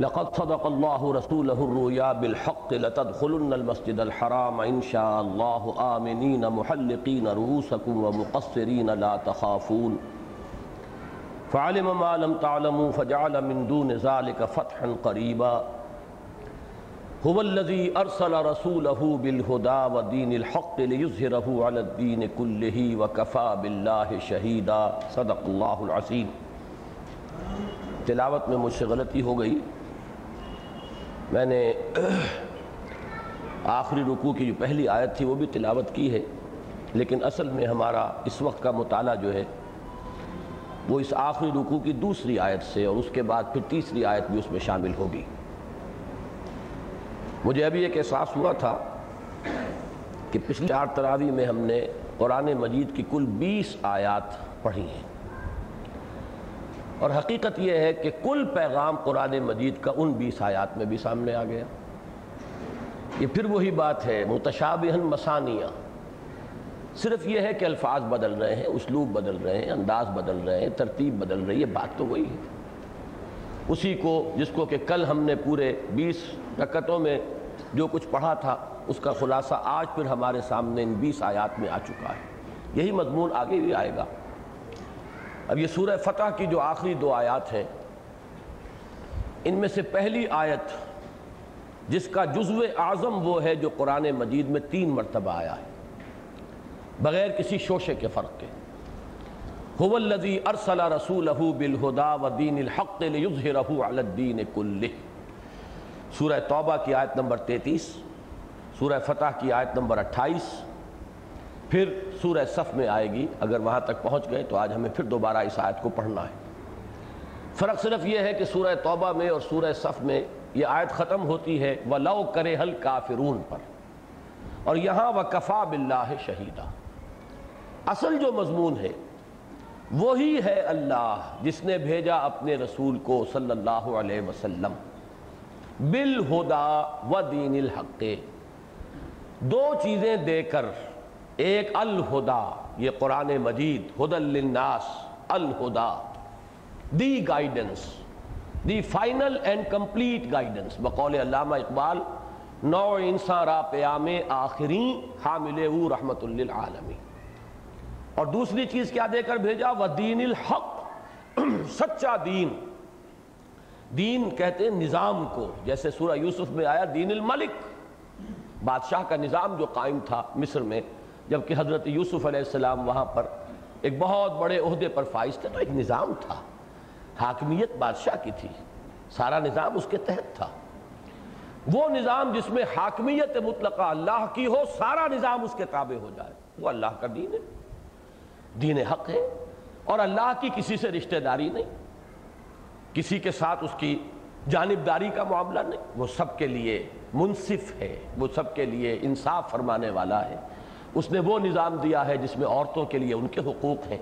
لقد صدق الله رسوله الرؤيا بالحق لتدخلن المسجد الحرام إن شاء الله آمنين محلقين رؤوسكم ومقصرين لا تخافون. فعلم ما لم تعلموا فجعل من دون ذلك فتحا قريبا. هو الذي أرسل رسوله بالهدى ودين الحق ليظهره على الدين كله وكفى بالله شهيدا. صدق الله العظيم. تلاوت میں مجھ سے غلطی ہو گئی. میں نے آخری رکوع کی جو پہلی آیت تھی وہ بھی تلاوت کی ہے، لیکن اصل میں ہمارا اس وقت کا مطالعہ جو ہے، وہ اس آخری رکوع کی دوسری آیت سے اور اس کے بعد پھر تیسری آیت بھی اس میں شامل ہوگی۔ مجھے ابھی ایک احساس ہوا تھا کہ پچھلی چار تراوی میں ہم نے قرآن مجید کی کل بیس آیات پڑھی ہیں۔ اور حقیقت یہ ہے کہ کل پیغام قرآن مجید کا ان بیس آیات میں بھی سامنے آ گیا۔ یہ پھر وہی بات ہے متشابہن مسانیہ۔ صرف یہ ہے کہ الفاظ بدل رہے ہیں، اسلوب بدل رہے ہیں، انداز بدل رہے ہیں، ترتیب بدل رہی ہے، بات تو وہی ہے۔ اسی کو، جس کو کہ کل ہم نے پورے بیس رکتوں میں جو کچھ پڑھا تھا، اس کا خلاصہ آج پھر ہمارے سامنے ان بیس آیات میں آ چکا ہے۔ یہی مضمون آگے بھی آئے گا۔ اب یہ سورہ فتح کی جو آخری دو آیات ہیں، ان میں سے پہلی آیت جس کا جزو اعظم وہ ہے جو قرآن مجید میں تین مرتبہ آیا ہے۔ بغیر کسی شوشے کے فرق کے۔ هو الذي ارسل رسوله بالهدى ودين الحق ليظهره على الدين كله سورہ توبہ کی آیت نمبر 33 سورہ فتح کی آیت نمبر 28 پھر سورہ صف میں آئے گی۔ اگر وہاں تک پہنچ گئے تو آج ہمیں پھر دوبارہ اس آیت کو پڑھنا ہے۔ فرق صرف یہ ہے کہ سورہ توبہ میں اور سورہ صف میں یہ آیت ختم ہوتی ہے۔ وَلَوْ كَرِهَ الْكَافِرُونَ پر۔ اور یہاں وَكَفَى بِاللَّهِ شَهِيدًا۔ اصل جو مضمون ہے، وہی ہے اللہ جس نے بھیجا اپنے رسول کو صلی اللہ علیہ وسلم۔ بالہدا و دین الحق۔ دو چیزیں دے کر ایک الہدا، یہ قرآن مجید ہدل للناس، الہدا۔ The guidance the final and complete guidance بقول علامہ اقبال، نو انسان را پیام آخرین حامل او رحمت للعالمین۔ اور دوسری چیز کیا دے کر بھیجا؟ وہ دین الحق، سچا دین۔ دین کہتے ہیں نظام کو، جیسے سورہ یوسف میں آیا، دین الملک۔ بادشاہ کا نظام جو قائم تھا مصر میں جبکہ حضرت یوسف علیہ السلام وہاں پر ایک بہت بڑے عہدے پر فائز تھے تو ایک نظام تھا۔ حاکمیت بادشاہ کی تھی۔ سارا نظام اس کے تحت تھا۔ وہ نظام جس میں حاکمیت مطلقہ اللہ کی ہو، سارا نظام اس کے تابع ہو جائے۔ وہ اللہ کا دین ہے۔ دین حق ہے۔ اور اللہ کی کسی سے رشتہ داری نہیں۔ کسی کے ساتھ اس کی جانبداری کا معاملہ نہیں۔ وہ سب کے لیے منصف ہے۔ وہ سب کے لیے انصاف فرمانے والا ہے۔ اس نے وہ نظام دیا ہے جس میں عورتوں کے لیے ان کے حقوق ہیں،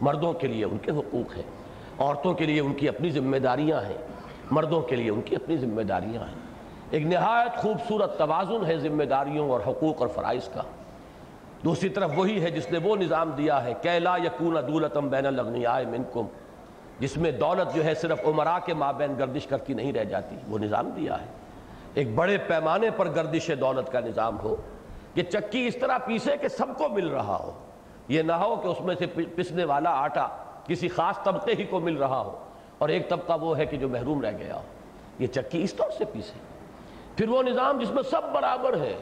مردوں کے لیے ان کے حقوق ہیں۔ عورتوں کے لیے ان کی اپنی ذمہ داریاں ہیں، مردوں کے لیے ان کی اپنی ذمہ داریاں ہیں۔ ایک نہایت خوبصورت توازن ہے ذمہ داریوں اور حقوق اور فرائض کا۔ دوسری طرف وہی ہے جس نے وہ نظام دیا ہے کیلا یکون دولتم بین الاغنیاء منکم، جس میں دولت جو ہے صرف عمراء کے مابین گردش کرتی نہیں رہ جاتی، وہ نظام دیا ہے۔ ایک بڑے پیمانے پر گردش دولت کا نظام ہو۔ کہ چکی اس طرح پیسے کہ سب کو مل رہا ہو۔ یہ نہ ہو کہ اس میں سے پسنے والا آٹا کسی خاص طبقے ہی کو مل رہا ہو اور ایک طبقہ وہ ہے کہ جو محروم رہ گیا ہو۔ یہ چکی اس طور سے پیسے۔ پھر وہ نظام جس میں سب برابر ہے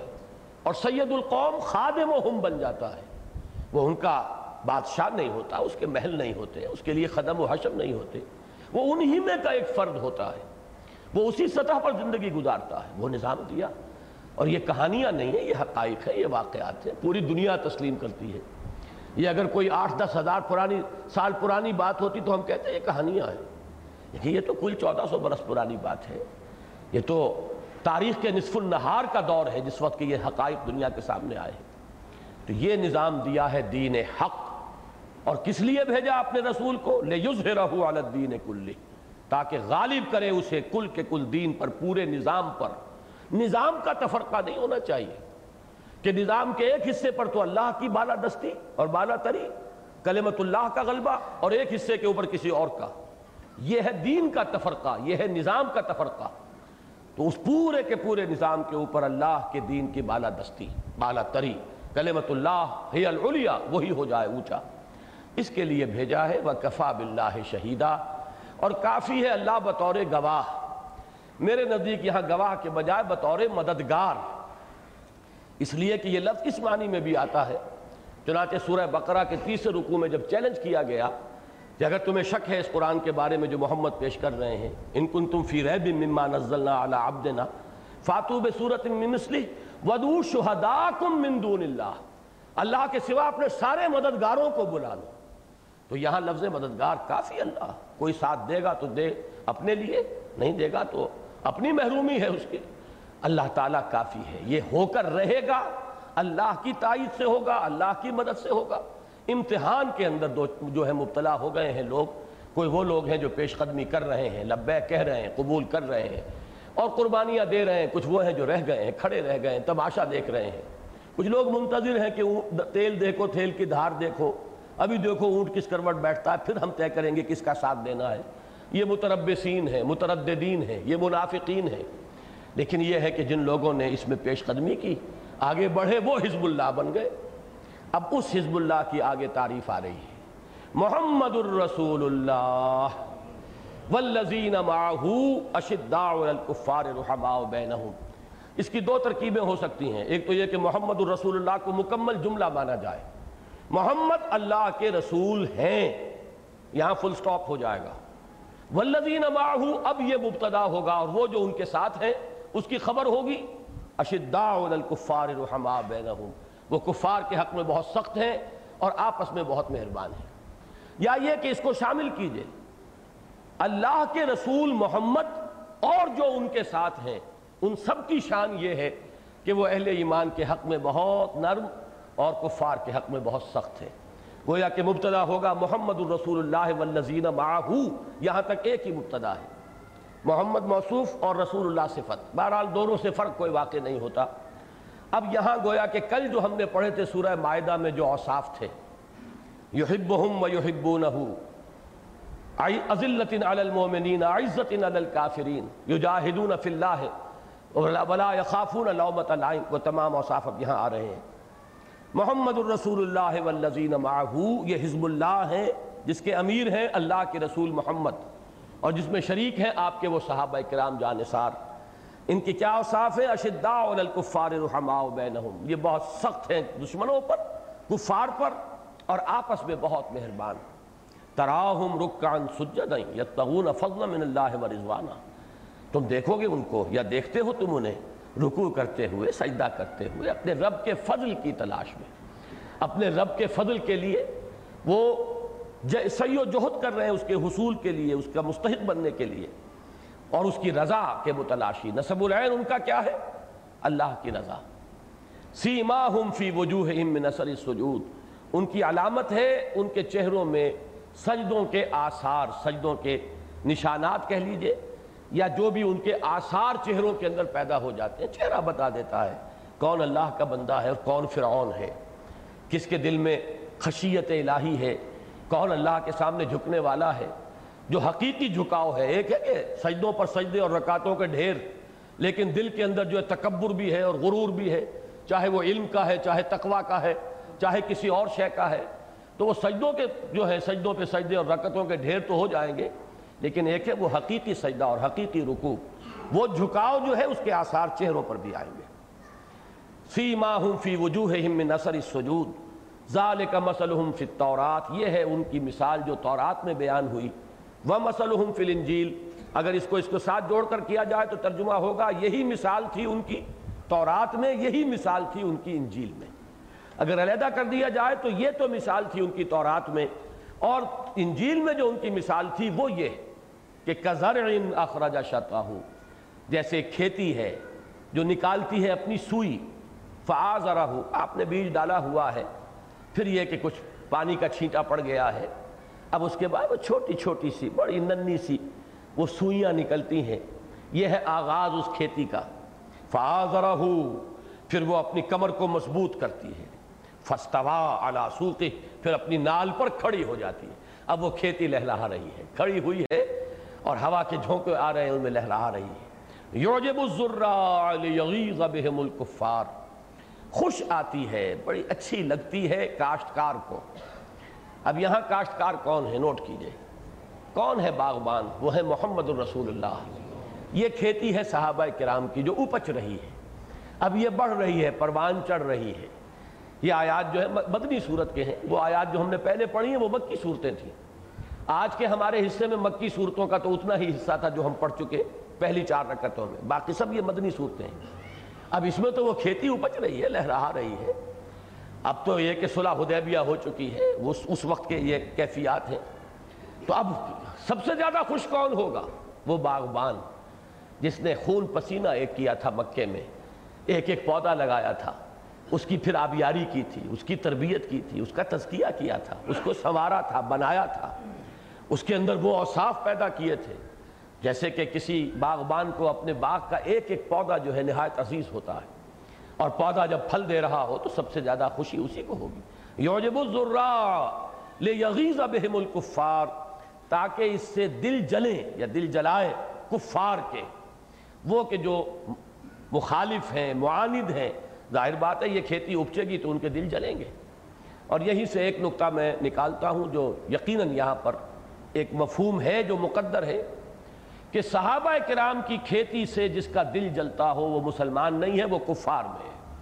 اور سید القوم خادم و ہم بن جاتا ہے۔ وہ ان کا بادشاہ نہیں ہوتا، اس کے محل نہیں ہوتے، اس کے لیے خدم و حشم نہیں ہوتے۔ وہ انہی میں کا ایک فرد ہوتا ہے۔ وہ اسی سطح پر زندگی گزارتا ہے۔ وہ نظام دیا۔ اور یہ کہانیاں نہیں ہیں، یہ حقائق ہیں، یہ واقعات ہیں، پوری دنیا تسلیم کرتی ہے۔ یہ اگر کوئی آٹھ دس ہزار پرانی، سال پرانی بات ہوتی تو ہم کہتے ہیں یہ کہانیاں ہیں۔ لیکن یہ تو کل چودہ سو برس پرانی بات ہے۔ یہ تو تاریخ کے نصف النہار کا دور ہے جس وقت کہ یہ حقائق دنیا کے سامنے آئے تو یہ نظام دیا ہے دین حق۔ اور کس لیے بھیجا اپنے رسول کو؟ لِيُزْهِرَهُ عَلَى الدِّينِ كُلِّ تاکہ غالب کرے اسے کل کے کل دین پر، پورے نظام پر۔ نظام کا تفرقہ نہیں ہونا چاہیے کہ نظام کے ایک حصے پر تو اللہ کی بالا دستی اور بالا تری کلمت اللہ کا غلبہ اور ایک حصے کے اوپر کسی اور کا۔ یہ ہے دین کا تفرقہ، یہ ہے نظام کا تفرقہ۔ تو اس پورے کے پورے نظام کے اوپر اللہ کے دین کی بالا دستی، بالا تری کلمت اللہ ہی العلیہ وہی ہو جائے اونچا۔ اس کے لیے بھیجا ہے وہ کفا بلّہ شہیدہ اور کافی ہے اللہ بطور گواہ۔ میرے نزدیک یہاں گواہ کے بجائے بطور مددگار۔ اس لیے کہ یہ لفظ اس معنی میں بھی آتا ہے۔ چنانچہ سورہ بقرہ کے تیسرے رکوع میں جب چیلنج کیا گیا کہ اگر تمہیں شک ہے اس قرآن کے بارے میں جو محمد پیش کر رہے ہیں، ان کن تم فی ریب مما نزلنا علی عبدنا فاتو بصورت من مثلی ودو شہداکم من دون اللہ۔ اللہ کے سوا اپنے سارے مددگاروں کو بلا لو۔ تو یہاں لفظ مددگار کافی اللہ، کوئی ساتھ دے گا تو دے، اپنے لیے، نہیں دے گا تو اپنی محرومی ہے اس کے اللہ تعالیٰ کافی ہے۔ یہ ہو کر رہے گا۔ اللہ کی تائید سے ہوگا، اللہ کی مدد سے ہوگا۔ امتحان کے اندر دو جو ہے مبتلا ہو گئے ہیں لوگ۔ کوئی وہ لوگ ہیں جو پیش قدمی کر رہے ہیں لبے کہہ رہے ہیں، قبول کر رہے ہیں۔ اور قربانیاں دے رہے ہیں۔ کچھ وہ ہیں جو رہ گئے ہیں، کھڑے رہ گئے ہیں، تماشا دیکھ رہے ہیں۔ کچھ لوگ منتظر ہیں کہ تیل دیکھو تیل کی دھار دیکھو۔ ابھی دیکھو اونٹ کس کروٹ بیٹھتا ہے، پھر ہم طے کریں گے کس کا ساتھ دینا ہے۔ یہ متربسین ہے مترددین ہے یہ منافقین ہے لیکن یہ ہے کہ جن لوگوں نے اس میں پیش قدمی کی، آگے بڑھے، وہ حزب اللہ بن گئے۔ اب اس حزب اللہ کی آگے تعریف آ رہی ہے۔ محمد الرسول اللہ والذین معہو اشداء الکفار رحماء بینہم۔ اس کی دو ترکیبیں ہو سکتی ہیں۔ ایک تو یہ کہ محمد الرسول اللہ کو مکمل جملہ مانا جائے۔ محمد اللہ کے رسول ہیں، یہاں فل سٹاپ ہو جائے گا۔ والذین معہو، اب یہ مبتدا ہوگا اور وہ جو ان کے ساتھ ہیں، اس کی خبر ہوگی۔ اشداء الکفار رحماء بینہم۔ وہ کفار کے حق میں بہت سخت ہیں اور آپس میں بہت مہربان ہیں۔ یا یہ کہ اس کو شامل کیجیے۔ اللہ کے رسول محمد اور جو ان کے ساتھ ہیں، ان سب کی شان یہ ہے کہ وہ اہل ایمان کے حق میں بہت نرم اور کفار کے حق میں بہت سخت ہے گویا کہ مبتدا ہوگا محمد الرسول اللہ والذین معاہو یہاں تک ایک ہی مبتدا ہے۔ محمد موصوف اور رسول اللہ صفت۔ بہرحال دونوں سے فرق کوئی واقع نہیں ہوتا۔ اب یہاں گویا کہ کل جو ہم نے پڑھے تھے سورہ معاہدہ میں جو اوصاف تھے، یحبہم و یحبونہو عزلت علی المومنین عزت علی الكافرین یجاہدون فی اللہ، ولا یخافون لومت لائم وہ تمام اوصاف اب یہاں آ رہے ہیں۔ محمد الرسول اللہ والذین معہو، یہ حزب اللہ ہیں، جس کے امیر ہیں اللہ کے رسول محمد، اور جس میں شریک ہیں آپ کے وہ صحابہ کرام جانسار ان کی کیا اوصاف ہیں؟ اشداء الکفار رحماء بینہم۔ یہ بہت سخت ہیں دشمنوں پر، کفار پر، اور آپس میں بہت مہربان۔ تراہم رکعن سجدیں یتقون فضل من اللہ و رضوانہ۔ تم دیکھو گے ان کو، یا دیکھتے ہو تم انہیں۔ رکوع کرتے ہوئے، سجدہ کرتے ہوئے اپنے رب کے فضل کی تلاش میں۔ اپنے رب کے فضل کے لیے وہ سی و جہد کر رہے ہیں اس کے حصول کے لیے، اس کا مستحق بننے کے لیے۔ اور اس کی رضا کے متلاشی نصب العین ان کا کیا ہے؟ اللہ کی رضا۔ سیماہم فی وجوہہم من اثر السجود۔ ان کی علامت ہے ان کے چہروں میں سجدوں کے آثار، سجدوں کے نشانات کہہ لیجیے۔ یا جو بھی ان کے آثار چہروں کے اندر پیدا ہو جاتے ہیں، چہرہ بتا دیتا ہے کون اللہ کا بندہ ہے اور کون فرعون ہے، کس کے دل میں خشیت الہی ہے، کون اللہ کے سامنے جھکنے والا ہے۔ جو حقیقی جھکاؤ ہے، ایک ہے کہ سجدوں پر سجدے اور رکاتوں کے ڈھیر، لیکن دل کے اندر جو ہے تکبر بھی ہے اور غرور بھی ہے، چاہے وہ علم کا ہے، چاہے تقوی کا ہے، چاہے کسی اور شے کا ہے، تو وہ سجدوں کے جو ہے، سجدوں پہ سجدے اور رکتوں کے ڈھیر تو ہو جائیں گے۔ لیکن ایک ہے وہ حقیقی سجدہ اور حقیقی رکوع۔ وہ جھکاؤ جو ہے اس کے آثار چہروں پر بھی آئیں گے۔ فی ماہم فی وجوہہم من اثر السجود۔ ذالک مسلہم فی التورات۔ یہ ہے ان کی مثال جو تورات میں بیان ہوئی۔ وہ مسلحم فل انجیل اگر اس کو اس کو ساتھ جوڑ کر کیا جائے تو ترجمہ ہوگا، یہی مثال تھی ان کی تورات میں، یہی مثال تھی ان کی انجیل میں۔ اگر علیحدہ کر دیا جائے تو یہ تو مثال تھی ان کی تورات میں۔ اور انجیل میں جو ان کی مثال تھی وہ یہ ہے۔ کہ کزر اخراجہ شتا ہوں جیسے کھیتی ہے، جو نکالتی ہے اپنی سوئی فعاز ہو آپ نے بیج ڈالا ہوا ہے، پھر یہ کہ کچھ پانی کا چھینٹا پڑ گیا ہے۔ اب اس کے بعد وہ چھوٹی چھوٹی سی، بڑی ننی سی، وہ سوئیاں نکلتی ہیں۔ یہ ہے آغاز اس کھیتی کا۔ فَآذَرَهُ پھر وہ اپنی کمر کو مضبوط کرتی ہے۔ فَاسْتَوَا عَلَى پھر اپنی نال پر کھڑی ہو جاتی ہے۔ اب وہ کھیتی لہلا رہی ہے، کھڑی ہوئی ہے اور ہوا کے جھونکے آ رہے ہیں ان میں لہرا رہی ہے یوجب الزرع لیغیظ بہم الکفار۔ خوش آتی ہے، بڑی اچھی لگتی ہے کاشتکار کو۔ اب یہاں کاشتکار کون ہے؟ نوٹ کیجیے۔ کون ہے باغبان؟ وہ ہے محمد الرسول اللہ۔ یہ کھیتی ہے صحابہ کرام کی جو اپچ رہی ہے۔ اب یہ بڑھ رہی ہے، پروان چڑھ رہی ہے۔ یہ آیات جو ہے، مدنی صورت کے ہیں۔ وہ آیات جو ہم نے پہلے پڑھی ہیں، وہ مکی صورتیں تھیں۔ آج کے ہمارے حصے میں مکی صورتوں کا تو اتنا ہی حصہ تھا جو ہم پڑھ چکے پہلی چار رکعتوں میں۔ باقی سب یہ مدنی صورتیں ہیں۔ اب اس میں تو وہ کھیتی اپچ رہی ہے، لہرا رہی ہے۔ اب تو یہ کہ صلح حدیبیہ ہو چکی ہے، وہ اس وقت کے یہ کیفیات ہیں۔ تو اب سب سے زیادہ خوش کون ہوگا؟ وہ باغبان، جس نے خون پسینہ ایک کیا تھا مکے میں۔ ایک ایک پودا لگایا تھا۔ اس کی پھر آبیاری کی تھی، اس کی تربیت کی تھی، اس کا تزکیہ کیا تھا، اس کو سنوارا تھا، بنایا تھا۔ اس کے اندر وہ اوصاف پیدا کیے تھے، جیسے کہ کسی باغبان کو اپنے باغ کا ایک ایک پودا جو ہے نہایت عزیز ہوتا ہے، اور پودا جب پھل دے رہا ہو تو سب سے زیادہ خوشی اسی کو ہوگی۔ یوجب لیغیظ بہم الکفار، تاکہ اس سے دل جلیں یا دل جلائے کفار کے۔ وہ کہ جو مخالف ہیں، معاند ہیں، ظاہر بات ہے یہ کھیتی اپچے گی تو ان کے دل جلیں گے۔ اور یہی سے ایک نقطہ میں نکالتا ہوں جو یقیناً یہاں پر ایک مفہوم ہے جو مقدر ہے کہ صحابہ کرام کی کھیتی سے جس کا دل جلتا ہو وہ مسلمان نہیں ہے، وہ کفار میں ہے۔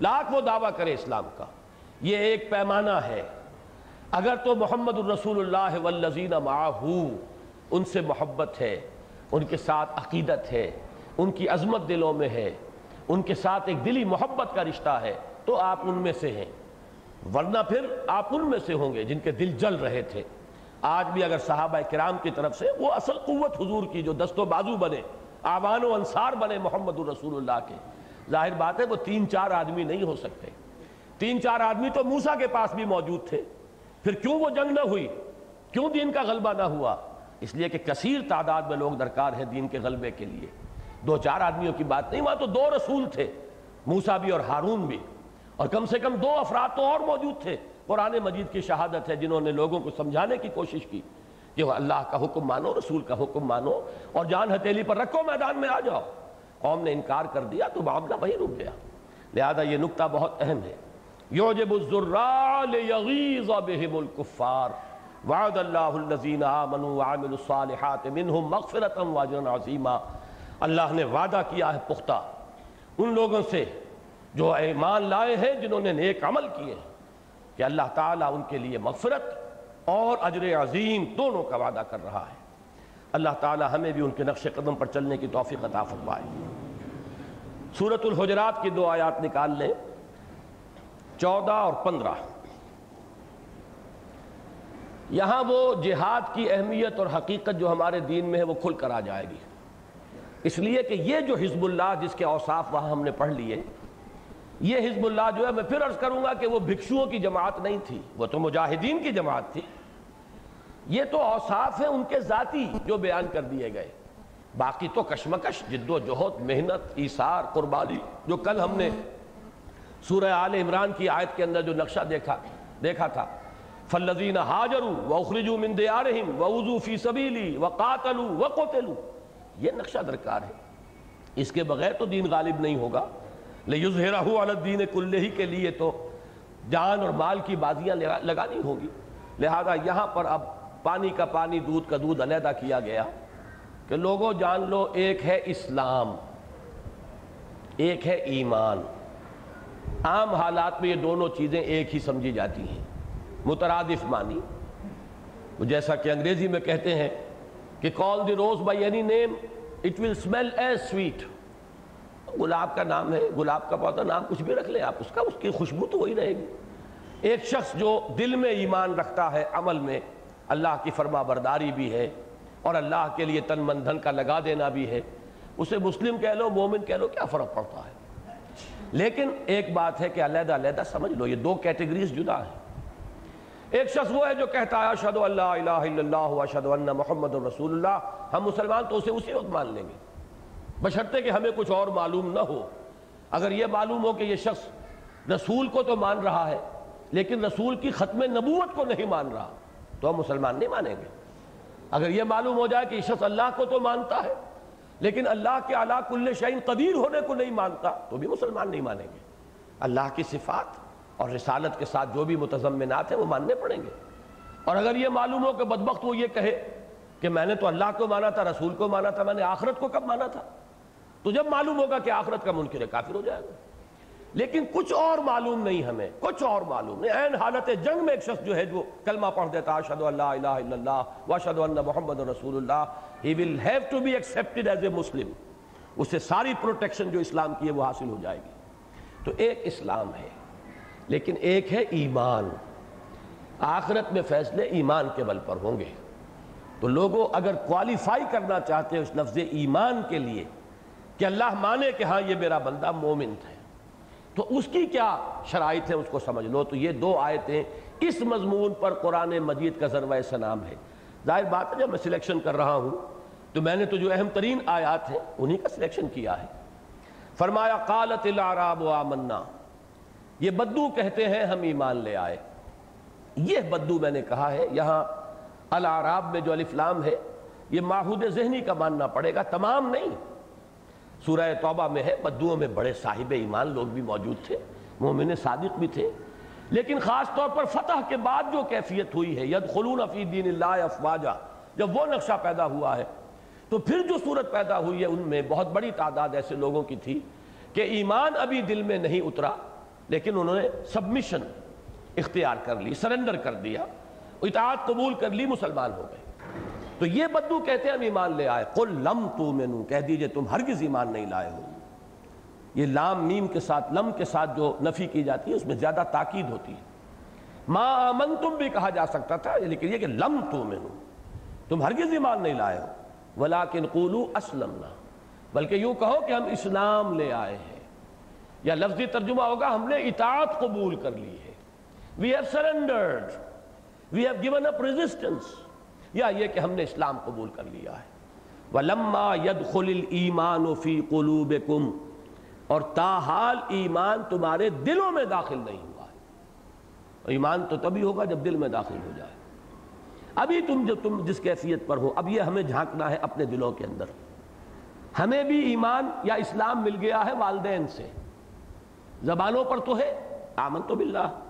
لاکھ وہ دعویٰ کرے اسلام کا۔ یہ ایک پیمانہ ہے۔ اگر تو محمد الرسول اللہ والذین معاہو ان سے محبت ہے، ان کے ساتھ عقیدت ہے، ان کی عظمت دلوں میں ہے، ان کے ساتھ ایک دلی محبت کا رشتہ ہے، تو آپ ان میں سے ہیں۔ ورنہ پھر آپ ان میں سے ہوں گے جن کے دل جل رہے تھے۔ آج بھی اگر صحابہ کرام کی طرف سے وہ اصل قوت حضور کی جو دست و بازو بنے، آوان و انصار بنے محمد الرسول اللہ کے۔ ظاہر بات ہے وہ تین چار آدمی نہیں ہو سکتے۔ تین چار آدمی تو موسا کے پاس بھی موجود تھے۔ پھر کیوں وہ جنگ نہ ہوئی؟ کیوں دین کا غلبہ نہ ہوا؟ اس لیے کہ کثیر تعداد میں لوگ درکار ہیں دین کے غلبے کے لیے۔ دو چار آدمیوں کی بات نہیں، وہاں تو دو رسول تھے موسا بھی اور ہارون بھی۔ اور کم سے کم دو افراد تو اور موجود تھے۔ قرآن مجید کی شہادت ہے جنہوں نے لوگوں کو سمجھانے کی کوشش کی کہ وہ اللہ کا حکم مانو، رسول کا حکم مانو اور جان ہتیلی پر رکھو، میدان میں آ جاؤ۔ قوم نے انکار کر دیا تو معاملہ وہی رک گیا۔ لہذا یہ نقطہ بہت اہم ہے۔ یوجب لیغیظ بہم الکفار۔ وعد اللہ الذین آمنوا وعملوا الصالحات منہم واجرا عظیما۔ اللہ نے وعدہ کیا ہے پختہ۔ ان لوگوں سے جو ایمان لائے ہیں، جنہوں نے نیک عمل کیے ہیں۔ کہ اللہ تعالیٰ ان کے لیے مغفرت اور اجر عظیم دونوں کا وعدہ کر رہا ہے۔ اللہ تعالیٰ ہمیں بھی ان کے نقش قدم پر چلنے کی توفیق عطا فرمائے۔ سورت الحجرات کی دو آیات نکال لیں۔ چودہ اور پندرہ۔ یہاں وہ جہاد کی اہمیت اور حقیقت جو ہمارے دین میں ہے وہ کھل کر آ جائے گی۔ اس لیے کہ یہ جو حزب اللہ جس کے اوصاف وہاں ہم نے پڑھ لیے یہ حزب اللہ جو ہے میں پھر عرض کروں گا کہ وہ بھکشوؤں کی جماعت نہیں تھی، وہ تو مجاہدین کی جماعت تھی۔ یہ تو اوصاف ہیں ان کے ذاتی جو بیان کر دیے گئے۔ باقی تو کشمکش، جد و جہد، محنت، ایثار، قربانی، جو کل ہم نے سورہ آل عمران کی آیت کے اندر جو نقشہ دیکھا دیکھا تھا۔ فلزین حاجروا واخرجوا من دیارہم ووضوا فی سبیلی وقاتلوا وقتلوا۔ یہ نقشہ درکار ہے۔ اس کے بغیر تو دین غالب نہیں ہوگا۔ لیظہرہو علی الدین کلہی کے لیے تو جان اور مال کی بازیاں لگانی ہوگی۔ لہذا یہاں پر اب پانی کا پانی، دودھ کا دودھ علیحدہ کیا گیا کہ لوگوں جان لو، ایک ہے اسلام، ایک ہے ایمان۔ عام حالات میں یہ دونوں چیزیں ایک ہی سمجھی جاتی ہیں۔ مترادف مانی جیسا کہ انگریزی میں کہتے ہیں کہ call the rose by any name it will smell as sweet گلاب کا نام ہے، گلاب کا پودا نام کچھ بھی رکھ لیں آپ، اس کا، اس کی خوشبو تو وہی رہے گی۔ ایک شخص جو دل میں ایمان رکھتا ہے عمل میں، اللہ کی فرما برداری بھی ہے اور اللہ کے لیے تن من دھن کا لگا دینا بھی ہے۔ اسے مسلم کہہ لو، مومن کہہ لو، کیا فرق پڑتا ہے؟ لیکن ایک بات ہے کہ علیحدہ علیحدہ سمجھ لو، یہ دو کیٹیگریز جدا ہیں۔ ایک شخص وہ ہے جو کہتا ہے اشہد اللہ الہ الا اللہ اشہد ان محمد رسول اللہ۔ ہم مسلمان تو اسے اسی وقت مان لیں گے۔ بشرطے کہ ہمیں کچھ اور معلوم نہ ہو۔ اگر یہ معلوم ہو کہ یہ شخص رسول کو تو مان رہا ہے، لیکن رسول کی ختم نبوت کو نہیں مان رہا، تو ہم مسلمان نہیں مانیں گے۔ اگر یہ معلوم ہو جائے کہ یہ شخص اللہ کو تو مانتا ہے، لیکن اللہ کے اعلیٰ کل شعین قدیر ہونے کو نہیں مانتا، تو بھی مسلمان نہیں مانیں گے۔ اللہ کی صفات اور رسالت کے ساتھ جو بھی متضمنات ہیں وہ ماننے پڑیں گے۔ اور اگر یہ معلوم ہو کہ بدبخت وہ یہ کہے کہ میں نے تو اللہ کو مانا تھا، رسول کو مانا تھا، میں نے آخرت کو کب مانا تھا؟ تو جب معلوم ہوگا کہ آخرت کا منکر ہے، کافر ہو جائے گا۔ لیکن کچھ اور معلوم نہیں ہمیں، کچھ اور معلوم نہیں۔ این حالت جنگ میں ایک شخص جو ہے، جو کلمہ پڑھ دیتا اشہد اللہ الہ الا اللہ واشہد ان محمد رسول اللہ he will have to be accepted as a Muslim اسے ساری پروٹیکشن جو اسلام کی ہے، وہ حاصل ہو جائے گی۔ تو ایک اسلام ہے، لیکن ایک ہے ایمان۔ آخرت میں فیصلے ایمان کے بل پر ہوں گے۔ تو لوگوں، اگر کوالیفائی کرنا چاہتے ہیں اس لفظ ایمان کے لیے کہ اللہ مانے کہ ہاں یہ میرا بندہ مومن ہے تو اس کی کیا شرائط ہے اس کو سمجھ لو۔ تو یہ دو آیتیں اس مضمون پر قرآن مجید کا ذروہ سلام ہے۔ ظاہر بات ہے، جب میں سلیکشن کر رہا ہوں، تو میں نے تو جو اہم ترین آیات ہیں، انہی کا سلیکشن کیا ہے۔ فرمایا، قالت العراب و آمنا۔ یہ بدو کہتے ہیں، ہم ایمان لے آئے۔ یہ بدو میں نے کہا ہے، یہاں العراب میں جو الفلام ہے، یہ ماحود ذہنی کا ماننا پڑے گا۔ تمام نہیں۔ سورہ توبہ میں ہے، بدوؤں میں بڑے صاحب ایمان لوگ بھی موجود تھے، مومن صادق بھی تھے۔ لیکن خاص طور پر فتح کے بعد جو کیفیت ہوئی ہے ید خلون فی دین اللہ افواجہ جب وہ نقشہ پیدا ہوا ہے، تو پھر جو صورت پیدا ہوئی ہے، ان میں بہت بڑی تعداد ایسے لوگوں کی تھی کہ ایمان ابھی دل میں نہیں اترا، لیکن انہوں نے سبمیشن اختیار کر لی سرنڈر کر دیا، اطاعت قبول کر لی، مسلمان ہو گئے۔ تو یہ بدو کہتے ہیں ہم ایمان لے آئے۔ قل لم تو کہہ دیجیے تم ہرگز ایمان نہیں لائے ہو۔ یہ لام میم کے ساتھ، لم کے ساتھ جو نفی کی جاتی ہے، اس میں زیادہ تاکید ہوتی ہے۔ ما آمن تم بھی کہا جا سکتا تھا، لیکن یہ کہ لم تو تم ہرگز ایمان نہیں لائے ہو۔ ولیکن قولو اسلمنا، بلکہ یوں کہو کہ ہم اسلام لے آئے ہیں۔ یا لفظی ترجمہ ہوگا، ہم نے اطاعت قبول کر لی ہے۔ We have surrendered we have given up resistance یا یہ کہ ہم نے اسلام قبول کر لیا ہے۔ وَلَمَّا يَدْخُلِ الْإِيمَانُ فِي قُلُوبِكُمْ اور تاحال ایمان تمہارے دلوں میں داخل نہیں ہوا ہے۔ ایمان تو تبھی ہوگا جب دل میں داخل ہو جائے۔ ابھی تم جو تم جس کیفیت پر ہو، اب یہ ہمیں جھانکنا ہے اپنے دلوں کے اندر۔ ہمیں بھی ایمان یا اسلام مل گیا ہے والدین سے۔ زبانوں پر تو ہے، آمن تو باللہ،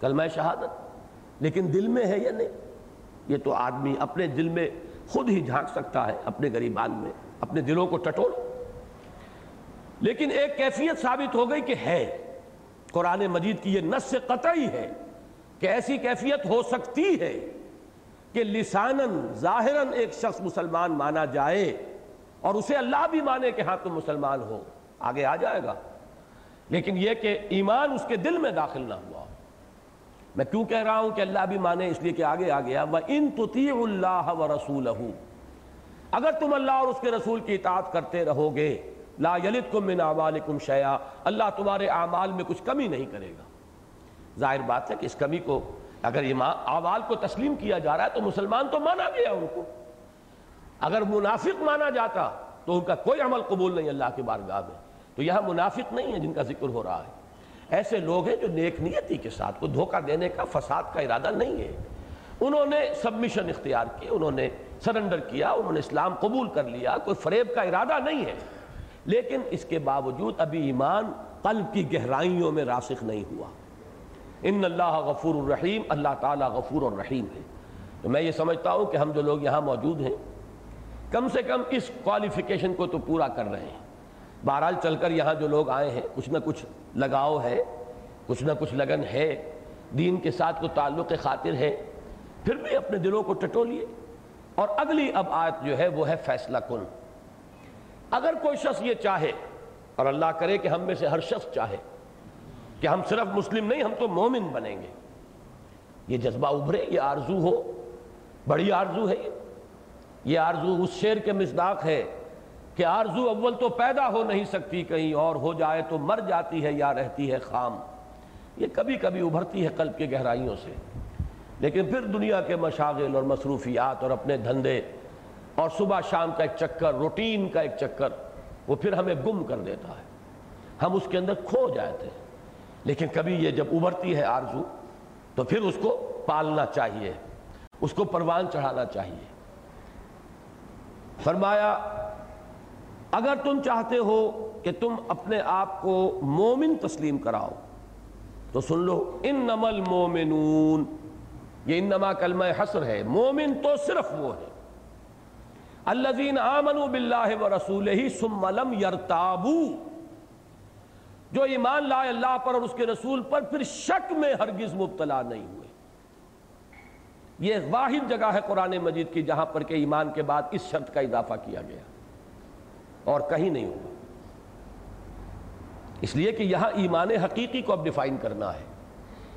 کلمہ شہادت۔ لیکن دل میں ہے یا نہیں؟ یہ تو آدمی اپنے دل میں خود ہی جھانک سکتا ہے، اپنے گریبان میں، اپنے دلوں کو ٹٹول لیکن ایک کیفیت ثابت ہو گئی کہ ہے، قرآن مجید کی یہ نس سے قطعی ہے کہ ایسی کیفیت ہو سکتی ہے کہ لسانن ظاہراً ایک شخص مسلمان مانا جائے اور اسے اللہ بھی مانے کہ ہاں تم مسلمان ہو، آگے آ جائے گا۔ لیکن یہ کہ ایمان اس کے دل میں داخل نہ ہوا۔ میں کیوں کہہ رہا ہوں کہ اللہ بھی مانے اس لیے کہ آگے آ گیا؟ ان اللہ و رسول اگر تم اللہ اور اس کے رسول کی اطاعت کرتے رہو گے، لا یلدکم من اعمالکم شیئا اللہ تمہارے اعمال میں کچھ کمی نہیں کرے گا۔ ظاہر بات ہے کہ اس کمی کو اگر اعمال کو تسلیم کیا جا رہا ہے تو مسلمان تو مانا گیا ان کو۔ اگر منافق مانا جاتا تو ان کا کوئی عمل قبول نہیں اللہ کے بارگاہ میں۔ تو یہاں منافق نہیں ہے جن کا ذکر ہو رہا ہے۔ ایسے لوگ ہیں جو نیک نیتی کے ساتھ کو دھوکہ دینے کا، فساد کا ارادہ نہیں ہے۔ انہوں نے سبمیشن اختیار کی انہوں نے سرنڈر کیا، انہوں نے اسلام قبول کر لیا، کوئی فریب کا ارادہ نہیں ہے۔ لیکن اس کے باوجود ابھی ایمان قلب کی گہرائیوں میں راسخ نہیں ہوا۔ ان اللہ غفور الرحیم، اللہ تعالیٰ غفور الرحیم ہے۔ تو میں یہ سمجھتا ہوں کہ ہم جو لوگ یہاں موجود ہیں، کم سے کم اس کوالیفیکیشن کو تو پورا کر رہے ہیں۔ بہرحال چل کر یہاں جو لوگ آئے ہیں، کچھ نہ کچھ لگاؤ ہے، کچھ نہ کچھ لگن ہے، دین کے ساتھ کو تعلق خاطر ہے، پھر بھی اپنے دلوں کو ٹٹولیے۔ اور اگلی اب آیت جو ہے وہ ہے فیصلہ کن۔ اگر کوئی شخص یہ چاہے، اور اللہ کرے کہ ہم میں سے ہر شخص چاہے، کہ ہم صرف مسلم نہیں، ہم تو مومن بنیں گے۔ یہ جذبہ ابھرے، یہ آرزو ہو۔ بڑی آرزو ہے یہ۔ آرزو اس شیر کے مصداق ہے کہ آرزو اول تو پیدا ہو نہیں سکتی کہیں اور ہو جائے تو مر جاتی ہے یا رہتی ہے خام۔ یہ کبھی کبھی ابھرتی ہے قلب کے گہرائیوں سے۔ لیکن پھر دنیا کے مشاغل اور مصروفیات اور اپنے دھندے اور صبح شام کا ایک چکر، روٹین کا ایک چکر، وہ پھر ہمیں گم کر دیتا ہے۔ ہم اس کے اندر کھو جاتے ہیں۔ لیکن کبھی یہ جب ابھرتی ہے آرزو، تو پھر اس کو پالنا چاہیے۔ اس کو پروان چڑھانا چاہیے۔ فرمایا اگر تم چاہتے ہو کہ تم اپنے آپ کو مومن تسلیم کراؤ، تو سن لو ان نمل مومنون یہ انما کلمہ حسر ہے۔ مومن تو صرف وہ ہے۔ الذین آمنوا باللہ و رسول ہی ثم لم یرتابو جو ایمان لائے اللہ پر اور اس کے رسول پر پھر شک میں ہرگز مبتلا نہیں ہوئے۔ یہ واحد جگہ ہے قرآن مجید کی جہاں پر کہ ایمان کے بعد اس شرط کا اضافہ کیا گیا۔ اور کہیں نہیں ہوگا۔ اس لیے کہ یہاں ایمان حقیقی کو اب ڈیفائن کرنا ہے۔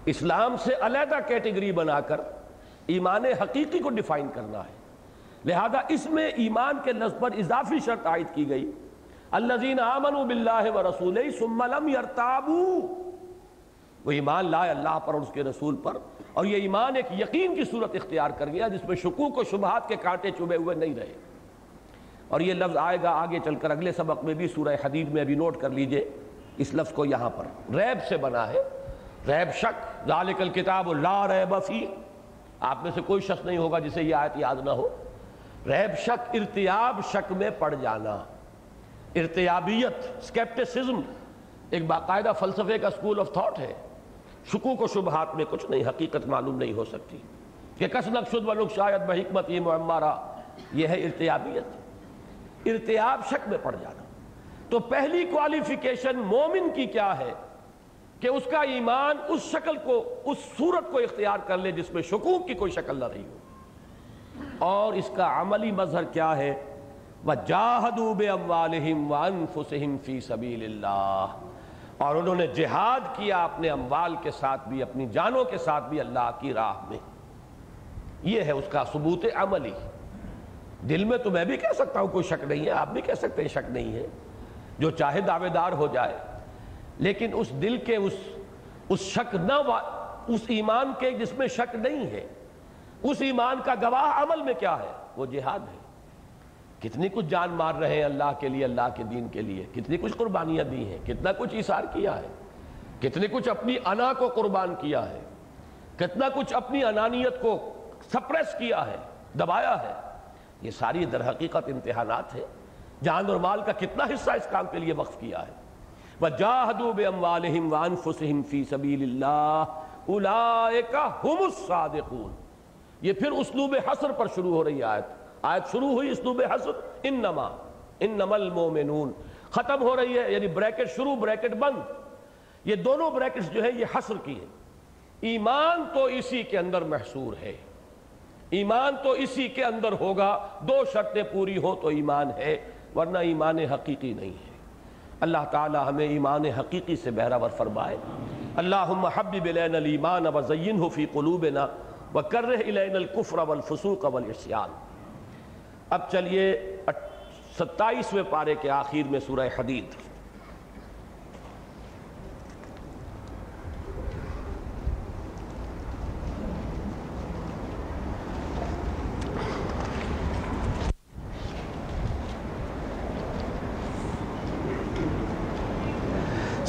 اسلام سے علیحدہ کیٹیگری بنا کر ایمان حقیقی کو ڈیفائن کرنا ہے۔ لہذا اس میں ایمان کے لفظ پر اضافی شرط عائد کی گئی۔ الذین آمنوا باللہ و رسول ثم لم یرتابو وہ ایمان لائے اللہ پر اور اس کے رسول پر۔ اور یہ ایمان ایک یقین کی صورت اختیار کر گیا جس میں شکوک و شبہات کے کانٹے چبے ہوئے نہیں رہے۔ اور یہ لفظ آئے گا آگے چل کر اگلے سبق میں بھی سورہ حدید میں ابھی نوٹ کر لیجیے۔ اس لفظ کو یہاں پر ریب سے بنا ہے۔ ریب شک، ذالک الکتاب لا ریب فی۔ آپ میں سے کوئی شخص نہیں ہوگا جسے یہ آیت یاد نہ ہو۔ ریب شک، ارتیاب شک میں پڑ جانا۔ ارتیابیت سکیپٹسزم ایک باقاعدہ فلسفے کا سکول آف تھاٹ ہے۔ شکوک و شبہات میں کچھ نہیں، حقیقت معلوم نہیں ہو سکتی۔ کہ کس نقشد و لک شاید بحکمت یہ معمارہ، یہ ہے ارتیابیت۔ ارتیاب شک میں پڑ جانا۔ تو پہلی کوالیفیکیشن مومن کی کیا ہے کہ اس کا ایمان اس شکل کو، اس صورت کو اختیار کر لے جس میں شکوک کی کوئی شکل نہ رہی ہو۔ اور اس کا عملی مظہر کیا ہے؟ وَجَاهَدُوا بِأَمْوَالِهِمْ وَأَنفُسِهِمْ فِي سَبِيلِ اللَّهِ۔ اور انہوں نے جہاد کیا اپنے اموال کے ساتھ بھی، اپنی جانوں کے ساتھ بھی اللہ کی راہ میں۔ یہ ہے اس کا ثبوت عملی۔ دل میں تو میں بھی کہہ سکتا ہوں کوئی شک نہیں ہے، آپ بھی کہہ سکتے ہیں شک نہیں ہے، جو چاہے دعوے دار ہو جائے۔ لیکن اس دل کے اس اس شک نہ اس ایمان کے جس میں شک نہیں ہے۔ اس ایمان کا گواہ عمل میں کیا ہے؟ وہ جہاد ہے۔ کتنی کچھ جان مار رہے ہیں اللہ کے لیے، اللہ کے دین کے لیے۔ کتنی کچھ قربانیاں دی ہیں، کتنا کچھ اشار کیا ہے۔ کتنی کچھ اپنی انا کو قربان کیا ہے۔ کتنا کچھ اپنی انانیت کو سپریس کیا ہے، دبایا ہے۔ یہ ساری در حقیقت امتحانات ہیں۔ جان اور مال کا کتنا حصہ اس کام کے لیے وقف کیا ہے۔ وَجَاهَدُوا بِأَمْوَالِهِمْ وَأَنفُسِهِمْ فِي سَبِيلِ اللَّهِ أُولَئِكَ هُمُ الصَّادِقُونَ۔ یہ پھر اسلوب حصر پر شروع ہو رہی آیت۔ آیت شروع ہوئی اسلوب حصر۔ انما انما المومنون ختم ہو رہی ہے یعنی بریکٹ شروع بریکٹ بند۔ یہ دونوں بریکٹس جو ہیں، یہ حصر کی ہیں۔ ایمان تو اسی کے اندر محصور ہے۔ ایمان تو اسی کے اندر ہوگا، دو شرطیں پوری ہو تو ایمان ہے، ورنہ ایمان حقیقی نہیں ہے۔ اللہ تعالی ہمیں ایمان حقیقی سے بہراور فرمائے۔ اللہم حبب الین الایمان وزینہ فی قلوبنا وکرہ الین الکفر والفسوق والعصیان اب چلیے ستائیسویں پارے کے آخر میں سورہ حدید۔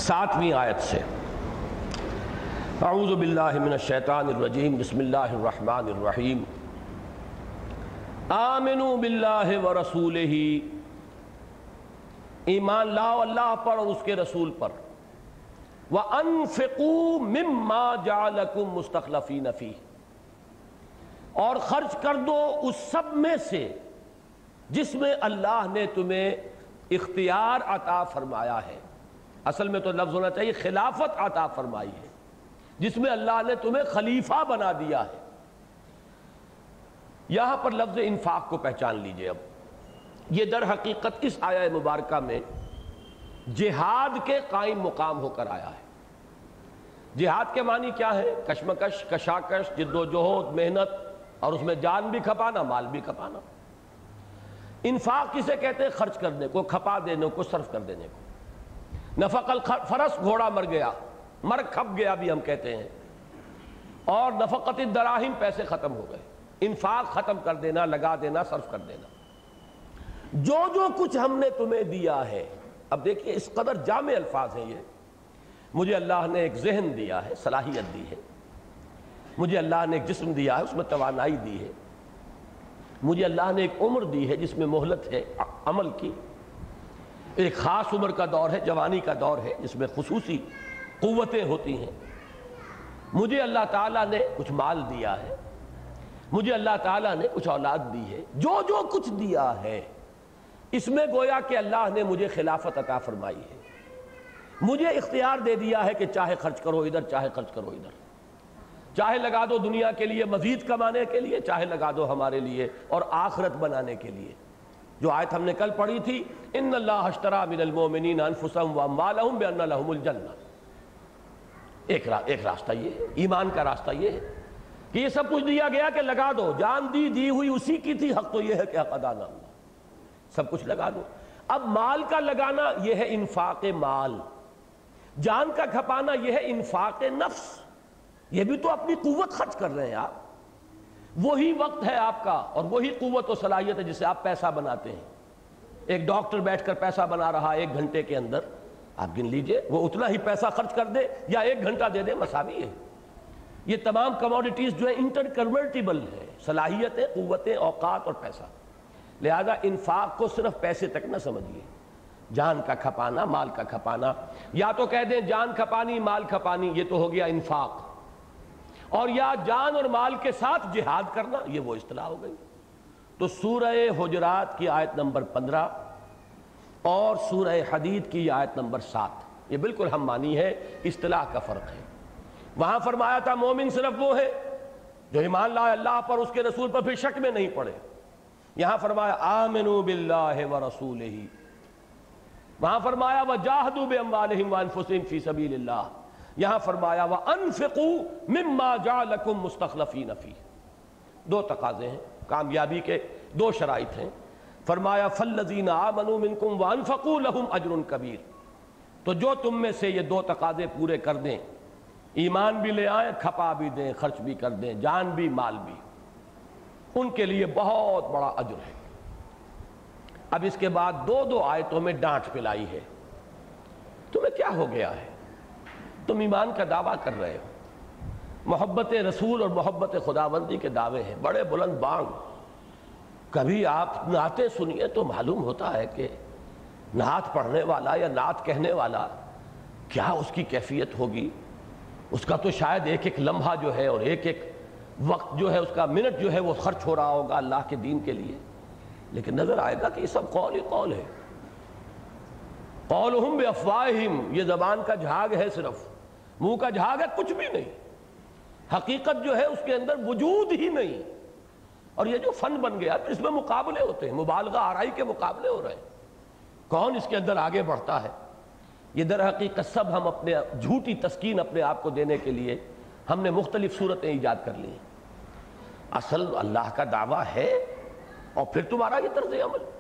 ساتویں آیت سے۔ اعوذ باللہ من الشیطان الرجیم، بسم اللہ الرحمن الرحیم۔ آمنوا باللہ و رسول ہی ایمان لاؤ اللہ پر اور اس کے رسول پر۔ وَأَنفِقُوا مِمَّا جَعَلَكُمْ مُسْتَخْلَفِينَ فِيهِ۔ اور خرچ کر دو اس سب میں سے جس میں اللہ نے تمہیں اختیار عطا فرمایا ہے۔ اصل میں تو لفظ ہونا چاہیے خلافت عطا فرمائی ہے۔ جس میں اللہ نے تمہیں خلیفہ بنا دیا ہے۔ یہاں پر لفظ انفاق کو پہچان لیجیے اب۔ یہ در حقیقت اس آیا مبارکہ میں جہاد کے قائم مقام ہو کر آیا ہے۔ جہاد کے معنی کیا ہے؟ کشمکش، کشاکش، جد و جہد، محنت، اور اس میں جان بھی کھپانا، مال بھی کھپانا۔ انفاق کسے کہتے ہیں؟ خرچ کرنے کو، کھپا دینے کو، صرف کر دینے کو۔ نفق الفرس، گھوڑا مر گیا۔ مر کھپ گیا بھی ہم کہتے ہیں۔ اور نفقت دراہم پیسے ختم ہو گئے۔ انفاق ختم کر دینا، لگا دینا، صرف کر دینا۔ جو جو کچھ ہم نے تمہیں دیا ہے، اب دیکھیے اس قدر جامع الفاظ ہیں یہ۔ مجھے اللہ نے ایک ذہن دیا ہے، صلاحیت دی ہے۔ مجھے اللہ نے ایک جسم دیا ہے، اس میں توانائی دی ہے۔ مجھے اللہ نے ایک عمر دی ہے جس میں مہلت ہے عمل کی۔ ایک خاص عمر کا دور ہے، جوانی کا دور ہے، جس میں خصوصی قوتیں ہوتی ہیں۔ مجھے اللہ تعالیٰ نے کچھ مال دیا ہے۔ مجھے اللہ تعالیٰ نے کچھ اولاد دی ہے۔ جو جو کچھ دیا ہے، اس میں گویا کہ اللہ نے مجھے خلافت عطا فرمائی ہے۔ مجھے اختیار دے دیا ہے کہ چاہے خرچ کرو ادھر، چاہے خرچ کرو ادھر۔ چاہے لگا دو دنیا کے لیے مزید کمانے کے لیے، چاہے لگا دو ہمارے لیے اور آخرت بنانے کے لیے۔ جو آیت ہم نے کل پڑھی تھی ان اللہ اشترا من المومنین انفسهم واموالهم بان لهم الجنہ ایک ایک راستہ یہ ہے، ایمان کا راستہ یہ ہے کہ یہ سب کچھ دیا گیا کہ لگا دو۔ جان دی دی ہوئی، اسی کی تھی۔ حق تو یہ ہے کہ حق ادا نہ ہوا سب کچھ لگا دو۔ اب مال کا لگانا یہ ہے انفاق مال۔ جان کا کھپانا یہ ہے انفاق نفس۔ یہ بھی تو اپنی قوت خرچ کر رہے ہیں آپ۔ وہی وقت ہے آپ کا اور وہی قوت و صلاحیت ہے جسے آپ پیسہ بناتے ہیں۔ ایک ڈاکٹر بیٹھ کر پیسہ بنا رہا ایک گھنٹے کے اندر۔ آپ گن لیجیے، وہ اتنا ہی پیسہ خرچ کر دے یا ایک گھنٹہ دے دے، مساوی ہے۔ یہ تمام کموڈیٹیز جو ہے انٹر کنورٹیبل ہے صلاحیتیں، قوتیں، اوقات اور پیسہ۔ لہذا انفاق کو صرف پیسے تک نہ سمجھیے۔ جان کا کھپانا، مال کا کھپانا۔ یا تو کہہ دیں جان کھپانی، مال کھپانی، یہ تو ہو گیا انفاق۔ اور یا جان اور مال کے ساتھ جہاد کرنا، یہ وہ اصطلاح ہو گئی۔ تو سورہ حجرات کی آیت نمبر پندرہ اور سورہ حدید کی آیت نمبر سات۔ یہ بالکل ہم مانی ہے اصطلاح کا فرق ہے۔ وہاں فرمایا تھا، مومن صرف وہ ہے جو ایمان لائے اللہ پر، اس کے رسول پر پھر شک میں نہیں پڑے۔ یہاں فرمایا، آمنوا باللہ ورسولہ وہاں فرمایا وَجَاهَدُوا بِأَمْوَالِهِمْ وَأَنفُسِهِمْ فِي سَبِيلِ اللَّهِ یہاں فرمایا، وَأَنفِقُوا مِمَّا جَعَلَكُمْ مُسْتَخْلَفِينَ فِي دو تقاضے ہیں، کامیابی کے دو شرائط ہیں۔ فرمایا، فَالَّذِينَ آمَنُوا مِنْكُمْ وَأَنفَقُوا لَهُمْ عَجْرٌ كَبِيرٌ۔ تو جو تم میں سے یہ دو تقاضے پورے کر دیں، ایمان بھی لے آئیں، کھپا بھی دیں، خرچ بھی کر دیں، جان بھی، مال بھی۔ ان کے لیے بہت بڑا عجر ہے۔ اب اس کے بعد دو دو آیتوں میں ڈانٹ پلائی ہے۔ تمہیں کیا ہو گیا ہے؟ تم ایمان کا دعویٰ کر رہے ہو۔ محبت رسول اور محبت خداوندی کے دعوے ہیں۔ بڑے بلند بانگ۔ کبھی آپ نعتیں سنیے تو معلوم ہوتا ہے کہ نعت پڑھنے والا یا نعت کہنے والا کیا اس کی کیفیت ہوگی؟ اس کا تو شاید ایک ایک لمحہ جو ہے اور ایک ایک وقت جو ہے، اس کا منٹ جو ہے وہ خرچ ہو رہا ہوگا اللہ کے دین کے لیے۔ لیکن نظر آئے گا کہ یہ سب قول ہی قول ہے۔ قولہم بے افواہم یہ زبان کا جھاگ ہے صرف۔ منہ کا جھاگ ہے، کچھ بھی نہیں۔ حقیقت جو ہے، اس کے اندر وجود ہی نہیں۔ اور یہ جو فن بن گیا اس میں مقابلے ہوتے ہیں، مبالغہ، آرائی کے مقابلے ہو رہے ہیں۔ کون اس کے اندر آگے بڑھتا ہے؟ یہ در حقیقت سب ہم اپنے جھوٹی تسکین اپنے آپ کو دینے کے لیے ہم نے مختلف صورتیں ایجاد کر لی اصل اللہ کا دعویٰ ہے اور پھر تمہارا یہ طرز عمل۔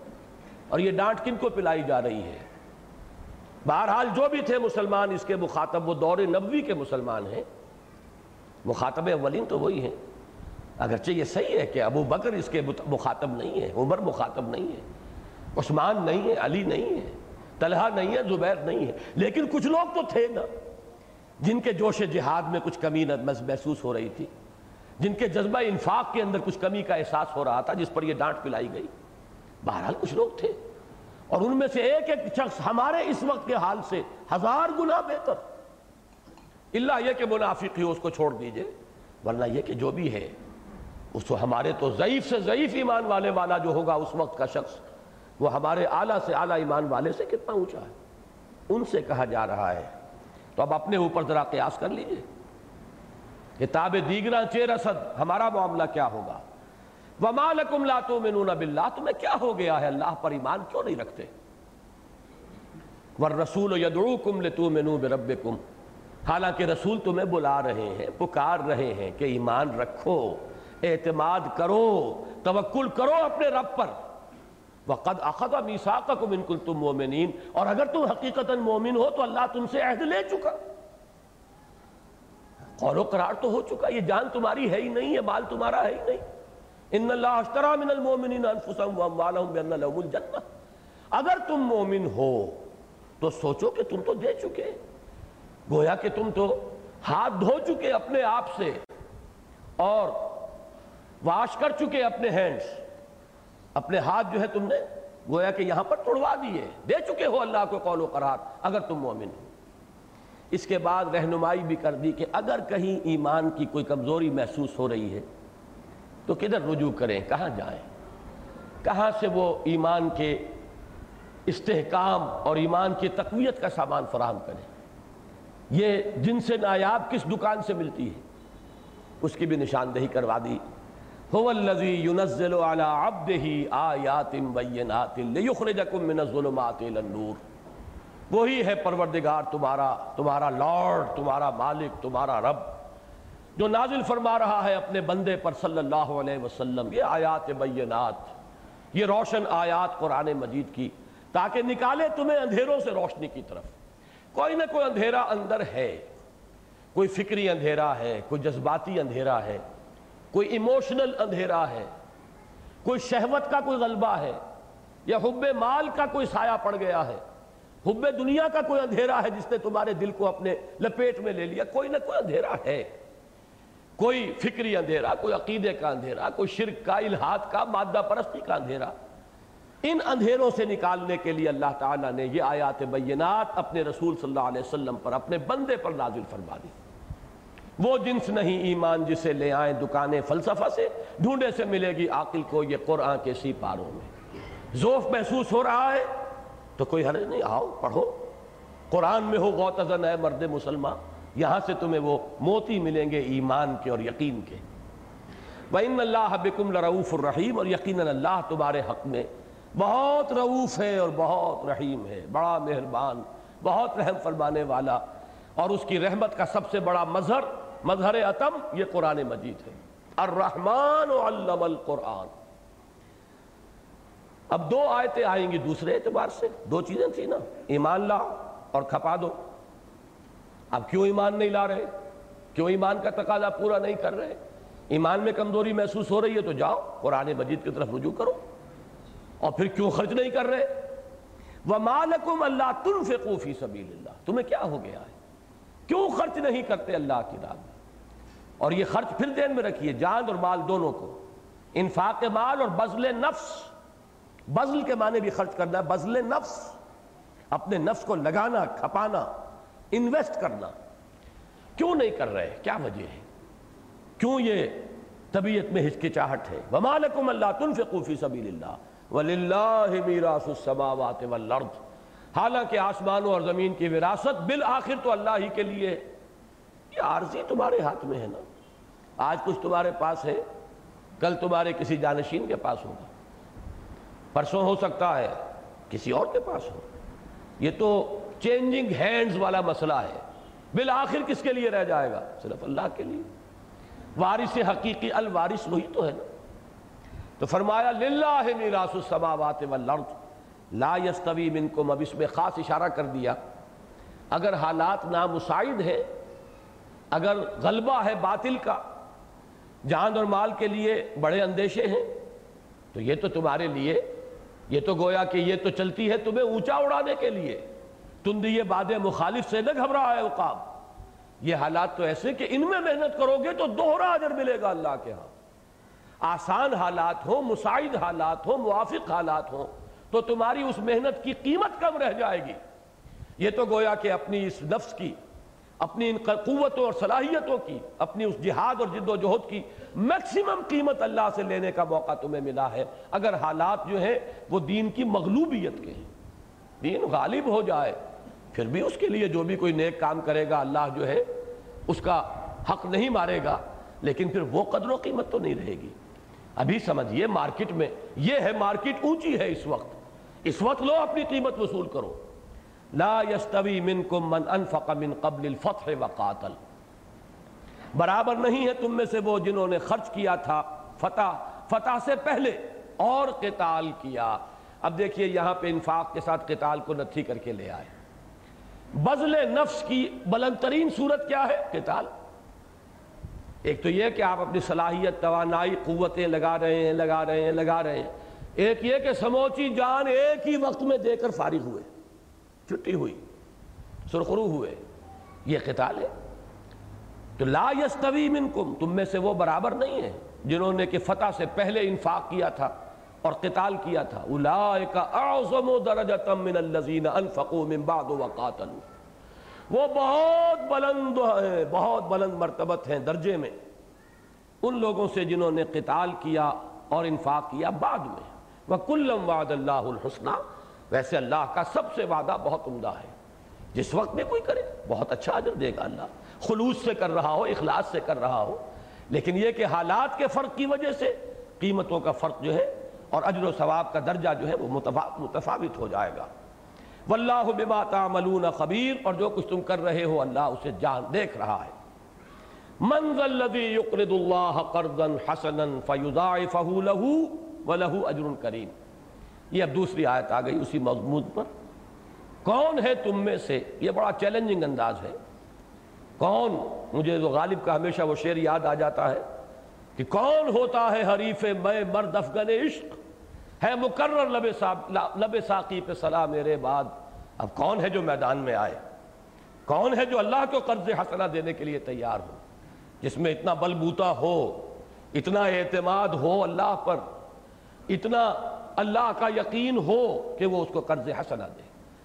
اور یہ ڈانٹ کن کو پلائی جا رہی ہے؟ بہرحال جو بھی تھے مسلمان اس کے مخاطب، وہ دور نبوی کے مسلمان ہیں۔ مخاطب اولین تو وہی ہیں۔ اگرچہ یہ صحیح ہے کہ ابو بکر اس کے مخاطب نہیں ہے عمر مخاطب نہیں ہے عثمان نہیں ہے علی نہیں ہے طلحہ نہیں ہے زبیر نہیں ہے لیکن کچھ لوگ تو تھے نا، جن کے جوش جہاد میں کچھ کمی محسوس ہو رہی تھی، جن کے جذبہ انفاق کے اندر کچھ کمی کا احساس ہو رہا تھا، جس پر یہ ڈانٹ پلائی گئی۔ بہرحال کچھ لوگ تھے۔ اور ان میں سے ایک ایک شخص ہمارے اس وقت کے حال سے ہزار گنا بہتر۔ اللہ یہ کہ منافق ہی اس کو چھوڑ دیجیے، ورنہ یہ کہ جو بھی ہے، اس کو ہمارے تو ضعیف سے ضعیف ایمان والے والا جو ہوگا اس وقت کا شخص، وہ ہمارے اعلیٰ سے اعلیٰ ایمان والے سے کتنا اونچا ہے؟ ان سے کہا جا رہا ہے۔ تو اب اپنے اوپر ذرا قیاس کر لیجیے کتاب دیگرہ چیر اسد ہمارا معاملہ کیا ہوگا؟ وَمَا لَكُمْ لَا تُؤْمِنُونَ بِاللَّهِ تمہیں کیا ہو گیا ہے؟ اللہ پر ایمان کیوں نہیں رکھتے؟ وَالرَّسُولُ يَدْعُوكُمْ لِتُؤْمِنُوا بِرَبِّكُمْ حالانکہ رسول تمہیں بلا رہے ہیں، پکار رہے ہیں کہ ایمان رکھو، اعتماد کرو، توکل کرو اپنے رب پر۔ وَقَدْ أَخَذَ مِيثَاقَكُمْ إِن كُنتُم مُؤْمِنِينَ اور اگر تم حقیقتاً مومن ہو تو اللہ تم سے عہد لے چکا۔ قول و قرار تو ہو چکا، یہ جان تمہاری ہے ہی نہیں ہے مال تمہارا ہے ہی نہیں۔ ان اللہ اشترا من المومنین انفسهم واموالهم بان لهم الجنہ۔ اگر تم مومن ہو، تو سوچو کہ تم تو دے چکے۔ گویا کہ تم تو ہاتھ دھو چکے اپنے آپ سے اور واش کر چکے اپنے ہینڈز۔ اپنے ہاتھ جو ہے تم نے گویا کہ یہاں پر توڑوا دیے۔ دے چکے ہو اللہ کو قول و قرار اگر تم مومن ہو۔ اس کے بعد رہنمائی بھی کر دی کہ اگر کہیں ایمان کی کوئی کمزوری محسوس ہو رہی ہے تو کدھر رجوع کریں؟ کہاں جائیں؟ کہاں سے وہ ایمان کے استحکام اور ایمان کی تقویت کا سامان فراہم کریں؟ یہ جن سے نایاب کس دکان سے ملتی ہے؟ اس کی بھی نشاندہی کروا دی۔ هو الذي ينزل على عبده آیات بینات لیخرجکم من الظلمات الى النور۔ وہی ہے پروردگار، تمہارا تمہارا لارڈ، تمہارا مالک، تمہارا رب۔ جو نازل فرما رہا ہے اپنے بندے پر صلی اللہ علیہ وسلم، یہ آیات بینات، یہ روشن آیات قرآن مجید کی، تاکہ نکالے تمہیں اندھیروں سے روشنی کی طرف۔ کوئی نہ کوئی اندھیرا اندر ہے، کوئی فکری اندھیرا ہے، کوئی جذباتی اندھیرا ہے، کوئی ایموشنل اندھیرا ہے، کوئی شہوت کا کوئی غلبہ ہے، یا حب مال کا کوئی سایہ پڑ گیا ہے، حب دنیا کا کوئی اندھیرا ہے جس نے تمہارے دل کو اپنے لپیٹ میں لے لیا، کوئی نہ کوئی اندھیرا ہے۔ کوئی فکری اندھیرا، کوئی عقیدے کا اندھیرا، کوئی شرک کا، الہاد کا، مادہ پرستی کا اندھیرا۔ ان اندھیروں سے نکالنے کے لیے اللہ تعالیٰ نے یہ آیات بینات اپنے رسول صلی اللہ علیہ وسلم پر اپنے بندے پر نازل فرما دی۔ وہ جنس نہیں ایمان جسے لے آئیں دکانیں فلسفہ سے، ڈھونڈے سے ملے گی عاقل کو یہ قرآن کے سی پاروں میں۔ ذوف محسوس ہو رہا ہے تو کوئی حرج نہیں، آؤ پڑھو۔ قرآن میں ہو غوتزن ہے مرد مسلمان۔ یہاں سے تمہیں وہ موتی ملیں گے ایمان کے اور یقین کے۔ وَإِنَّ اللَّهَ بِكُمْ لَرَعُوفُ الرَّحِيمُ اور یقیناً اللہ تمہارے حق میں بہت رعوف ہے اور بہت رحیم ہے، بڑا مہربان، بہت رحم فرمانے والا۔ اور اس کی رحمت کا سب سے بڑا مظہر مظہر اتم یہ قرآن مجید ہے۔ الرحمن علم القرآن۔ اب دو آیتیں آئیں گی دوسرے اعتبار سے، دو چیزیں تھیں نا۔ ایمان لا اور کھپا دو۔ اب کیوں ایمان نہیں لا رہے؟ کیوں ایمان کا تقاضا پورا نہیں کر رہے؟ ایمان میں کمزوری محسوس ہو رہی ہے تو جاؤ، قرآن مجید کی طرف رجوع کرو۔ اور پھر کیوں خرچ نہیں کر رہے؟ وَمَالَكُمْ اللَّهَ تُنْفِقُوا فِي سَبِيلِ اللَّهِ۔ تمہیں کیا ہو گیا ہے؟ کیوں خرچ نہیں کرتے اللہ کی راہ میں؟ اور یہ خرچ پھر دین میں رکھیے، جان اور مال دونوں کو۔ انفاق مال اور بزل نفس۔ بزل کے معنی بھی خرچ کرنا ہے بزل نفس۔ اپنے نفس کو لگانا، کھپانا۔ انویسٹ کرنا۔ کیوں نہیں کر رہے؟ کیا وجہ ہے؟ کیوں یہ طبیعت میں ہچکچاہٹ ہے؟ وَمَالَكُمْ اللَّهَ تُنْفِقُوا فِي سَبِيلِ اللَّهِ وَلِلَّهِ مِيرَاسُ السَّمَاوَاتِ وَالْأَرْضِ۔ حالانکہ آسمانوں اور زمین کی وراثت بالآخر تو اللہ ہی کے لیے یہ عارضی تمہارے ہاتھ میں ہے نا۔ آج کچھ تمہارے پاس ہے، کل تمہارے کسی جانشین کے پاس ہوگا۔ پرسوں ہو سکتا ہے، کسی اور کے پاس ہو۔ یہ تو چینجنگ ہینڈز والا مسئلہ ہے۔ بالآخر کس کے لیے رہ جائے گا؟ صرف اللہ کے لیے۔ وارث حقیقی الوارث وہی تو ہے نا۔ تو فرمایا، للہ میراث السماوات والارض، لا یستوی منکم، اب اس میں خاص اشارہ کر دیا۔ اگر حالات نامساعد ہے اگر غلبہ ہے باطل کا، جان اور مال کے لیے بڑے اندیشے ہیں، تو یہ تو تمہارے لیے، یہ تو گویا کہ یہ تو چلتی ہے تمہیں اونچا اڑانے کے لیے۔ تم دیے باد مخالف سے نہ گھبرا ہے اقاب یہ حالات تو ایسے کہ ان میں محنت کرو گے تو دوہرا اجر ملے گا اللہ کے ہاں۔ آسان حالات ہوں، مساعد حالات ہوں، موافق حالات ہوں، تو تمہاری اس محنت کی قیمت کم رہ جائے گی۔ یہ تو گویا کہ اپنی اس نفس کی، اپنی ان قوتوں اور صلاحیتوں کی، اپنی اس جہاد اور جد و جہد کی میکسیمم قیمت اللہ سے لینے کا موقع تمہیں ملا ہے۔ اگر حالات جو ہیں وہ دین کی مغلوبیت کے ہیں۔ دین غالب ہو جائے۔ پھر بھی اس کے لیے جو بھی کوئی نیک کام کرے گا، اللہ جو ہے، اس کا حق نہیں مارے گا، لیکن پھر وہ قدر و قیمت تو نہیں رہے گی۔ ابھی سمجھئے مارکٹ میں یہ ہے مارکٹ اونچی ہے اس وقت۔ اس وقت لو اپنی قیمت وصول کرو۔ لا يستوی منکم من انفق من قبل الفتح وقاتل۔ برابر نہیں ہے تم میں سے وہ جنہوں نے خرچ کیا تھا، فتح فتح سے پہلے اور قتال کیا۔ اب دیکھیے، یہاں پہ انفاق کے ساتھ قتال کو نتھی کر کے لے آئے۔ بزل نفس کی بلندترین صورت کیا ہے؟ قتال۔ ایک تو یہ کہ آپ اپنی صلاحیت، توانائی، قوتیں لگا رہے ہیں، لگا رہے ہیں، لگا رہے ہیں۔ ایک یہ کہ سموچی جان ایک ہی وقت میں دے کر فارغ ہوئے، چھٹی ہوئی، سرخرو ہوئے۔ یہ قتال ہے۔ تو لا یستوی منکم، تم میں سے وہ برابر نہیں ہے جنہوں نے کہ فتح سے پہلے انفاق کیا تھا۔ اور قتال کیا تھا۔ اولئک اعظم درجۃ من الذین انفقوا من بعد وقاتلوا۔ وہ بہت بلند ہیں، بہت بلند مرتبت ہیں درجے میں۔ ان لوگوں سے جنہوں نے قتال کیا اور انفاق کیا بعد میں۔ وَكُلَّمْ وَعَدَ اللَّهُ الْحُسْنَى ویسے اللہ کا سب سے وعدہ بہت عمدہ ہے۔ جس وقت میں کوئی کرے، بہت اچھا اجر دے گا اللہ۔ خلوص سے کر رہا ہو، اخلاص سے کر رہا ہو۔ لیکن یہ کہ حالات کے فرق کی وجہ سے، قیمتوں کا فرق جو ہے اور اجر و ثواب کا درجہ جو ہے وہ متفاوت ہو جائے گا۔ واللہ بما تعملون خبیر اور جو کچھ تم کر رہے ہو اللہ اسے جان دیکھ رہا ہے۔ من ذا الذي يقرض الله قرضا حسنا فيضاعفه له وله اجر کریم یہ اب دوسری آیت آ گئی اسی مضمون پر۔ کون ہے تم میں سے؟ یہ بڑا چیلنجنگ انداز ہے۔ کون؟ مجھے غالب کا ہمیشہ وہ شعر یاد آ جاتا ہے۔ کہ کون ہوتا ہے حریف میں مرد افغن عشق؟ ہے مقرر لب لب ساقی پہ صلاح میرے بعد۔ اب کون ہے جو میدان میں آئے؟ کون ہے جو اللہ کو قرض حسنہ دینے کے لیے تیار ہو؟ جس میں اتنا بلبوتا ہو، اتنا اعتماد ہو اللہ پر، اتنا اللہ کا یقین ہو کہ وہ اس کو قرض حسنہ دے۔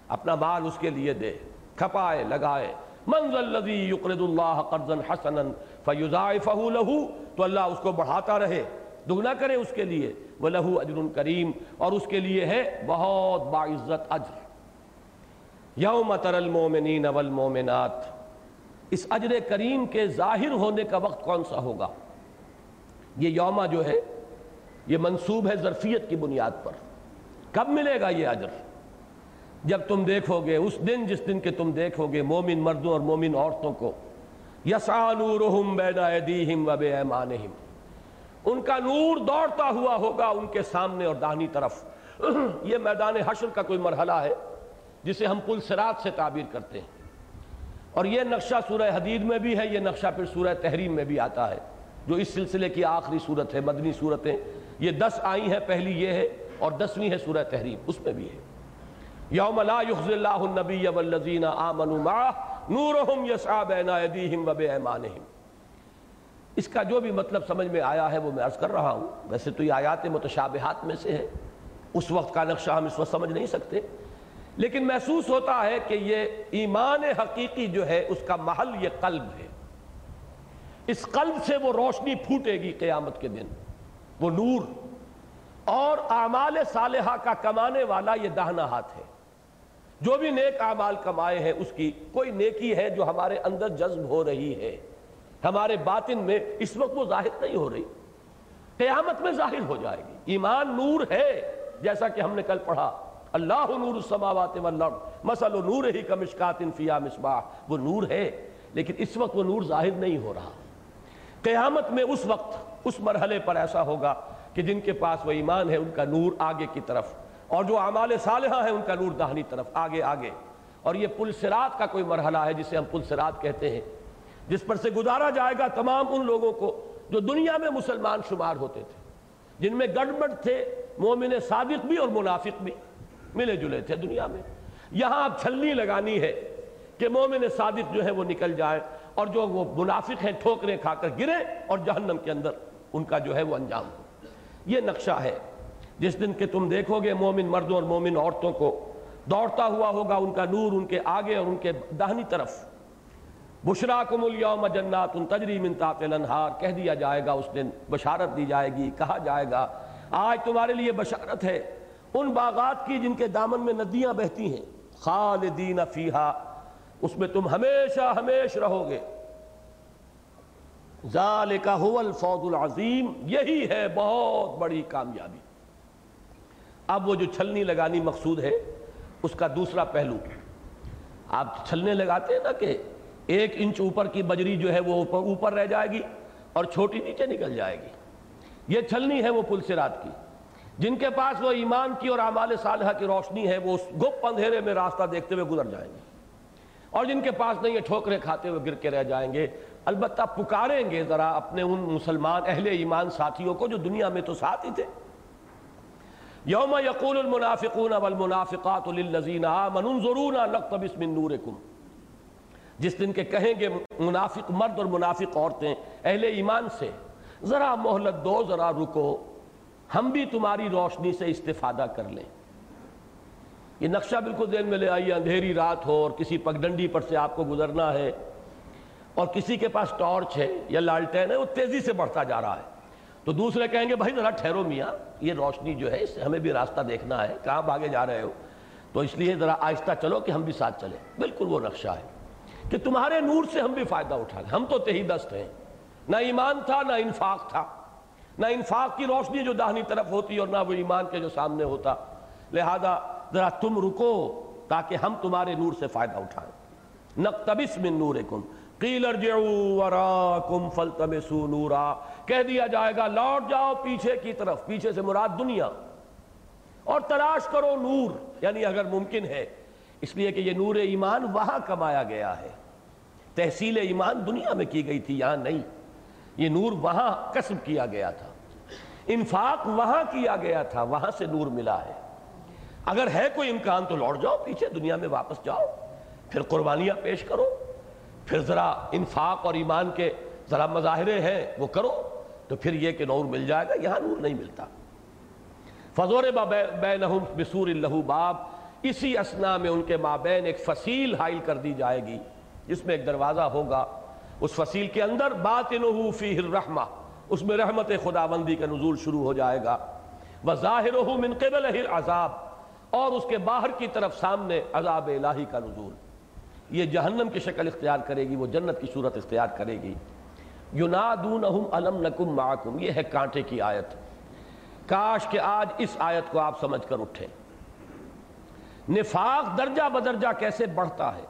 اپنا مال اس کے لیے دے، کھپائے، لگائے۔ منظر الذي يقرض الله قرضا حسنا فيضاعفه له تو اللہ اس کو بڑھاتا رہے، دگنا کرے اس کے لیے، وله اجر کریم، اور اس کے لیے ہے بہت باعزت اجر۔ یوم تر المؤمنین والمؤمنات، اس اجر کریم کے ظاہر ہونے کا وقت کون سا ہوگا؟ یہ یوم جو ہے، یہ منصوب ہے ظرفیت کی بنیاد پر۔ کب ملے گا یہ اجر؟ جب تم دیکھو گے، اس دن جس دن کے تم دیکھو گے، مومن مردوں اور مومن عورتوں کو۔ یسعانورہم بین ایدیہم و بے ایمانہم۔ ان کا نور دوڑتا ہوا ہوگا ان کے سامنے اور دہنی طرف۔ یہ میدان حشر کا کوئی مرحلہ ہے جسے ہم پل سرات سے تعبیر کرتے ہیں۔ اور یہ نقشہ سورہ حدید میں بھی ہے، یہ نقشہ پھر سورہ تحریم میں بھی آتا ہے، جو اس سلسلے کی آخری صورت ہے، مدنی صورتیں۔ یہ دس آئی ہیں، پہلی یہ ہے اور دسویں ہے سورہ تحریم، اس میں بھی ہے۔ یوم لا یخز اللہ النبی والذین آمنوا معه نورہم یسعا بین ایدیہم و بے ایمانہم۔ اس کا جو بھی مطلب سمجھ میں آیا ہے وہ میں عرض کر رہا ہوں۔ ویسے تو یہ آیات متشابہات میں سے ہے اس وقت کا نقشہ ہم اس وقت سمجھ نہیں سکتے۔ لیکن محسوس ہوتا ہے کہ یہ ایمان حقیقی جو ہے، اس کا محل یہ قلب ہے۔ اس قلب سے وہ روشنی پھوٹے گی قیامت کے دن۔ وہ نور۔ اور اعمال صالحہ کا کمانے والا یہ دہنا ہاتھ ہے۔ جو بھی نیک اعمال کمائے ہیں، اس کی کوئی نیکی ہے جو ہمارے اندر جذب ہو رہی ہے؟ ہمارے باطن میں اس وقت وہ ظاہر نہیں ہو رہی۔ قیامت میں ظاہر ہو جائے گی۔ ایمان نور ہے، جیسا کہ ہم نے کل پڑھا۔ اللہ نور السماوات والارض، مثل نور ہی کا مشکات فیا مصباح۔ وہ نور ہے، لیکن اس وقت وہ نور ظاہر نہیں ہو رہا۔ قیامت میں اس وقت، اس مرحلے پر ایسا ہوگا کہ جن کے پاس وہ ایمان ہے، ان کا نور آگے کی طرف اور جو اعمال صالحہ ہیں ان کا نور دہنی طرف، آگے آگے۔ اور یہ پل سرات کا کوئی مرحلہ ہے جسے ہم پل سرات کہتے ہیں، جس پر سے گزارا جائے گا تمام ان لوگوں کو جو دنیا میں مسلمان شمار ہوتے تھے، جن میں گڑبڑ تھے، مومن صادق بھی اور منافق بھی، ملے جلے تھے دنیا میں۔ یہاں اب چھلنی لگانی ہے کہ مومن صادق جو ہے وہ نکل جائے اور جو وہ منافق ہیں ٹھوکریں کھا کر گرے اور جہنم کے اندر ان کا جو ہے وہ انجام ہو۔ یہ نقشہ ہے۔ جس دن کہ تم دیکھو گے مومن مردوں اور مومن عورتوں کو، دوڑتا ہوا ہوگا ان کا نور ان کے آگے اور ان کے دہنی طرف۔ بشراکم اليوم جنات تجری من تحت الانہار، کہہ دیا جائے گا، اس دن بشارت دی جائے گی، کہا جائے گا، آج تمہارے لیے بشارت ہے۔ ان باغات کی جن کے دامن میں ندیاں بہتی ہیں، خالدین فیہا، اس میں تم ہمیشہ ہمیش رہو گے۔ ذالک هو الفوز العظیم، یہی ہے بہت بڑی کامیابی۔ اب وہ جو چھلنی لگانی مقصود ہے، اس کا دوسرا پہلو۔ آپ چھلنے لگاتے ہیں نا کہ ایک انچ اوپر کی بجری جو ہے وہ اوپر رہ جائے گی اور چھوٹی نیچے نکل جائے گی۔ یہ چھلنی ہے وہ پل سرات کی۔ جن کے پاس وہ ایمان کی اور اعمال صالحہ کی روشنی ہے، وہ گپ اندھیرے میں راستہ دیکھتے ہوئے گزر جائیں گے۔ اور جن کے پاس نہیں یہ ٹھوکرے کھاتے ہوئے گر کے رہ جائیں گے۔ البتہ پکاریں گے ذرا اپنے ان مسلمان اہل ایمان ساتھیوں کو جو دنیا میں تو ساتھ ہی تھے۔ یوم یقول المنافقون والمنافقات للذین آمنوا انظرونا نقتبس من نورکم۔ جس دن کے کہیں گے منافق مرد اور منافق عورتیں، اہل ایمان سے، ذرا محلت دو، ذرا رکو، ہم بھی تمہاری روشنی سے استفادہ کر لیں۔ یہ نقشہ بالکل ذہن میں لے آئیے، اندھیری رات ہو اور کسی پگڈنڈی پر سے آپ کو گزرنا ہے اور کسی کے پاس ٹارچ ہے یا لالٹین ہے، وہ تیزی سے بڑھتا جا رہا ہے۔ تو دوسرے کہیں گے، بھائی ذرا ٹھہرو میاں، یہ روشنی جو ہے، اس سے ہمیں بھی راستہ دیکھنا ہے، کہاں بھاگے جا رہے ہو؟ تو اس لیے ذرا آہستہ چلو کہ ہم بھی ساتھ چلیں۔ بالکل وہ نقشہ ہے کہ تمہارے نور سے ہم بھی فائدہ اٹھا گئے ہم تو تہی دست ہیں۔ نہ ایمان تھا، نہ انفاق تھا۔ نہ انفاق کی روشنی جو داہنی طرف ہوتی اور نہ وہ ایمان کے جو سامنے ہوتا۔ لہذا ذرا تم رکو تاکہ ہم تمہارے نور سے فائدہ اٹھائیں۔ نقتبس من نورکم، قیل ارجعوا وراکم فلتمسوا نورا۔ کہہ دیا جائے گا، لوٹ جاؤ پیچھے کی طرف، پیچھے سے مراد دنیا۔ اور تلاش کرو نور یعنی اگر ممکن ہے۔ اس لیے کہ یہ نور ایمان وہاں کمایا گیا ہے۔ تحصیل ایمان دنیا میں کی گئی تھی، یہاں نہیں۔ یہ نور وہاں قسم کیا گیا تھا۔ انفاق وہاں کیا گیا تھا، وہاں سے نور ملا ہے۔ اگر ہے کوئی امکان تو لوٹ جاؤ پیچھے، دنیا میں واپس جاؤ۔ پھر قربانیاں پیش کرو۔ پھر ذرا انفاق اور ایمان کے ذرا مظاہرے ہیں، وہ کرو۔ تو پھر یہ کہ نور مل جائے گا، یہاں نور نہیں ملتا۔ فضور بینہم بسور اللہ باب، اسی اسنا میں ان کے مابین ایک فصیل حائل کر دی جائے گی، جس میں ایک دروازہ ہوگا۔ اس فصیل کے اندر باطنہو فیہ الرحمہ، اس میں رحمت خداوندی کا نزول شروع ہو جائے گا۔ وَظَاهِرُهُ مِنْ قِبَلَهِ الْعَذَابِ، اور اس کے باہر کی طرف سامنے عذاب الہی کا نزول۔ یہ جہنم کی شکل اختیار کرے گی، وہ جنت کی صورت اختیار کرے گی۔ يُنَادُونَهُمْ أَلَمْ نَكُمْ مَعَكُمْ یہ ہے کانٹے کی آیت۔ کاش کہ آج اس آیت کو آپ سمجھ کر اٹھیں۔ نفاق درجہ بدرجہ کیسے بڑھتا ہے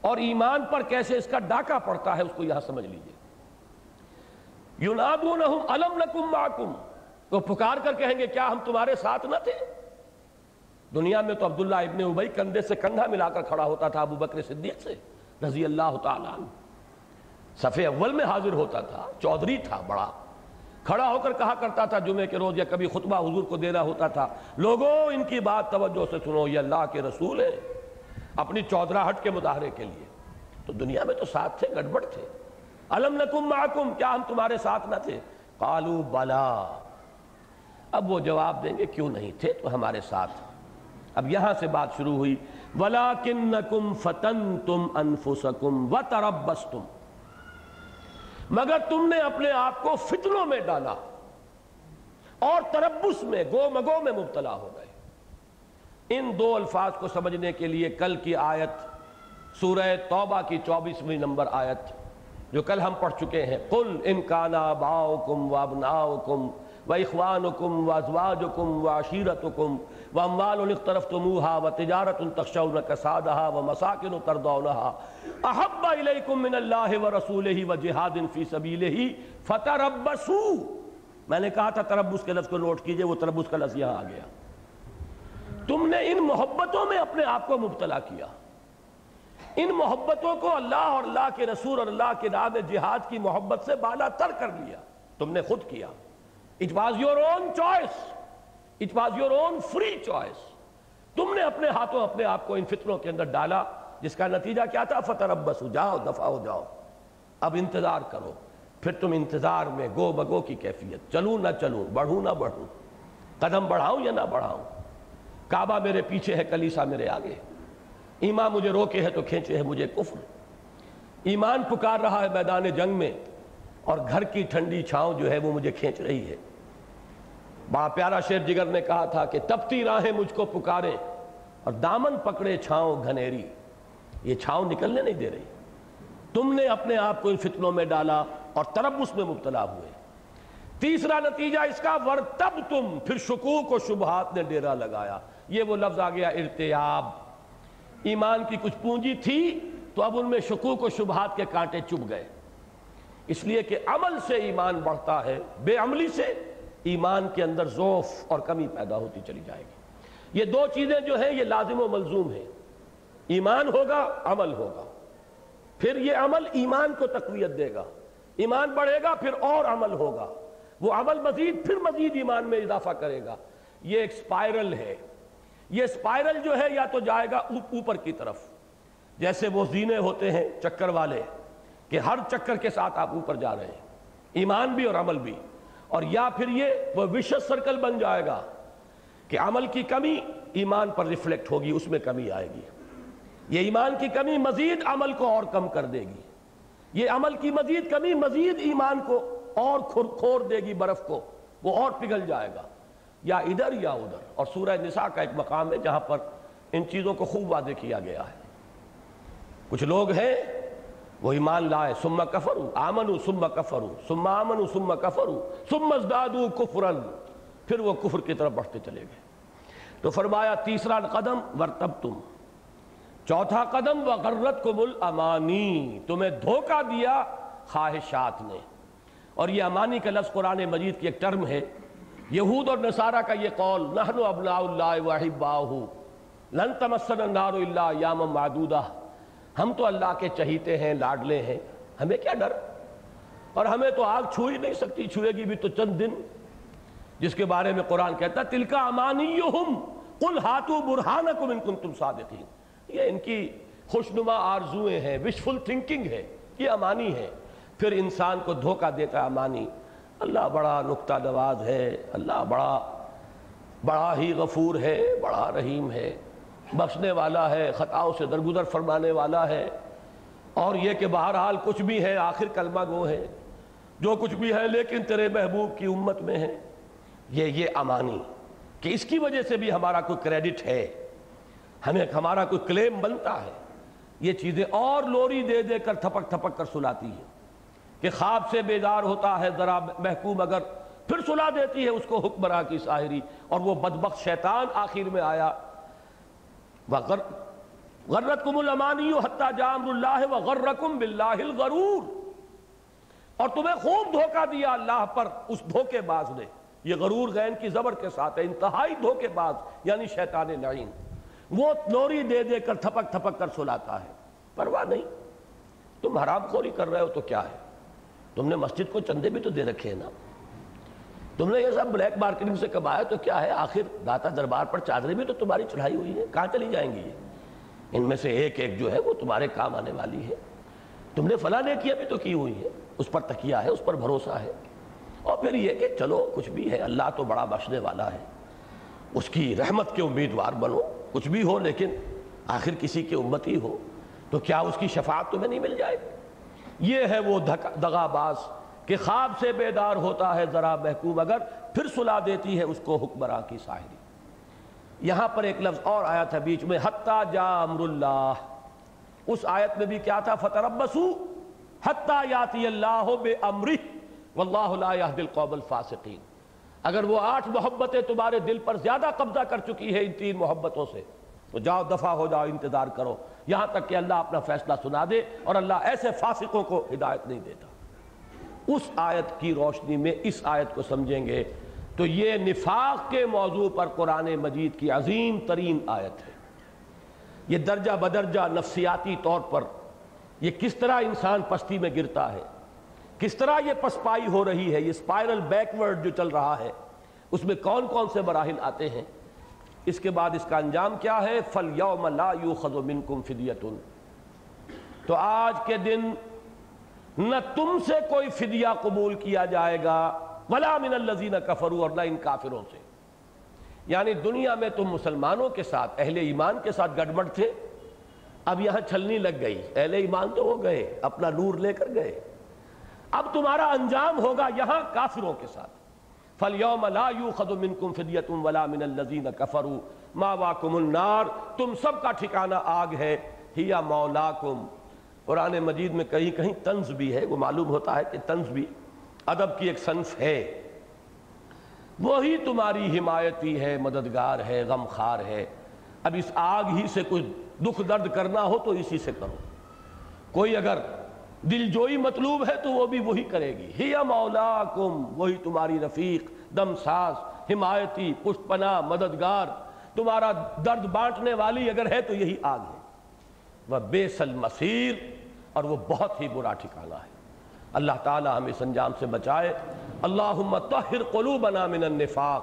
اور ایمان پر کیسے اس کا ڈاکہ پڑتا ہے، اس کو یہاں سمجھ لیجیے۔ یونادونہم علم لکم معکم، وہ پکار کر کہیں گے، کیا ہم تمہارے ساتھ نہ تھے؟ دنیا میں تو عبداللہ ابن عبی کندھے سے کندھا ملا کر کھڑا ہوتا تھا ابو بکر صدیق سے، رضی اللہ تعالیٰ صفحے اول میں حاضر ہوتا تھا، چودھری تھا بڑا۔ کھڑا ہو کر کہا کرتا تھا، جمعے کے روز یا کبھی خطبہ حضور کو دینا ہوتا تھا۔ لوگوں، ان کی بات توجہ سے سنو، یہ اللہ کے رسول ہیں۔ اپنی چودراہٹ کے مظاہرے کے لیے۔ تو دنیا میں تو ساتھ تھے، گڑبڑ تھے۔ علم نکم معکم، کیا ہم تمہارے ساتھ نہ تھے؟ قالو، بلا۔ اب وہ جواب دیں گے، کیوں نہیں تھے؟ تو ہمارے ساتھ۔ اب یہاں سے بات شروع ہوئی۔ وَلَكِنَّكُمْ فَتَنْتُمْ أَنفُسَكُمْ وَتَرَبَّسْتُمْ مگر تم نے اپنے آپ کو فتنوں میں ڈالا اور تربس میں گو مگو میں مبتلا ہو گئے۔ ان دو الفاظ کو سمجھنے کے لیے کل کی آیت، سورہ توبہ کی چوبیسویں نمبر آیت، جو کل ہم پڑھ چکے ہیں۔ قل ان کانا باؤکم و ابناؤکم و اخوانکم و ازواجکم و عشیرتکم و اموال اخترفتموها و تجارت تخشون کسادها و مساکن تردونها احب الیکم من اللہ و رسولہ و جہاد فی سبیلہ فتربسو میں نے کہا تھا تربس کے لفظ کو نوٹ کیجیے، وہ تربس کا لفظ یہاں آ گیا۔ تم نے ان محبتوں میں اپنے آپ کو مبتلا کیا۔ ان محبتوں کو اللہ اور اللہ کے رسول اور اللہ کے راہ جہاد کی محبت سے بالا تر کر لیا تم نے خود کیا۔ It was your own choice it was your own free choice تم نے اپنے ہاتھوں اپنے آپ کو ان فطروں کے اندر ڈالا، جس کا نتیجہ کیا تھا؟ فتح ربس جاؤ دفاع ہو، جاؤ۔ اب انتظار کرو۔ پھر تم انتظار میں گو بگو کی کیفیت۔ چلوں نہ چلوں بڑھوں نہ بڑھوں قدم بڑھاؤں یا نہ بڑھاؤں کعبہ میرے پیچھے ہے، کلیسا میرے آگے۔ ایمان مجھے روکے ہے تو کھینچے ہے مجھے کفر۔ ایمان پکار رہا ہے میدان جنگ میں اور گھر کی ٹھنڈی چھاؤں جو ہے وہ مجھے کھینچ رہی ہے۔ بڑا پیارا شیر جگر نے کہا تھا کہ تپتی راہیں مجھ کو پکارے اور دامن پکڑے چھاؤں گھنیری۔ یہ چھاؤں نکلنے نہیں دے رہی۔ تم نے اپنے آپ کو ان فتنوں میں ڈالا اور تربس میں مبتلا ہوئے۔ تیسرا نتیجہ اس کا ورتب تم پھر شکوک و شبہات نے ڈیرا لگایا۔ یہ وہ لفظ آ گیا، ارتیاب۔ ایمان کی کچھ پونجی تھی تو اب ان میں شکوک و شبہات کے کانٹے چپ گئے۔ اس لیے کہ عمل سے ایمان بڑھتا ہے، بے عملی سے ایمان کے اندر ذوف اور کمی پیدا ہوتی چلی جائے گی۔ یہ دو چیزیں جو ہیں، یہ لازم و ملزوم ہیں۔ ایمان ہوگا، عمل ہوگا۔ پھر یہ عمل ایمان کو تقویت دے گا۔ ایمان بڑھے گا، پھر اور عمل ہوگا۔ وہ عمل مزید، پھر مزید ایمان میں اضافہ کرے گا۔ یہ ایک سپائرل ہے۔ یہ سپائرل جو ہے، یا تو جائے گا اوپر کی طرف۔ جیسے وہ زینے ہوتے ہیں، چکر والے، کہ ہر چکر کے ساتھ آپ اوپر جا رہے ہیں۔ ایمان بھی اور عمل بھی۔ اور یا پھر یہ وہ وشس سرکل بن جائے گا کہ عمل کی کمی ایمان پر ریفلیکٹ ہوگی، اس میں کمی آئے گی۔ یہ ایمان کی کمی مزید عمل کو اور کم کر دے گی۔ یہ عمل کی مزید کمی مزید ایمان کو اور کھور دے گی برف کو، وہ اور پگھل جائے گا۔ یا ادھر یا ادھر۔ اور سورہ نساء کا ایک مقام ہے جہاں پر ان چیزوں کو خوب واضح کیا گیا ہے۔ کچھ لوگ ہیں وہ ایمان لائے سما کفرو آمنو سما کفرو سما آمنو سما کفرو سم ازدادو کفرن پھر وہ کفر کی طرف بڑھتے چلے گئے۔ تو فرمایا، تیسرا قدم ورتب تم چوتھا قدم وغرت کو مل امانی تمہیں دھوکہ دیا خواہشات نے۔ اور یہ امانی کا لفظ قرآن مجید کی ایک ٹرم ہے۔ یہود اور نصارہ کا یہ قول نحن ابناء اللہ وحباہو لن تمسن النار اللہ یام معدودہ۔ ہم تو اللہ کے چہیتے ہیں، لاڈلے ہیں، ہمیں کیا ڈر؟ اور ہمیں تو آگ چھو ہی نہیں سکتی، چھوئے گی بھی تو چند دن۔ جس کے بارے میں قرآن کہتا ہے، تلکا امانیہم، قل ہاتو برہانکم ان کنتم صادقین۔ یہ ان کی خوشنما آرزویں ہیں وشفل تھنکنگ ہے، یہ امانی ہے۔ پھر انسان کو دھوکہ دیتا ہے امانی۔ اللہ بڑا نقطہ نواز ہے، اللہ بڑا بڑا ہی غفور ہے، بڑا رحیم ہے۔ بخشنے والا ہے، خطاؤں سے درگزر فرمانے والا ہے۔ اور یہ کہ بہرحال کچھ بھی ہے، آخر کلمہ گو ہے۔ جو کچھ بھی ہے، لیکن تیرے محبوب کی امت میں ہے۔ یہ یہ امانی۔ کہ اس کی وجہ سے بھی ہمارا کوئی کریڈٹ ہے۔ ہمیں، ہمارا کوئی کلیم بنتا ہے۔ یہ چیزیں اور لوری دے دے کر تھپک تھپک کر سلاتی ہیں۔ کہ خواب سے بیدار ہوتا ہے، ذرا محکوم اگر پھر سلا دیتی ہے اس کو حکمراں کی ساحری۔ اور وہ بدبخت شیطان آخر میں آیا۔ غرتکم الامانی حتی جامر اللہ وغرکم باللہ الغرور۔ اور تمہیں خوب دھوکہ دیا اللہ پر اس دھوکے باز نے۔ یہ غرور غین کی زبر کے ساتھ ہے، انتہائی دھوکے باز یعنی شیطان لعین وہ لوری دے دے کر تھپک تھپک کر سلاتا ہے۔ پرواہ نہیں۔ تم حرام خوری کر رہے ہو تو کیا ہے؟ تم نے مسجد کو چندے بھی تو دے رکھے ہیں نا۔ تم نے یہ سب بلیک مارکیٹنگ سے کمایا تو کیا ہے؟ آخر داتا دربار پر چادریں بھی تو تمہاری چڑھائی ہوئی ہے کہاں چلی جائیں گی یہ؟ ان میں سے ایک ایک جو ہے وہ تمہارے کام آنے والی ہے۔ تم نے فلاں نے کیا بھی تو کی ہوئی ہے اس پر تکیہ ہے، اس پر بھروسہ ہے۔ اور پھر یہ کہ چلو، کچھ بھی ہے، اللہ تو بڑا بخشنے والا ہے۔ اس کی رحمت کے امیدوار بنو۔ کچھ بھی ہو لیکن آخر کسی کی امت ہی ہو۔ تو کیا اس کی شفاعت تمہیں نہیں مل جائے؟ یہ ہے وہ دغا باز کہ خواب سے بیدار ہوتا ہے ذرا محکوم، اگر پھر سلا دیتی ہے اس کو حکمراں کی ساحری یہاں پر ایک لفظ اور آیا تھا بیچ میں، حتیٰ جا امر اللہ۔ اس آیت میں بھی کیا تھا؟ فتربسو حتیٰ یاتی اللہ بے امرہ واللہ لا یہد القوم الفاسقین۔ اگر وہ آٹھ محبتیں تمہارے دل پر زیادہ قبضہ کر چکی ہے ان تین محبتوں سے، تو جاؤ دفع ہو، جاؤ انتظار کرو۔ یہاں تک کہ اللہ اپنا فیصلہ سنا دے اور اللہ ایسے فاسقوں کو ہدایت نہیں دیتا۔ اس آیت کی روشنی میں اس آیت کو سمجھیں گے۔ تو یہ نفاق کے موضوع پر قرآن مجید کی عظیم ترین آیت ہے۔ یہ درجہ بدرجہ نفسیاتی طور پر یہ کس طرح انسان پستی میں گرتا ہے، کس طرح یہ پسپائی ہو رہی ہے، یہ سپائرل بیکورڈ جو چل رہا ہے، اس میں کون کون سے مراحل آتے ہیں؟ اس کے بعد اس کا انجام کیا ہے؟ فل یوم لا یوخذ منکم فدیتن تو آج کے دن نہ تم سے کوئی فدیہ قبول کیا جائے گا، ولا من الذین کفروا اور نہ ان کافروں سے۔ یعنی دنیا میں تم مسلمانوں کے ساتھ، اہل ایمان کے ساتھ گڑبڑ تھے، اب یہاں چھلنی لگ گئی۔ اہل ایمان تو ہو گئے، اپنا نور لے کر گئے۔ اب تمہارا انجام ہوگا یہاں کافروں کے ساتھ۔ فَالْيَوْمَ لَا يُوْخَذُ مِنْكُمْ فِدْيَةٌ وَلَا مِنَ الَّذِينَ كَفَرُوا۔ مَاوَاكُمُ النَّارِ۔ تم سب کا ٹھکانہ آگ ہے۔ ہِيَ مَوْلَاكُمْ۔ قرآن مجید میں کہیں کہیں طنز بھی ہے، وہ معلوم ہوتا ہے کہ طنز بھی ادب کی ایک صنف ہے۔ وہی تمہاری حمایتی ہے، مددگار ہے غم خار ہے۔ اب اس آگ ہی سے کچھ دکھ درد کرنا ہو تو اسی سے کرو۔ کوئی اگر دل جوئی مطلوب ہے تو وہ بھی وہی کرے گی۔ ہی مولا کم وہی تمہاری رفیق، دم ساز، حمایتی پشت پناہ مددگار۔ تمہارا درد بانٹنے والی اگر ہے تو یہی آگ ہے۔ وہ بے سل مسیر اور وہ بہت ہی برا ٹھکانہ ہے۔ اللہ تعالی ہمیں اس انجام سے بچائے۔ اللہم طہر قلوبنا من النفاق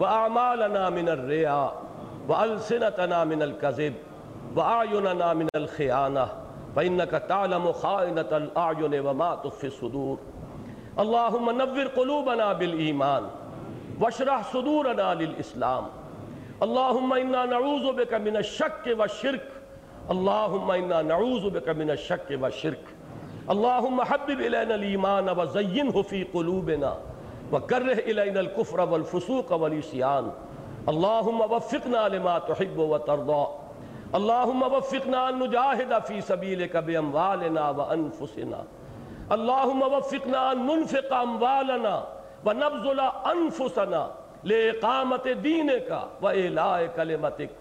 وآمالنا من الریا وألسنتنا من الكذب وآیوننا من الخیانہ فإنك تعلم خائنة الأعين وما تخفي الصدور۔ اللہم نور قلوبنا بالایمان وشرح صدورنا للاسلام۔ اللہم انا نعوذ بک من الشک والشرک اللہم انا نعوذ بک من الشک والشرک اللہم حبب الینا الایمان وزینہ فی قلوبنا وکرہ الینا الكفر والفسوق والعصیان اللہم وفقنا لما تحب وترضى اللہم وفقنا ان نجاہد فی سبیلک باموالنا وانفسنا اللہم وفقنا ان ننفق اموالنا و ونبذل انفسنا لإقامت دینک وإلاء کلمتک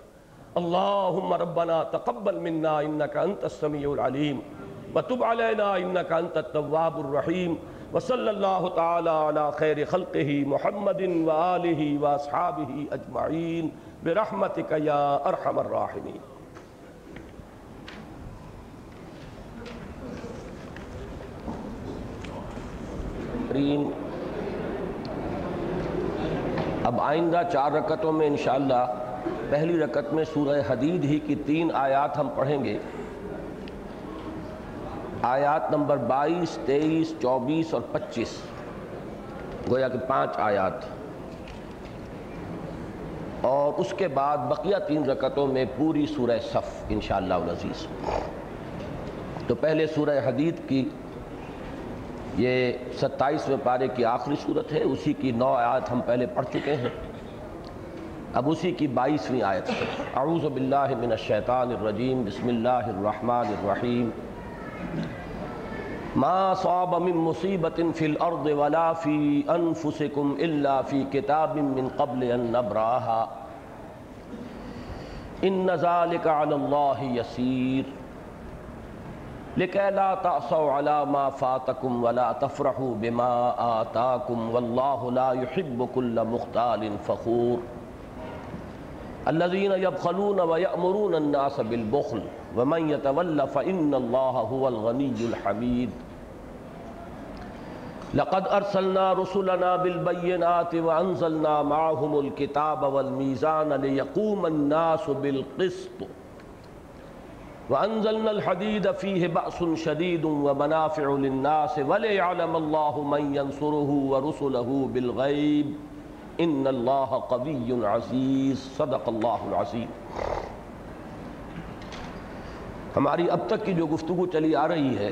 اللہم ربنا تقبل منا انکا انت السمیع العلیم وتب علینا انکا انت التواب الرحیم وصلی اللہ تعالی علی خیر خلقہ محمد وآلہ واصحابہ اجمعین برحمتک یا ارحم الراحمین اب آئندہ چار رکعتوں میں انشاءاللہ پہلی رکعت میں سورہ حدید ہی کی تین آیات ہم پڑھیں گے۔ آیات نمبر بائیس، تیئیس، چوبیس اور پچیس۔ گویا کہ پانچ آیات۔ اور اس کے بعد بقیہ تین رکعتوں میں پوری سورہ صف، انشاءاللہ العزیز۔ تو پہلے سورہ حدید کی، یہ ستائیسویں پارے کی آخری صورت ہے، اسی کی نو آیات ہم پہلے پڑھ چکے ہیں۔ اب اسی کی بائیسویں آیت اعوذ باللہ من الشیطان الرجیم، بسم اللہ الرحمن الرحیم۔ ما صاب من مصیبت فی الارض ولا فی انفسکم الا فی کتاب من قبل ان نبراہا۔ ان ذالک علی اللہ یسیر۔ لِكَيْ لَا تَعْصَوْا عَلَى مَا فَاتَكُمْ وَلَا تَفْرَحُوا بِمَا آتَاكُمْ وَاللَّهُ لَا يُحِبُّ كُلَّ مُخْتَالٍ فَخُورٍ۔ الَّذِينَ يَبْخَلُونَ وَيَأْمُرُونَ النَّاسَ بِالْبُخْلِ وَمَنْ يَتَوَلَّ فَإِنَّ اللَّهَ هُوَ الْغَنِيُّ الْحَمِيدُ. لقد ارسلنا رسلنا بالبينات وانزلنا معهم الكتاب والميزان ليقوم الناس بالقسط. وانزلنا الحديد فيه بأس شديد ومنافع للناس وليعلم الله من ينصره ورسله بالغيب. ان الله قوي عزيز. صدق الله العظيم ہماری اب تک کی جو گفتگو چلی آ رہی ہے،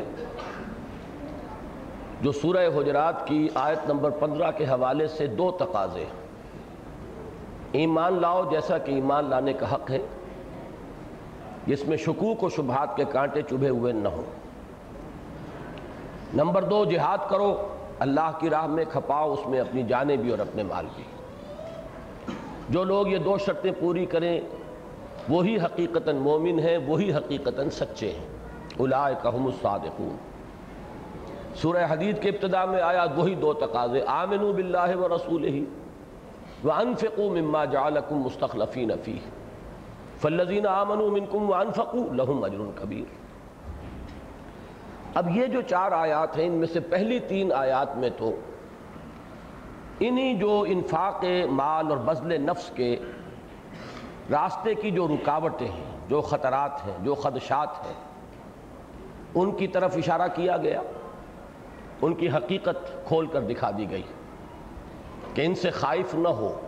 جو سورہ حجرات کی آیت نمبر پندرہ کے حوالے سے دو تقاضے ایمان لاؤ جیسا کہ ایمان لانے کا حق ہے، جس میں شکوک و شبہات کے کانٹے چبھے ہوئے نہ ہوں۔ نمبر دو، جہاد کرو، اللہ کی راہ میں کھپاؤ، اس میں اپنی جانیں بھی اور اپنے مال بھی۔ جو لوگ یہ دو شرطیں پوری کریں، وہی حقیقتاً مومن ہیں، وہی حقیقتاً سچے ہیں۔ اولئک ہم الصادقون۔ سورہ حدید کے ابتدا میں آیا، وہی دو تقاضے، آمنوا باللہ و رسول ہی وَأَنفِقُوا مِمَّا جَعَلَكُمْ مُسْتَخْلَفِينَ فِيهِ فَالَّذِينَ آمَنُوا مِنْكُمْ وَأَنفَقُوا لَهُمْ عَجْرٌ كَبِيرٌ اب یہ جو چار آیات ہیں، ان میں سے پہلی تین آیات میں تو انہی جو انفاق مال اور بذل نفس کے راستے کی جو رکاوٹیں ہیں، جو خطرات ہیں، جو خدشات ہیں، ان کی طرف اشارہ کیا گیا؟ ان کی حقیقت کھول کر دکھا دی گئی کہ ان سے خائف نہ ہو،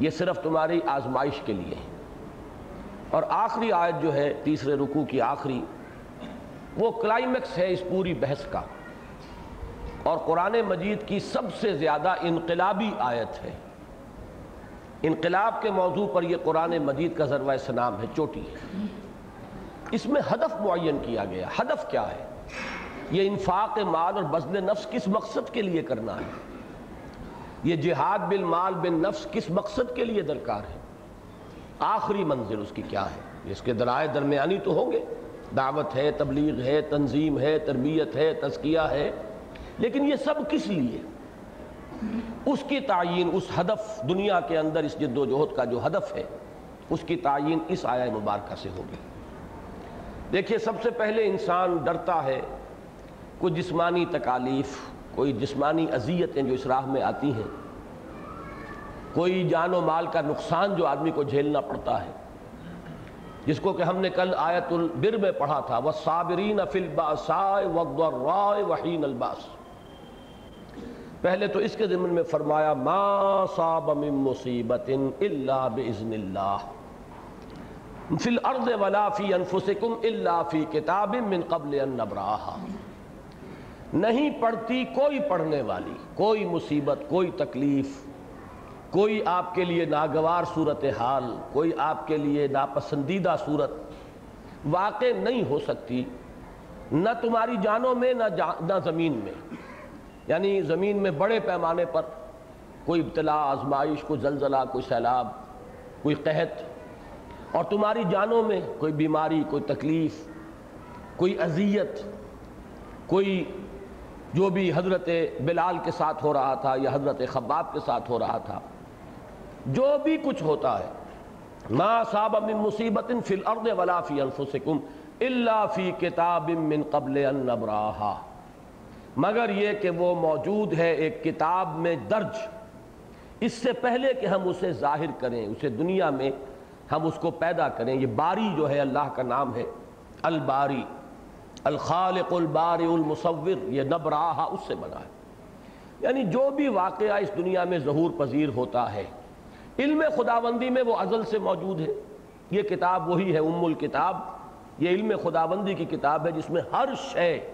یہ صرف تمہاری آزمائش کے لیے ہے۔ اور آخری آیت جو ہے، تیسرے رکوع کی آخری، وہ کلائمیکس ہے اس پوری بحث کا۔ اور قرآن مجید کی سب سے زیادہ انقلابی آیت ہے۔ انقلاب کے موضوع پر یہ قرآن مجید کا ذروہ سنام ہے، چوٹی ہے۔ اس میں ہدف معین کیا گیا۔ ہدف کیا ہے؟ یہ انفاق مال اور بزل نفس کس مقصد کے لیے کرنا ہے؟ یہ جہاد بالمال بن نفس کس مقصد کے لیے درکار ہے؟ آخری منزل اس کی کیا ہے؟ اس کے درائے درمیانی تو ہوں گے۔ دعوت ہے، تبلیغ ہے، تنظیم ہے، تربیت ہے، تزکیہ ہے۔ لیکن یہ سب کس لیے؟ اس کی تعین اس ہدف دنیا کے اندر اس جد و جہد کا جو ہدف ہے، اس کی تعین اس آیہ مبارکہ سے ہوگی۔ دیکھیے، سب سے پہلے انسان ڈرتا ہے، کوئی جسمانی تکالیف، کوئی جسمانی اذیتیں جو اس راہ میں آتی ہیں، کوئی جان و مال کا نقصان جو آدمی کو جھیلنا پڑتا ہے۔ جس کو کہ ہم نے کل آیت البر میں پڑھا تھا وہ صابرین فل الباسائے وحین الباس پہلے تو اس کے ضمن میں فرمایا، ما صاب من مصیبت الا باذن اللہ فی الارض ولا فی انفسکم الا فی کتاب من قبل ان نبراها نہیں پڑھتی کوئی پڑھنے والی، کوئی مصیبت، کوئی تکلیف، کوئی آپ کے لیے ناگوار صورت حال کوئی آپ کے لیے ناپسندیدہ صورت واقع نہیں ہو سکتی، نہ تمہاری جانوں میں، نہ نہ زمین میں۔ یعنی زمین میں بڑے پیمانے پر کوئی ابتلا، آزمائش، کوئی زلزلہ، کوئی سیلاب، کوئی قحط، اور تمہاری جانوں میں کوئی بیماری، کوئی تکلیف، کوئی اذیت، کوئی جو بھی حضرت بلال کے ساتھ ہو رہا تھا یا حضرت خباب کے ساتھ ہو رہا تھا، جو بھی کچھ ہوتا ہے، ما صاب من مصیبت فی الارض ولا فی انفسکم الا فی کتاب من قبل ان نبراہا مگر یہ کہ وہ موجود ہے ایک کتاب میں درج۔ اس سے پہلے کہ ہم اسے ظاہر کریں، اسے دنیا میں ہم اس کو پیدا کریں۔ یہ باری جو ہے اللہ کا نام ہے، الباری۔ الخالق الباری المصور۔ یہ نبراہا اس سے بنا ہے۔ یعنی جو بھی واقعہ اس دنیا میں ظہور پذیر ہوتا ہے، علم خداوندی میں وہ ازل سے موجود ہے۔ یہ کتاب وہی ہے، ام الکتاب۔ یہ علم خداوندی کی کتاب ہے جس میں ہر شے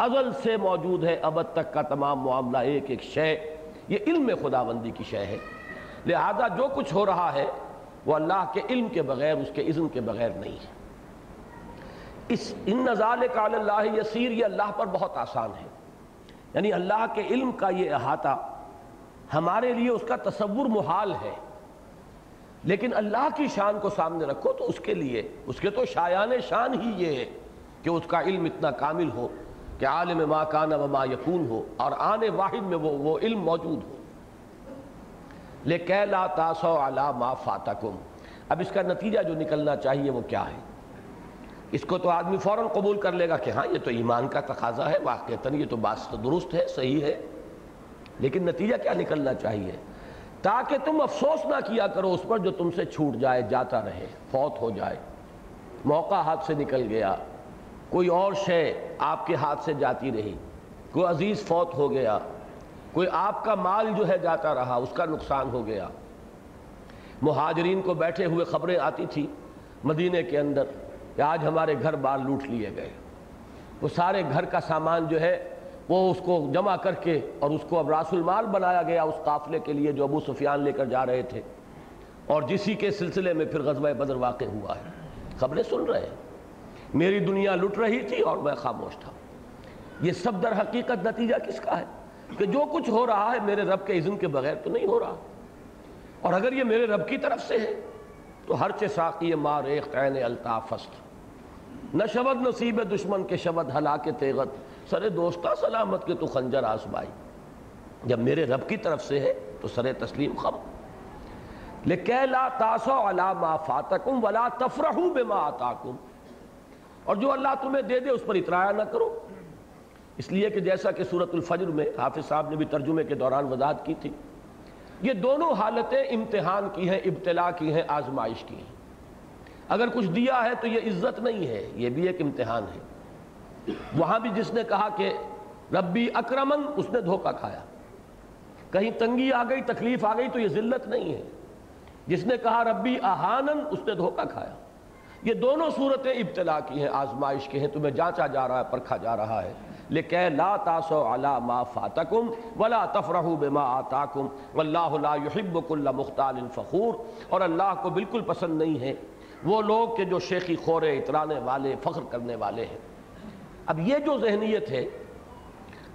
ازل سے موجود ہے ابد تک کا تمام معاملہ ایک ایک شے۔ یہ علم خداوندی کی شے ہے۔ لہذا جو کچھ ہو رہا ہے، وہ اللہ کے علم کے بغیر، اس کے اذن کے بغیر نہیں ہے۔ اس ان نظال کال اللہ یسیر، یہ اللہ پر بہت آسان ہے۔ یعنی اللہ کے علم کا یہ احاطہ ہمارے لیے اس کا تصور محال ہے۔ لیکن اللہ کی شان کو سامنے رکھو تو اس کے لیے، اس کے تو شایان شان ہی یہ ہے کہ اس کا علم اتنا کامل ہو۔ کہ عالم ما کان و ما یکون ہو اور آنے واحد میں وہ وہ علم موجود ہو۔ لے لا تاسو علا ما فاتکم۔ اب اس کا نتیجہ جو نکلنا چاہیے وہ کیا ہے؟ اس کو تو آدمی فوراً قبول کر لے گا کہ ہاں یہ تو ایمان کا تقاضا ہے، واقعتاً یہ تو بات تو درست ہے، صحیح ہے۔ لیکن نتیجہ کیا نکلنا چاہیے؟ تاکہ تم افسوس نہ کیا کرو اس پر جو تم سے چھوٹ جائے، جاتا رہے، فوت ہو جائے۔ موقع ہاتھ سے نکل گیا۔ کوئی اور شے آپ کے ہاتھ سے جاتی رہی، کوئی عزیز فوت ہو گیا، کوئی آپ کا مال جو ہے جاتا رہا، اس کا نقصان ہو گیا۔ مہاجرین کو بیٹھے ہوئے خبریں آتی تھی مدینے کے اندر کہ آج ہمارے گھر بار لوٹ لیے گئے۔ وہ سارے گھر کا سامان جو ہے، وہ اس کو جمع کر کے اور اس کو اب راس المال بنایا گیا اس قافلے کے لیے جو ابو سفیان لے کر جا رہے تھے۔ اور جسی کے سلسلے میں پھر غزوہ بدر واقع ہوا ہے۔ خبریں سن رہے ہیں۔ میری دنیا لٹ رہی تھی اور میں خاموش تھا۔ یہ سب در حقیقت نتیجہ کس کا ہے؟ کہ جو کچھ ہو رہا ہے میرے رب کے اذن کے بغیر تو نہیں ہو رہا۔ اور اگر یہ میرے رب کی طرف سے ہے، تو ہر چاقی مار ایک قین الطافست نہ شبد نصیب دشمن کے شبد ہلاک تیغت۔ سر دوستہ سلامت کے تو خنجر آسمائی جب میرے رب کی طرف سے ہے، تو سر تسلیم خم۔ لِكَيْ لَا تَاسَوْ عَلَى مَا فَاتَكُمْ وَلَا تَفْرَحُوا بِمَا آتَاكُمْ اور جو اللہ تمہیں دے دے اس پر اترایا نہ کرو۔ اس لیے کہ جیسا کہ سورة الفجر میں حافظ صاحب نے بھی ترجمے کے دوران وضاحت کی تھی، یہ دونوں حالتیں امتحان کی ہیں، ابتلا کی ہیں، آزمائش کی ہیں۔ اگر کچھ دیا ہے تو یہ عزت نہیں ہے، یہ بھی ایک امتحان ہے۔ وہاں بھی جس نے کہا کہ ربی اکرمن، اس نے دھوکہ کھایا۔ کہیں تنگی آ گئی، تکلیف آ گئی تو یہ ذلت نہیں ہے۔ جس نے کہا ربی احانن اس نے دھوکہ کھایا۔ یہ دونوں صورتیں ابتلا کی ہیں، آزمائش کی ہیں، تمہیں جانچا جا رہا ہے، پرکھا جا رہا ہے۔ لیکن لا تاسو علا ما فاتکم ولا تفرحوا بما آتاکم، واللہ لا يحب کل مختال فخور۔ اور اللہ کو بالکل پسند نہیں ہے۔ وہ لوگ کہ جو شیخی خورے، اترانے والے، فخر کرنے والے ہیں۔ اب یہ جو ذہنیت ہے،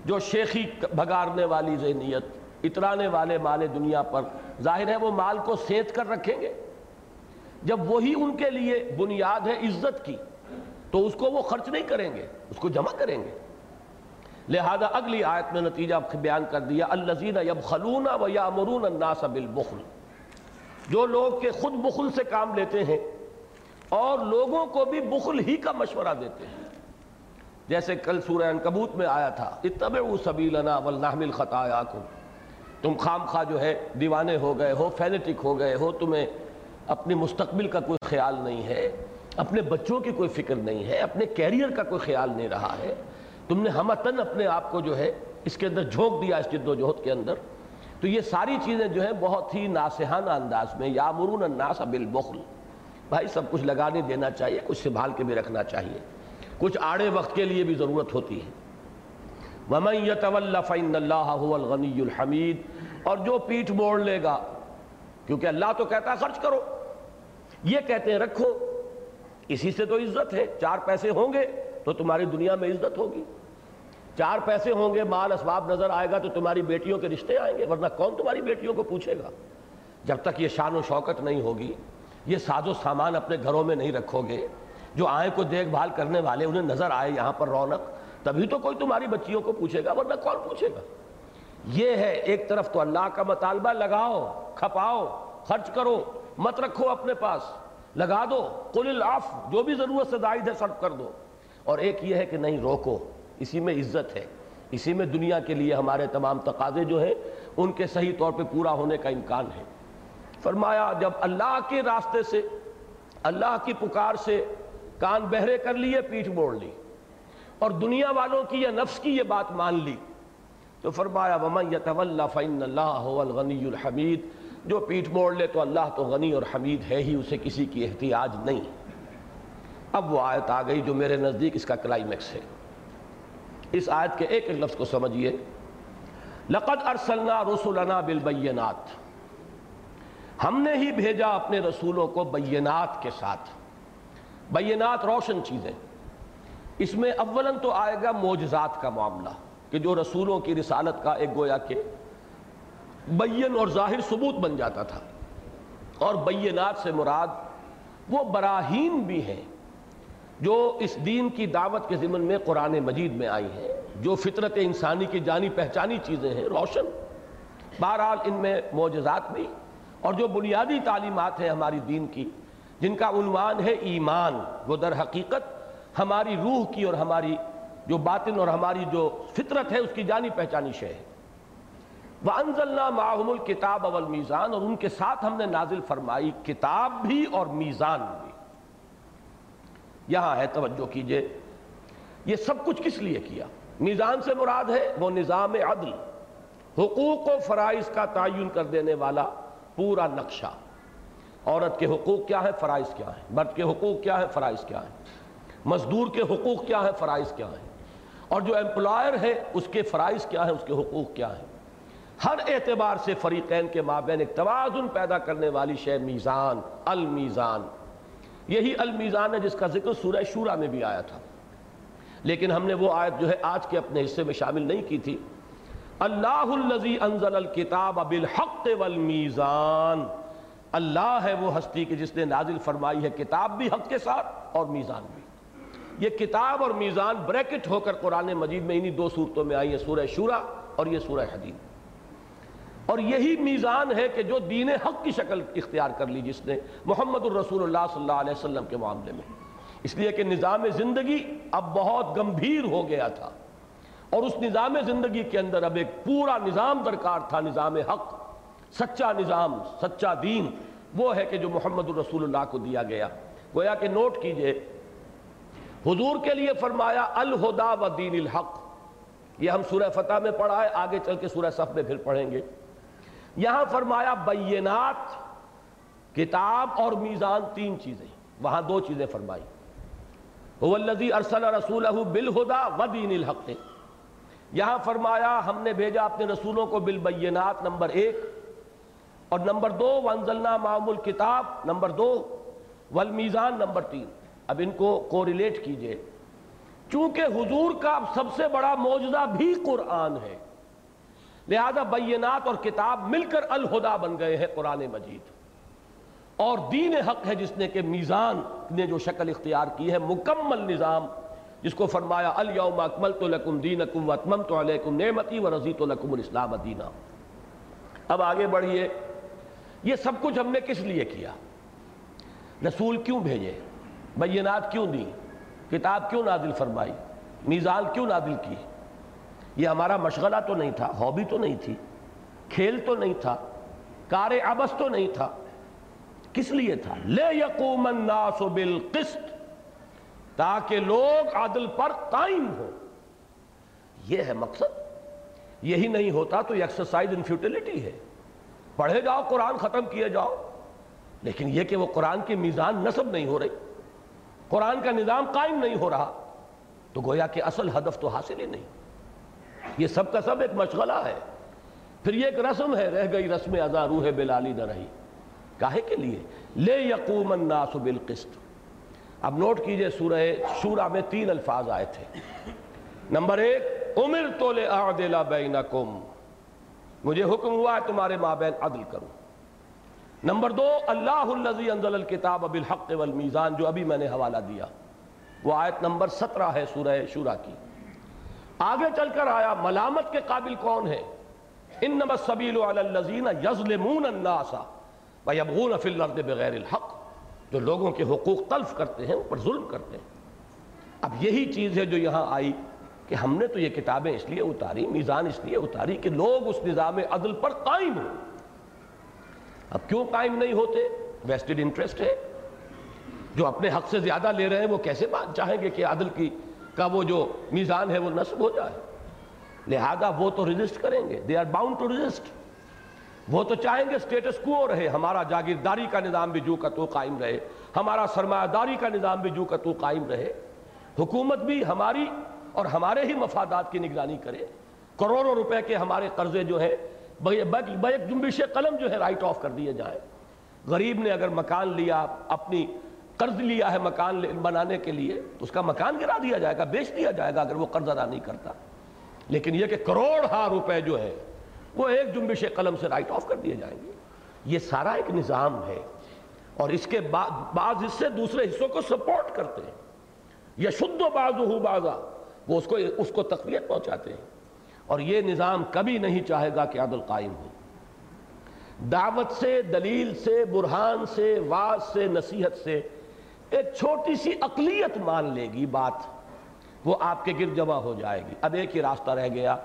جو شیخی بھگارنے والی ذہنیت، اترانے والے مال دنیا پر، ظاہر ہے وہ مال کو سیت کر رکھیں گے۔ جب وہی ان کے لیے بنیاد ہے عزت کی، تو اس کو وہ خرچ نہیں کریں گے، اس کو جمع کریں گے۔ لہذا اگلی آیت میں نتیجہ بیان کر دیا الزین یب خلون و یا امرون الناس بالبخل۔ جو لوگ کے خود بخل سے کام لیتے ہیں، اور لوگوں کو بھی بخل ہی کا مشورہ دیتے ہیں۔ جیسے کل سورہ انکبوت میں آیا تھا اتبعو سبیلنا والنحمل خطایاکم تم خام خواہ جو ہے، دیوانے ہو گئے، ہو فینٹک ہو گئے، ہو تمہیں اپنی مستقبل کا کوئی خیال نہیں ہے، اپنے بچوں کی کوئی فکر نہیں ہے، اپنے کیریئر کا کوئی خیال نہیں رہا ہے۔ تم نے ہمتن اپنے آپ کو جو ہے، اس کے اندر جھونک دیا اس جد و جہد کے اندر۔ تو یہ ساری چیزیں جو ہیں بہت ہی ناسحانہ انداز میں یا مرون الناس بالبخل۔ بھائی، سب کچھ لگانے دینا چاہیے، کچھ سنبھال کے بھی رکھنا چاہیے۔ کچھ آڑے وقت کے لیے بھی ضرورت ہوتی ہے۔ وَمَن يَتَوَلَّ فَإِنَّ اللَّهَ هُوَ الْغَنِيُّ الْحَمِيدُ۔ اور جو پیٹھ موڑ لے گا، کیونکہ اللہ تو کہتا ہے خرچ کرو۔ یہ کہتے ہیں، رکھو، اسی سے تو عزت ہے، چار پیسے ہوں گے تو تمہاری دنیا میں عزت ہوگی۔ چار پیسے ہوں گے، مال اسباب نظر آئے گا تو تمہاری بیٹیوں کے رشتے آئیں گے، ورنہ کون تمہاری بیٹیوں کو پوچھے گا؟ جب تک یہ شان و شوکت نہیں ہوگی، یہ ساز و سامان اپنے گھروں میں نہیں رکھو گے، جو آئیں کو دیکھ بھال کرنے والے، انہیں نظر آئے یہاں پر رونق، تبھی تو کوئی تمہاری بچیوں کو پوچھے گا، ورنہ کون پوچھے گا؟ یہ ہے، ایک طرف تو اللہ کا مطالبہ لگاؤ، کھپاؤ، خرچ کرو مت رکھو اپنے پاس۔ لگا دو۔ قل العف جو بھی ضرورت سے زائد ہے صرف کر دو۔ اور ایک یہ ہے کہ نہیں، روکو۔ اسی میں عزت ہے۔ اسی میں دنیا کے لیے ہمارے تمام تقاضے جو ہیں، ان کے صحیح طور پہ پورا ہونے کا امکان ہے۔ فرمایا، جب اللہ کے راستے سے، اللہ کی پکار سے کان بہرے کر لیے، پیٹھ موڑ لی، اور دنیا والوں کی یا نفس کی یہ بات مان لی، تو فرمایا، وَمَن يَتَوَلَّ فَإِنَّ اللَّهَ هُوَ الْغَنِيُّ الْحَمِيدُ۔ جو پیٹھ موڑ لے تو اللہ تو غنی اور حمید ہے ہی، اسے کسی کی احتیاج نہیں۔ اب وہ آیت آ گئی جو میرے نزدیک اس کا کلائمیکس ہے۔ اس آیت کے ایک ایک لفظ کو سمجھئے لَقَدْ أَرْسَلْنَا رُسُلَنَا بِالْبَيِّنَاتِ ہم نے ہی بھیجا اپنے رسولوں کو بینات کے ساتھ۔ بینات روشن چیزیں۔ اس میں اولاً تو آئے گا موجزات کا معاملہ کہ جو رسولوں کی رسالت کا ایک گویا کہ بین اور ظاہر ثبوت بن جاتا تھا۔ اور بینات سے مراد وہ براہین بھی ہیں جو اس دین کی دعوت کے ضمن میں قرآن مجید میں آئی ہیں، جو فطرت انسانی کی جانی پہچانی چیزیں ہیں، روشن۔ بہرحال ان میں معجزات بھی اور جو بنیادی تعلیمات ہیں ہماری دین کی، جن کا عنوان ہے ایمان، وہ در حقیقت ہماری روح کی اور ہماری جو باطن اور ہماری جو فطرت ہے، اس کی جانی پہچانی شے ہے۔ وَأَنزَلْنَا مَعَهُمُ الْكِتَابَ وَالْمِيزَانَ اور ان کے ساتھ ہم نے نازل فرمائی کتاب بھی اور میزان بھی۔ یہاں ہے، توجہ کیجیے۔ یہ سب کچھ کس لیے کیا؟ میزان سے مراد ہے وہ نظام عدل، حقوق و فرائض کا تعین کر دینے والا پورا نقشہ۔ عورت کے حقوق کیا ہے فرائض کیا ہے مرد کے حقوق کیا ہے فرائض کیا ہے مزدور کے حقوق کیا ہے فرائض کیا ہے اور جو امپلائر ہے، اس کے فرائض کیا ہے اس کے حقوق کیا ہے ہر اعتبار سے فریقین کے مابین ایک توازن پیدا کرنے والی شے میزان، المیزان۔ یہی المیزان ہے جس کا ذکر سورہ شورہ میں بھی آیا تھا۔ لیکن ہم نے وہ آیت جو ہے آج کے اپنے حصے میں شامل نہیں کی تھی۔ اللہ الذی انزل الکتاب بالحق والمیزان۔ اللہ ہے وہ ہستی کہ جس نے نازل فرمائی ہے کتاب بھی حق کے ساتھ اور میزان بھی۔ یہ کتاب اور میزان بریکٹ ہو کر قرآن مجید میں انہی دو صورتوں میں آئی ہے سورہ شورہ اور یہ سورہ حدید۔ اور یہی میزان ہے کہ جو دین حق کی شکل اختیار کر لی جس نے محمد الرسول اللہ صلی اللہ علیہ وسلم کے معاملے میں۔ اس لیے کہ نظام زندگی اب بہت گمبھیر ہو گیا تھا۔ اور اس نظام زندگی کے اندر اب ایک پورا نظام درکار تھا، نظام حق۔ سچا نظام، سچا دین وہ ہے کہ جو محمد الرسول اللہ کو دیا گیا۔ گویا کہ نوٹ کیجیے، حضور کے لیے فرمایا، الہدا و دین الحق۔ یہ ہم سورہ فتح میں پڑھا ہے، آگے چل کے سورہ صف میں پھر پڑھیں گے۔ یہاں فرمایا بینات، کتاب اور میزان تین چیزیں، وہاں دو چیزیں فرمائی۔ الذی ارسل رسولہ بالہدا و دین الحق۔ یہاں فرمایا ہم نے بھیجا اپنے رسولوں کو بالبینات، نمبر ایک۔ اور نمبر دو، وانزلنا معام الکتاب، نمبر دو، والمیزان، نمبر تین۔ اب ان کو کوریلیٹ کیجیے۔ چونکہ حضور کا سب سے بڑا موجزہ بھی قرآن ہے۔ لہذا بینات اور کتاب مل کر الہدا بن گئے ہیں قرآن مجید۔ اور دین حق ہے جس نے کہ میزان نے جو شکل اختیار کی ہے، مکمل نظام، جس کو فرمایا، الیوم اکملت لکم دینکم و اتممت علیکم نعمتی و لکم الاسلام دینا۔ اب آگے بڑھئے، یہ سب کچھ ہم نے کس لیے کیا؟ رسول کیوں بھیجے؟ بینات کیوں دی؟ کتاب کیوں نازل فرمائی؟ میزان کیوں نازل کی؟ یہ ہمارا مشغلہ تو نہیں تھا، ہابی تو نہیں تھی، کھیل تو نہیں تھا، کار عبس تو نہیں تھا۔ کس لیے تھا؟ لے یقوم الناس بالقسط، تاکہ لوگ عدل پر قائم ہو یہ ہے مقصد۔ یہی نہیں ہوتا تو یہ ایکسرسائز ان فیوٹیلیٹی ہے۔ پڑھے جاؤ، قرآن ختم کیے جاؤ۔ لیکن یہ کہ وہ قرآن کی میزان نصب نہیں ہو رہی، قرآن کا نظام قائم نہیں ہو رہا، تو گویا کہ اصل ہدف تو حاصل ہی نہیں۔ یہ سب کا سب ایک مشغلہ ہے۔ پھر یہ ایک رسم ہے، رہ گئی رسم ازا روح بلالی نہ رہی کاہے کے لیے؟ لے یقوم الناس بالقسط۔ اب نوٹ کیجیے سورہ شورہ میں تین الفاظ آئے تھے۔ نمبر ایک، امر تو لے اعدل بینکم۔ مجھے حکم ہوا ہے تمہارے مابین عدل کروں نمبر دو، اللہ الذی انزل الکتاب بالحق والمیزان، جو ابھی میں نے حوالہ دیا۔ وہ آیت نمبر سترہ ہے سورہ شورہ کی۔ آگے چل کر آیا، ملامت کے قابل کون ہے؟ انما السبیل علی الذین یظلمون الناس ویبغون فی الارض بغیر الحق، جو لوگوں کے حقوق تلف کرتے ہیں، اوپر ظلم کرتے ہیں۔ اب یہی چیز ہے جو یہاں آئی کہ ہم نے تو یہ کتابیں اس لیے اتاری، میزان اس لیے اتاری کہ لوگ اس نظام عدل پر قائم ہوں۔ اب کیوں قائم نہیں ہوتے؟ ویسٹڈ انٹرسٹ ہے۔ جو اپنے حق سے زیادہ لے رہے ہیں، وہ کیسے بات چاہیں گے کہ عدل کی کا وہ جو میزان ہے وہ نصب ہو جائے۔ لہذا وہ تو رجسٹ کریں گے۔ They are bound to resist وہ تو چاہیں گے سٹیٹس کو رہے۔ ہمارا جاگیرداری کا نظام بھی جو کا تو قائم رہے۔ ہمارا سرمایہ داری کا نظام بھی جو کا تو قائم رہے۔ حکومت بھی ہماری اور ہمارے ہی مفادات کی نگرانی کرے۔ کروڑوں روپے کے ہمارے قرضے جو ہیں بیک جنبش قلم جو ہے رائٹ آف کر دیے جائیں۔ غریب نے اگر مکان لیا، اپنی قرض لیا ہے مکان بنانے کے لیے تو اس کا مکان گرا دیا جائے گا، بیچ دیا جائے گا اگر وہ قرض ادا نہیں کرتا۔ لیکن یہ کہ کروڑ ہاں روپے جو ہے وہ ایک جنبش قلم سے رائٹ آف کر دیے جائیں گے۔ یہ سارا ایک نظام ہے۔ اور اس کے بعض حصے دوسرے حصوں کو سپورٹ کرتے ہیں۔ یا شد و باز ہو بازا وہ اس کو اس کو تقویت پہنچاتے ہیں۔ اور یہ نظام کبھی نہیں چاہے گا کہ عدل قائم ہو۔ دعوت سے، دلیل سے، برہان سے، واز سے، نصیحت سے ایک چھوٹی سی اقلیت مان لے گی بات۔ وہ آپ کے گرد جمع ہو جائے گی۔ اب ایک ہی راستہ رہ گیا۔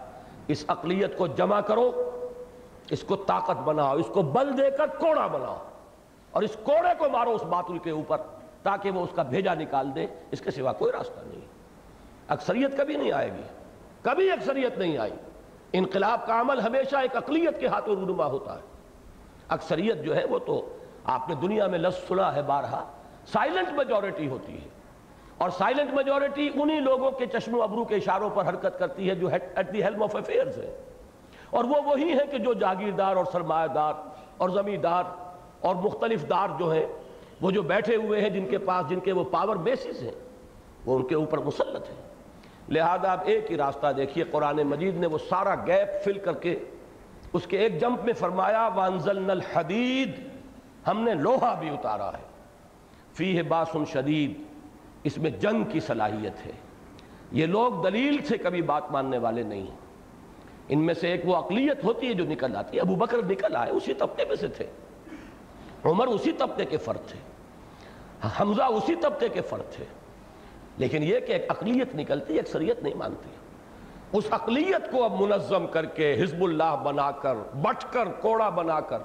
اس اقلیت کو جمع کرو، اس کو طاقت بناؤ، اس کو بل دے کر کوڑا بناؤ اور اس کوڑے کو مارو اس باطل کے اوپر تاکہ وہ اس کا بھیجا نکال دے۔ اس کے سوا کوئی راستہ نہیں۔ اکثریت کبھی نہیں آئے گی۔ کبھی اکثریت نہیں آئی۔ انقلاب کا عمل ہمیشہ ایک اقلیت کے ہاتھوں رونما ہوتا ہے۔ اکثریت جو ہے وہ تو آپ نے دنیا میں لفظ سنا ہے بارہا۔ سائلنٹ میجورٹی ہوتی ہے۔ اور سائلنٹ میجورٹی انہی لوگوں کے چشم و ابرو کے اشاروں پر حرکت کرتی ہے جو at the helm of affairs ہے۔ اور وہ وہی ہے کہ جو جاگیردار اور سرمایہ دار اور زمیندار اور مختلف دار جو ہیں، وہ جو بیٹھے ہوئے ہیں جن کے پاس جن کے وہ پاور بیسز ہیں، وہ ان کے اوپر مسلط ہیں۔ لہذا آپ ایک ہی راستہ دیکھیے، قرآن مجید نے وہ سارا گیپ فل کر کے اس کے ایک جمپ میں فرمایا وانزلنا الحدید ہم نے لوہا بھی اتارا ہے۔ فی باسن شدید، اس میں جنگ کی صلاحیت ہے۔ یہ لوگ دلیل سے کبھی بات ماننے والے نہیں۔ ہیں ان میں سے ایک وہ اقلیت ہوتی ہے جو نکل آتی ہے، ابو بکر نکل آئے، اسی طبقے میں سے تھے۔ عمر اسی طبقے کے فرد تھے۔ حمزہ اسی طبقے کے فرد تھے۔ لیکن یہ کہ ایک اقلیت نکلتی، اکثریت نہیں مانتی۔ اس اقلیت کو اب منظم کر کے حزب اللہ بنا کر، بٹ کر، کوڑا بنا کر،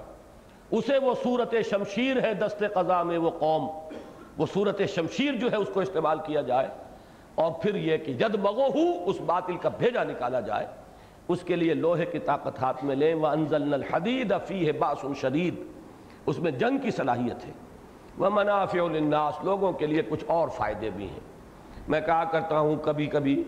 اسے وہ صورت شمشیر ہے، دست قضا میں وہ قوم۔ وہ صورت شمشیر جو ہے اس کو استعمال کیا جائے اور پھر یہ کہ جد مغو ہو اس باطل کا بھیجا نکالا جائے، اس کے لیے لوہے کی طاقت ہاتھ میں لیں، وَأَنزَلْنَا الْحَدِيدَ فِيهِ بَاسٌ شَدِيد، اس میں جنگ کی صلاحیت ہے۔ وَمَنَافِعُ لِلنَّاسِ، لوگوں کے لیے کچھ اور فائدے بھی ہیں۔ میں کہا کرتا ہوں، کبھی کبھی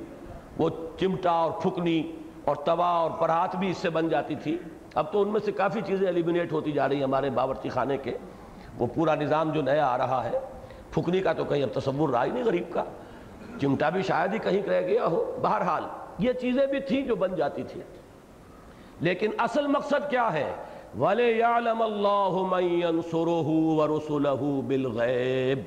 وہ چمٹا اور پھکنی اور توا اور پرات بھی اس سے بن جاتی تھی۔ اب تو ان میں سے کافی چیزیں ایلیمنیٹ ہوتی جا رہی ہیں ہمارے باورچی خانے کے۔ وہ پورا نظام جو نیا آ رہا ہے پھکنی کا تو کہیں اب تصور رہا ہی نہیں غریب کا۔ چمٹا بھی شاید ہی کہیں رہ گیا ہو۔ بہرحال یہ چیزیں بھی تھیں جو بن جاتی تھی لیکن اصل مقصد کیا ہے؟ وَلِيَعْلَمَ اللَّهُ مَنْ يَنْصُرُهُ وَرُسُلَهُ بِالْغَيْبِ۔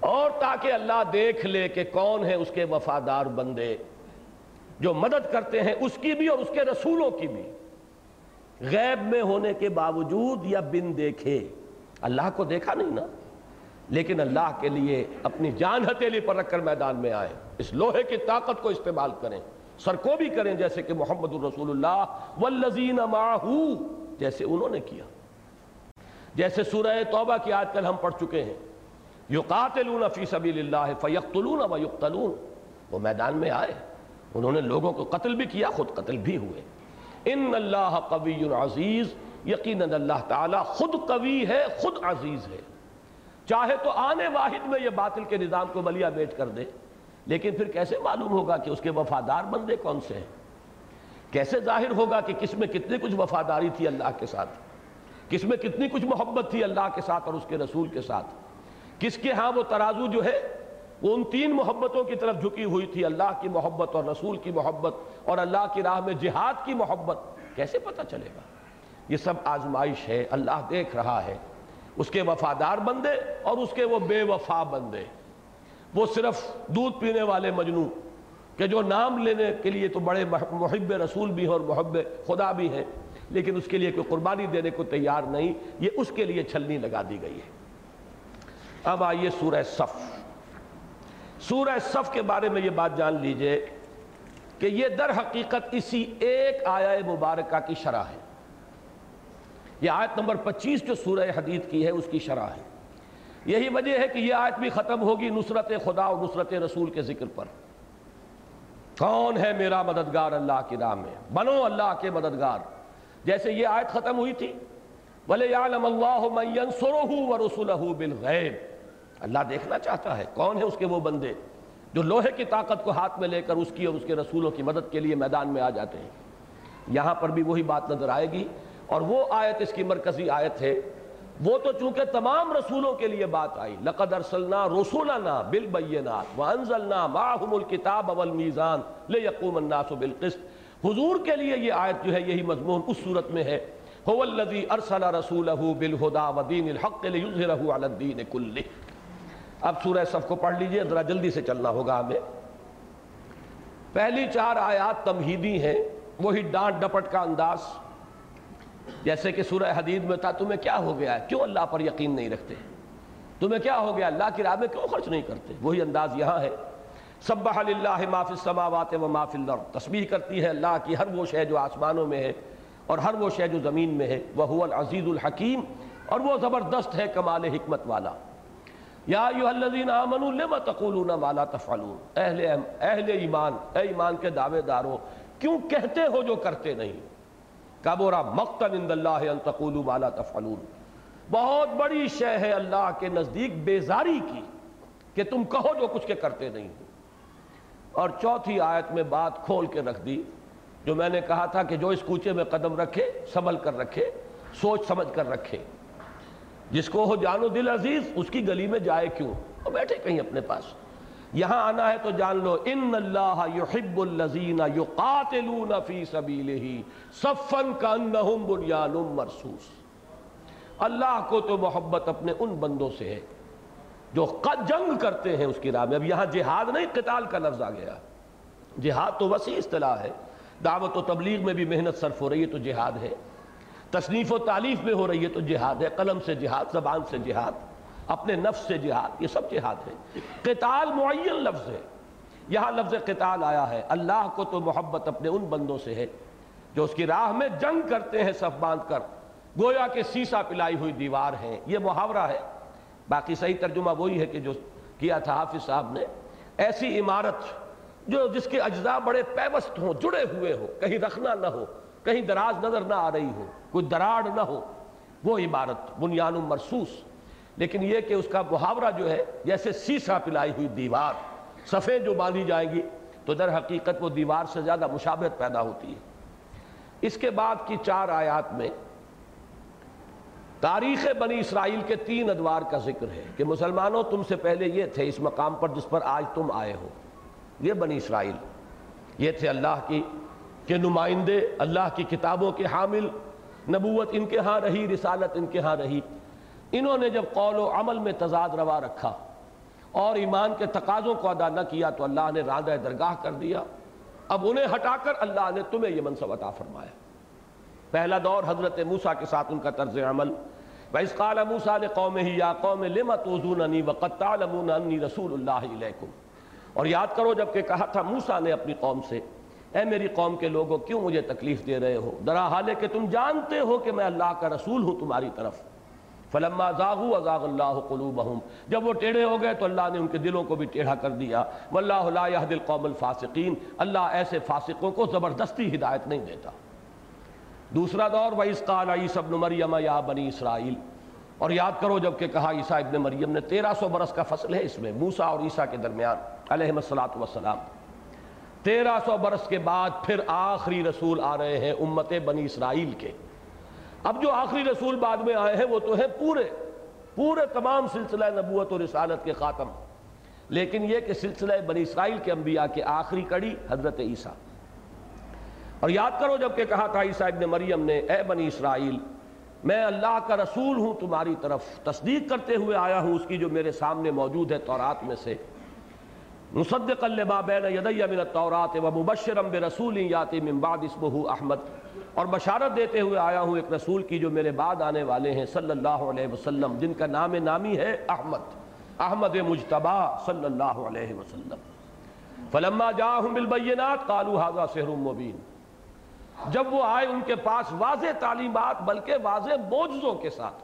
اور تاکہ اللہ دیکھ لے کہ کون ہے اس کے وفادار بندے۔ جو مدد کرتے ہیں اس کی بھی اور اس کے رسولوں کی بھی۔ غیب میں ہونے کے باوجود یا بن دیکھے۔ اللہ کو دیکھا نہیں نا؟ لیکن اللہ کے لیے اپنی جان ہتیلی پر رکھ کر میدان میں آئے اس لوہے کی طاقت کو استعمال کریں۔ سر کو بھی کریں جیسے کہ محمد الرسول اللہ والذین معہو، جیسے انہوں نے کیا۔ جیسے سورہ توبہ کی آج کل ہم پڑھ چکے ہیں۔ یقاتلون فی سبیل اللہ فیقتلون و یقتلون۔ وہ میدان میں آئے۔ انہوں نے لوگوں کو قتل بھی کیا، خود قتل بھی ہوئے۔ ان اللہ قوی عزیز، یقیناً اللہ تعالیٰ خود قوی ہے، خود عزیز ہے۔ چاہے تو آنے واحد میں یہ باطل کے نظام کو بلیا بیٹ کر دے، لیکن پھر کیسے معلوم ہوگا کہ اس کے وفادار بندے کون سے ہیں؟ کیسے ظاہر ہوگا کہ کس میں کتنی کچھ وفاداری تھی اللہ کے ساتھ؟ کس میں کتنی کچھ محبت تھی اللہ کے ساتھ اور اس کے رسول کے ساتھ؟ کس کے ہاں وہ ترازو جو ہے، وہ ان تین محبتوں کی طرف جھکی ہوئی تھی، اللہ کی محبت اور رسول کی محبت اور اللہ کی راہ میں جہاد کی محبت؟ کیسے پتہ چلے گا؟ یہ سب آزمائش ہے، اللہ دیکھ رہا ہے۔ اس کے وفادار بندے اور اس کے وہ بے وفا بندے۔ وہ صرف دودھ پینے والے مجنو کہ جو نام لینے کے لیے تو بڑے محب رسول بھی ہیں اور محب خدا بھی ہیں، لیکن اس کے لیے کوئی قربانی دینے کو تیار نہیں، یہ اس کے لیے چھلنی لگا دی گئی ہے۔ اب آئیے سورہ صف۔ سورہ صف کے بارے میں یہ بات جان لیجیے کہ یہ در حقیقت اسی ایک آیا مبارکہ کی شرح ہے۔ یہ آیت نمبر پچیس جو سورہ حدید کی ہے، اس کی شرح ہے۔ یہی وجہ ہے کہ یہ آیت بھی ختم ہوگی نصرت خدا اور نصرت رسول کے ذکر پر۔ کون ہے میرا مددگار اللہ کی راہ میں؟ بنو اللہ کے مددگار۔ جیسے یہ آیت ختم ہوئی تھی۔ بلے یعلم اللہ من ينصرہ ورسلہ بالغیب اللہ دیکھنا چاہتا ہے کون ہے اس کے وہ بندے جو لوہے کی طاقت کو ہاتھ میں لے کر اس کی اور اس کے رسولوں کی مدد کے لیے میدان میں آ جاتے ہیں۔ یہاں پر بھی وہی بات نظر آئے گی۔ اور وہ آیت اس کی مرکزی آیت ہے۔ وہ تو چونکہ تمام رسولوں کے لیے بات آئی۔ لقد ارسلنا رسولنا بالبینات وانزلنا معهم الكتاب والمیزان لیقوم الناس بالقسط۔ حضور کے لیے یہ آیت جو ہے، یہی مضمون اس صورت میں ہے۔ هو الذي ارسل رسوله بالهدى ودين الحق ليظهره على الدين كله اب سورہ صف کو پڑھ لیجیے، ذرا جلدی سے چلنا ہوگا ہمیں۔ پہلی چار آیات تمہیدی ہیں، وہی ڈانٹ ڈپٹ کا انداز۔ جیسے کہ سورہ حدید میں تھا تمہیں کیا ہو گیا ہے؟ کیوں اللہ پر یقین نہیں رکھتے؟ تمہیں کیا ہو گیا؟ اللہ کی راہ میں کیوں خرچ نہیں کرتے؟ وہی انداز یہاں ہے۔ سبح للہ ما فی السماوات و ما فی الارض۔ تسبیح کرتی ہے اللہ کی ہر وہ شے جو آسمانوں میں ہے اور ہر وہ شے جو زمین میں ہے۔ وہ العزیز الحکیم۔ اور وہ زبردست ہے کمال حکمت والا۔ یا ایوہ الذین آمنوا لما تقولون ما لا تفعلون؟ اہل, اہل ایمان اے ایمان کے دعوے داروں کیوں کہتے ہو جو کرتے نہیں؟ کبورا مقتن اند اللہ ان تقولوا ما لا تفعلون۔ بہت بڑی شے ہے اللہ کے نزدیک بیزاری کی کہ تم کہو جو کچھ کے کرتے نہیں ہو۔ اور چوتھی آیت میں بات کھول کے رکھ دی جو میں نے کہا تھا کہ جو اس کوچے میں قدم رکھے، سنبھل کر رکھے، سوچ سمجھ کر رکھے۔ جس کو ہو جانو دل عزیز، اس کی گلی میں جائے کیوں؟ وہ بیٹھے کہیں اپنے پاس۔ یہاں آنا ہے تو جان لو، ان اللہ یحب الذین یقاتلون فی سبیلہ صفا کانہم بنیان مرصوص۔ اللہ کو تو محبت اپنے ان بندوں سے ہے جو جنگ کرتے ہیں اس کی راہ میں۔ اب یہاں جہاد نہیں، قتال کا لفظ آ گیا۔ جہاد تو وسیع اصطلاح ہے۔ دعوت و تبلیغ میں بھی محنت صرف ہو رہی ہے تو جہاد ہے۔ تصنیف و تعلیف میں ہو رہی ہے تو جہاد ہے۔ قلم سے جہاد، زبان سے جہاد۔ اپنے نفس سے جہاد، یہ سب جہاد ہے۔ قتال معین لفظ ہے۔ یہاں لفظ قتال آیا ہے۔ اللہ کو تو محبت اپنے ان بندوں سے ہے جو اس کی راہ میں جنگ کرتے ہیں صف باندھ کر۔ گویا کہ سیسا پلائی ہوئی دیوار ہیں یہ محاورہ ہے۔ باقی صحیح ترجمہ وہی ہے کہ جو کیا تھا حافظ صاحب نے۔ ایسی عمارت جو جس کے اجزاء بڑے پیوست ہوں، جڑے ہوئے ہو کہیں رکھنا نہ ہو، کہیں دراز نظر نہ آ رہی ہو کوئی دراڑ نہ ہو، وہ عمارت بنیان مرسوس لیکن یہ کہ اس کا محاورہ جو ہے، جیسے سیسا پلائی ہوئی دیوار، سفید جو باندھی جائے گی، تو در حقیقت وہ دیوار سے زیادہ مشابہت پیدا ہوتی ہے۔ اس کے بعد کی چار آیات میں تاریخ بنی اسرائیل کے تین ادوار کا ذکر ہے کہ مسلمانوں، تم سے پہلے یہ تھے اس مقام پر جس پر آج تم آئے ہو۔ یہ بنی اسرائیل۔ یہ تھے اللہ کی کے نمائندے، اللہ کی کتابوں کے حامل، نبوت ان کے ہاں رہی، رسالت ان کے ہاں رہی۔ انہوں نے جب قول و عمل میں تضاد روا رکھا اور ایمان کے تقاضوں کو ادا نہ کیا تو اللہ نے راندہ درگاہ کر دیا۔ اب انہیں ہٹا کر اللہ نے تمہیں یہ منصب عطا فرمایا۔ پہلا دور حضرت موسیٰ کے ساتھ ان کا طرز عمل۔ وَإِذْ قَالَ مُوسَى لِقَوْمِهِ يَا قَوْمِ، لِمَ تُوزُونَنِي وَقَدْ تَعْلَمُونَ أَنِّي رَسُولُ اللَّهِ إِلَيْكُمْ اور یاد کرو جبکہ کہا تھا موسیٰ نے اپنی قوم سے، اے میری قوم کے لوگوں، کیوں مجھے تکلیف دے رہے ہو؟ درا حال کہ تم جانتے ہو کہ میں اللہ کا رسول ہوں تمہاری طرف۔ فلما زاغو ازاغ اللہ قلوبہم۔ جب وہ ٹیڑھے ہو گئے تو اللہ نے ان کے دلوں کو بھی ٹیڑھا کر دیا۔ واللہ لا يهد القوم الفاسقین۔ اللہ ایسے فاسقوں کو زبردستی ہدایت نہیں دیتا۔ دوسرا دور، وَإِذْ قَالَ عِيسَى ابْنُ مَرْيَمَ يَا بَنِي اسرائیل اور یاد کرو جبکہ کہا عیسیٰ ابن مریم نے، تیرہ سو برس کا فصل ہے اس میں، موسیٰ اور عیسیٰ کے درمیان۔ علیہ السلام تیرہ سو برس کے بعد پھر آخری رسول آ رہے ہیں امت بنی اسرائیل کے۔ اب جو آخری رسول بعد میں آئے ہیں وہ تو ہیں پورے پورے تمام سلسلہ نبوت اور رسالت کے خاتم۔ لیکن یہ کہ سلسلہ بنی اسرائیل کے انبیاء کے آخری کڑی حضرت عیسیٰ۔ اور یاد کرو جبکہ کہا تھا عیسیٰ ابن مریم نے، اے بنی اسرائیل، میں اللہ کا رسول ہوں، تمہاری طرف تصدیق کرتے ہوئے آیا ہوں، اس کی جو میرے سامنے موجود ہے تورات میں سے۔ مصدق لما بین یدی من التورات و مبشرا برسول یاتی من بعد اسمہ احمد۔ اور بشارت دیتے ہوئے آیا ہوں ایک رسول کی جو میرے بعد آنے والے ہیں، صلی اللہ علیہ وسلم، جن کا نام نامی ہے احمد احمد مجتبہ صلی اللہ علیہ وسلم۔ فلما جاہم بالبینات قالوا هذا سحر مبین۔ جب وہ آئے ان کے پاس واضح تعلیمات، بلکہ واضح موجزوں کے ساتھ۔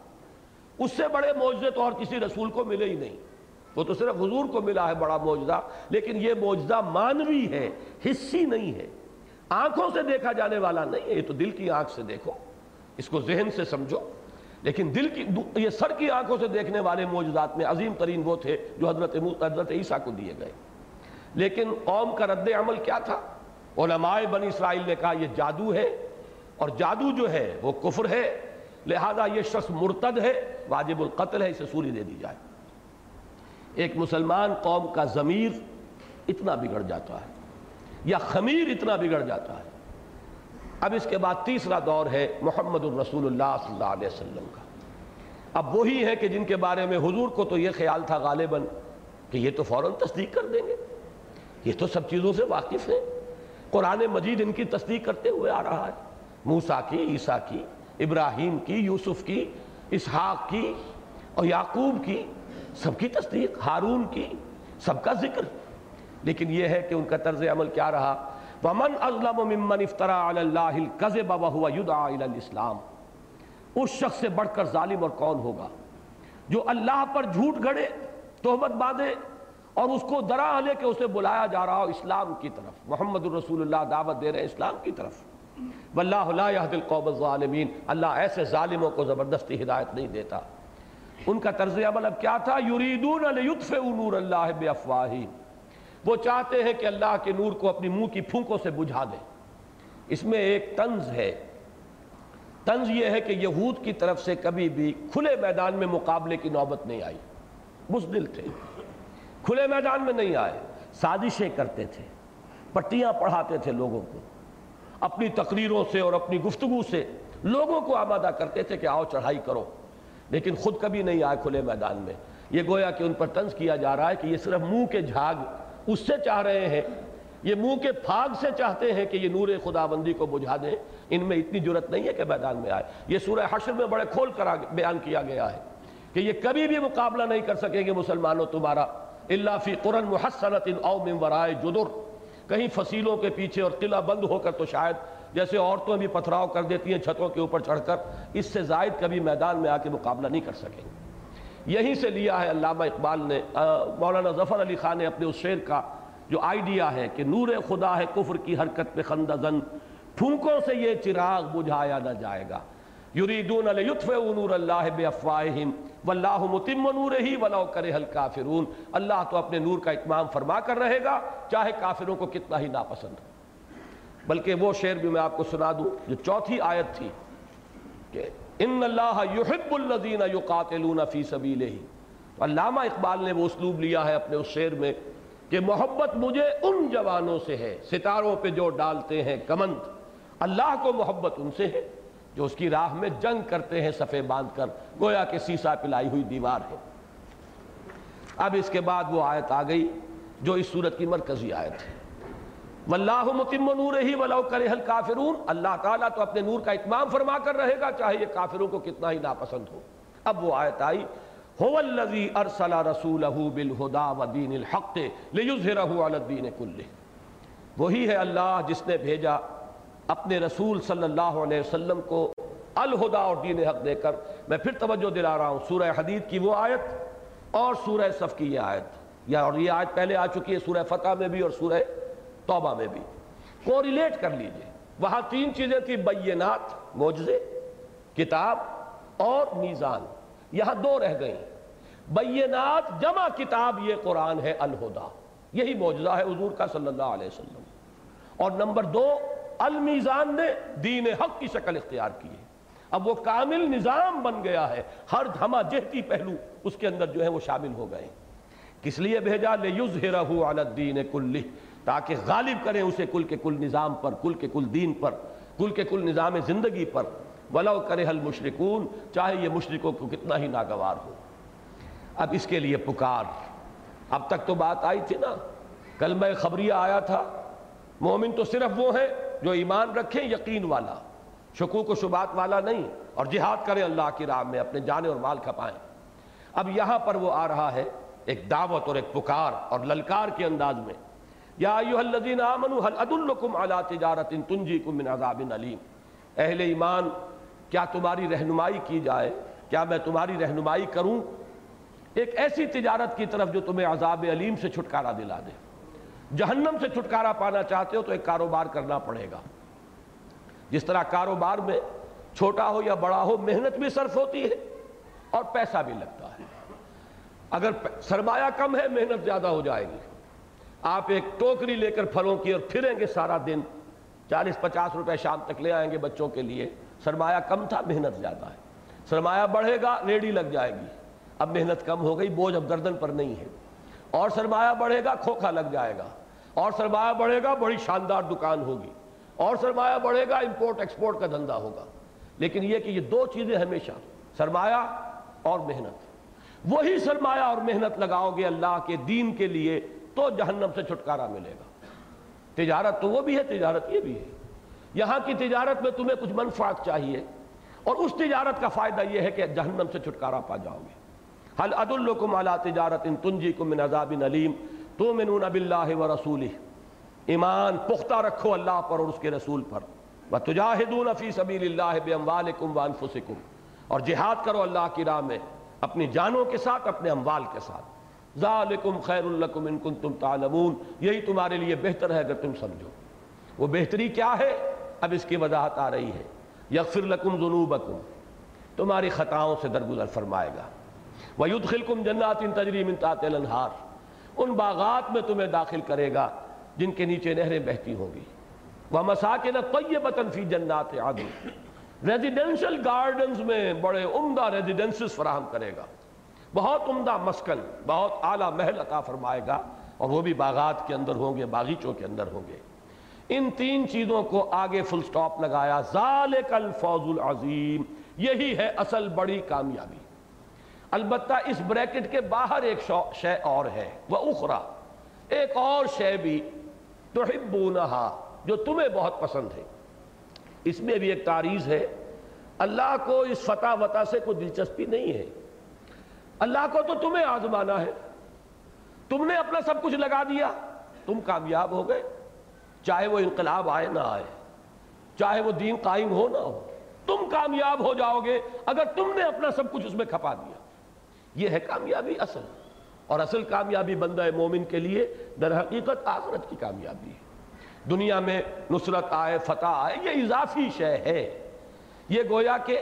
اس سے بڑے موجزے تو اور کسی رسول کو ملے ہی نہیں۔ وہ تو صرف حضور کو ملا ہے بڑا موجزہ لیکن یہ موجزہ مانوی ہے، حصی نہیں ہے۔ آنکھوں سے دیکھا جانے والا نہیں ہے، یہ تو دل کی آنکھ سے دیکھو۔ اس کو ذہن سے سمجھو۔ لیکن دل کی یہ سر کی آنکھوں سے دیکھنے والے موجزات میں عظیم ترین وہ تھے جو حضرت حضرت عیسیٰ کو دیے گئے۔ لیکن قوم کا رد عمل کیا تھا؟ علماء بنی اسرائیل نے کہا، یہ جادو ہے۔ اور جادو جو ہے، وہ کفر ہے۔ لہذا یہ شخص مرتد ہے، واجب القتل ہے، اسے سوری دے دی جائے۔ ایک مسلمان قوم کا ضمیر اتنا بگڑ جاتا ہے۔ یا خمیر اتنا بگڑ جاتا ہے۔ اب اس کے بعد تیسرا دور ہے محمد الرسول اللہ صلی اللہ علیہ وسلم کا۔ اب وہی ہے کہ جن کے بارے میں حضور کو تو یہ خیال تھا غالباً کہ یہ تو فوراً تصدیق کر دیں گے۔ یہ تو سب چیزوں سے واقف ہیں۔ قرآن مجید ان کی تصدیق کرتے ہوئے آ رہا ہے۔ موسیٰ کی، عیسیٰ کی، ابراہیم کی، یوسف کی، اسحاق کی اور یعقوب کی، سب کی تصدیق، ہارون کی، سب کا ذکر۔ لیکن یہ ہے کہ ان کا طرز عمل کیا رہا؟ وَمَنْ أَظْلَمُ مِمَّنْ افْتَرَى عَلَى اللَّهِ الْقَذِبَ وَهُوَ يُدْعَى إِلَى الْإِسْلَامِ۔ اس شخص سے بڑھ کر ظالم اور کون ہوگا؟ جو اللہ پر جھوٹ گھڑے، تہمت باندھے اور اس کو درا لے کہ اسے بلایا جا رہا ہو اسلام کی طرف۔ محمد الرسول اللہ دعوت دے رہے اسلام کی طرف۔ واللہ لا يهد القوم الظالمین۔ اللہ ایسے ظالموں کو زبردستی ہدایت نہیں دیتا۔ ان کا طرز عمل اب کیا تھا؟ یریدون لیطفئوا نور اللہ بافواہہم وہ چاہتے ہیں کہ اللہ کے نور کو اپنی منہ کی پھونکوں سے بجھا دیں اس میں ایک طنز ہے۔ طنز یہ ہے کہ یہود کی طرف سے کبھی بھی کھلے میدان میں مقابلے کی نوبت نہیں آئی۔ بزدل تھے۔ کھلے میدان میں نہیں آئے۔ سازشیں کرتے تھے۔ پٹیاں پڑھاتے تھے لوگوں کو۔ اپنی تقریروں سے اور اپنی گفتگو سے لوگوں کو آمادہ کرتے تھے کہ آؤ چڑھائی کرو۔ لیکن خود کبھی نہیں آئے کھلے میدان میں۔ یہ گویا کہ ان پر طنز کیا جا رہا ہے کہ یہ صرف منہ کے جھاگ اس سے چاہ رہے ہیں۔ یہ منہ کے پھاگ سے چاہتے ہیں کہ یہ نور خدا بندی کو بجھا دیں۔ ان میں اتنی جرت نہیں ہے کہ میدان میں آئے۔ یہ سورہ حشر میں بڑے کھول کر بیان کیا گیا ہے کہ یہ کبھی بھی مقابلہ نہیں کر سکیں گے مسلمانوں تمہارا۔ اللہ فی قرن محسنت او من ورائے جدر۔ کہیں فصیلوں کے پیچھے اور قلعہ بند ہو کر تو شاید جیسے عورتوں بھی پتھراؤ کر دیتی ہیں چھتوں کے اوپر چڑھ کر۔ اس سے زائد کبھی میدان میں آ کے مقابلہ نہیں کر سکیں۔ گے یہیں سے لیا ہے علامہ اقبال نے مولانا ظفر علی خان نے اپنے اس شعر کا جو آئیڈیا ہے کہ نور خدا ہے کفر کی حرکت پہ خندہ زن پھونکوں سے یہ چراغ بجھایا نہ جائے گا۔ یریدون لیطفئوا نور اللہ بافواہہم، واللہ متم نورہ ولو کرہ الکافرون۔ اللہ تو اپنے نور کا اتمام فرما کر رہے گا، چاہے کافروں کو کتنا ہی ناپسند ہو۔ بلکہ وہ شعر بھی میں آپ کو سنا دوں، جو چوتھی آیت تھی کہ ان اللہ یحب الذین یقاتلون فی سبیلہ۔ علامہ اقبال نے وہ اسلوب لیا ہے اپنے اس شعر میں کہ محبت مجھے ان جوانوں سے ہے، ستاروں پہ جو ڈالتے ہیں کمند۔ اللہ کو محبت ان سے ہے جو اس کی راہ میں جنگ کرتے ہیں صفے باندھ کر، گویا کہ سیسا پلائی ہوئی دیوار ہے۔ اب اس کے بعد وہ آیت آ گئی جو اس صورت کی مرکزی آیت ہے۔ واللہ متم نور ہی ولو کرہ الکافرون۔ اللہ تعالیٰ تو اپنے نور کا اتمام فرما کر رہے گا، چاہے یہ کافروں کو کتنا ہی ناپسند ہو۔ اب وہ آیت آئی، هو الذي ارسل رسوله بالهدى ودين الحق ليظهره على الدين كله وہی ہے اللہ جس نے بھیجا اپنے رسول صلی اللہ علیہ وسلم کو الہدا اور دین حق دے کر۔ میں پھر توجہ دلا رہا ہوں، سورہ حدید کی وہ آیت اور سورہ صف کی یہ آیت۔ یا اور یہ آیت پہلے آ چکی ہے، سورہ فتح میں بھی اور سورہ توبہ میں بھی۔ کو ریلیٹ کر لیجیے۔ وہاں تین چیزیں تھی بینات موجزے کتاب اور میزان۔ یہاں دو رہ گئی بینات، جمع کتاب، یہ قرآن ہے الہدا۔ یہی موجزہ ہے حضور کا صلی اللہ علیہ وسلم۔ اور نمبر دو، المیزان نے دین حق کی شکل اختیار کی ہے۔ اب وہ کامل نظام بن گیا ہے۔ ہر دھما جہتی پہلو اس کے اندر جو ہے وہ شامل ہو گئے۔ کس لیے بھیجا؟ لے الدین کلی تاکہ غالب کریں اسے کل کے کل نظام پر، کل کے کل دین پر، کل کے کل نظام زندگی پر۔ ولو کرے حل مشرقون چاہے یہ مشرقوں کو کتنا ہی ناگوار ہو۔ اب اس کے لیے پکار۔ اب تک تو بات آئی تھی نا۔ کلمہ خبریہ آیا تھا۔ مومن تو صرف وہ ہے جو ایمان رکھیں، یقین والا۔ شکوک و شبات والا نہیں۔ اور جہاد کریں اللہ کی راہ میں، اپنے جانے اور مال کھپائیں۔ اب یہاں پر وہ آ رہا ہے، ایک دعوت اور ایک پکار اور للکار کے انداز میں۔ یا ایوہ الذین آمنوا حل ادلکم علی تجارت تنجیکم من عذاب علیم اہل ایمان، کیا تمہاری رہنمائی کی جائے؟ کیا میں تمہاری رہنمائی کروں؟ ایک ایسی تجارت کی طرف جو تمہیں عذاب علیم سے چھٹکارا دلا دے۔ جہنم سے چھٹکارا پانا چاہتے ہو تو ایک کاروبار کرنا پڑے گا۔ جس طرح کاروبار میں چھوٹا ہو یا بڑا ہو، محنت بھی صرف ہوتی ہے اور پیسہ بھی لگتا ہے۔ اگر سرمایہ کم ہے، محنت زیادہ ہو جائے گی۔ آپ ایک ٹوکری لے کر پھلوں کی اور پھریں گے سارا دن۔ چالیس پچاس روپے شام تک لے آئیں گے بچوں کے لیے۔ سرمایہ کم تھا، محنت زیادہ ہے۔ سرمایہ بڑھے گا ریڈی لگ جائے گی۔ اب محنت کم ہو گئی، بوجھ اب گردن پر نہیں ہے۔ اور سرمایہ بڑھے گا، کھوکھا لگ جائے گا۔ اور سرمایہ بڑھے گا، بڑی شاندار دکان ہوگی۔ اور سرمایہ بڑھے گا، امپورٹ ایکسپورٹ کا دھندا ہوگا۔ لیکن یہ کہ یہ دو چیزیں ہمیشہ، سرمایہ اور محنت۔ وہی سرمایہ اور محنت لگاؤ گے اللہ کے دین کے لیے۔ تو جہنم سے چھٹکارا ملے گا۔ تجارت تو وہ بھی ہے، تجارت یہ بھی ہے۔ یہاں کی تجارت میں تمہیں کچھ منفعت چاہیے۔ اور اس تجارت کا فائدہ یہ ہے کہ جہنم سے چھٹکارا پا جاؤ گے۔ حل عد الکم علا تجارت ان تنجی کم من عذاب علیم تو منون باللہ و رسول ایمان پختہ رکھو اللہ پر اور اس کے رسول پر۔ وَتُجَاهِدُونَ فِي سَبِيلِ اللَّهِ بِأَمْوَالِكُمْ وَأَنفُسِكُمْ اور جہاد کرو اللہ کی راہ میں، اپنی جانوں کے ساتھ، اپنے اموال کے ساتھ۔ ذَالِكُمْ خَيْرٌ لَكُمْ إِن كُنْتُمْ تَعْلَمُونَ، یہی تمہارے لیے بہتر ہے اگر تم سمجھو۔ وہ بہتری کیا ہے؟ اب اس کی وضاحت آ رہی ہے۔ یغفر لکم ذنوبکم، تمہاری خطاؤں سے درگزر فرمائے گا۔ وَيُدْخِلْكُمْ جَنَّاتٍ تَجْرِي مِن تَحْتِهَا الْأَنْهَارُ ان باغات میں تمہیں داخل کرے گا، جن کے نیچے نہریں بہتی ہوں گی۔ وَمَسَاكِنَ طَيِّبَةً فِي جَنَّاتِ عَدْنٍ ریزیڈنشل گارڈنز میں بڑے عمدہ ریزیڈنسز فراہم کرے گا۔ بہت عمدہ مسکن، بہت اعلیٰ محل عطا فرمائے گا، اور وہ بھی باغات کے اندر ہوں گے، باغیچوں کے اندر ہوں گے۔ ان تین چیزوں کو آگے فل سٹاپ لگایا، ذالک الفوز العظیم، یہی ہے اصل بڑی کامیابی۔ البتہ اس بریکٹ کے باہر ایک شے اور ہے، وہ اخرا۔ ایک اور شے بھی، تحبونہا، جو تمہیں بہت پسند ہے۔ اس میں بھی ایک تاریز ہے، اللہ کو اس فتح وطا سے کوئی دلچسپی نہیں ہے۔ اللہ کو تو تمہیں آزمانا ہے۔ تم نے اپنا سب کچھ لگا دیا۔ تم کامیاب ہو گئے۔ چاہے وہ انقلاب آئے نہ آئے۔ چاہے وہ دین قائم ہو نہ ہو۔ تم کامیاب ہو جاؤ گے اگر تم نے اپنا سب کچھ اس میں کھپا دیا۔ یہ ہے کامیابی اصل۔ اور اصل کامیابی بندہ مومن کے لیے در حقیقت آخرت کی کامیابی ہے۔ دنیا میں نصرت آئے، فتح آئے، یہ اضافی شے ہے۔ یہ گویا کہ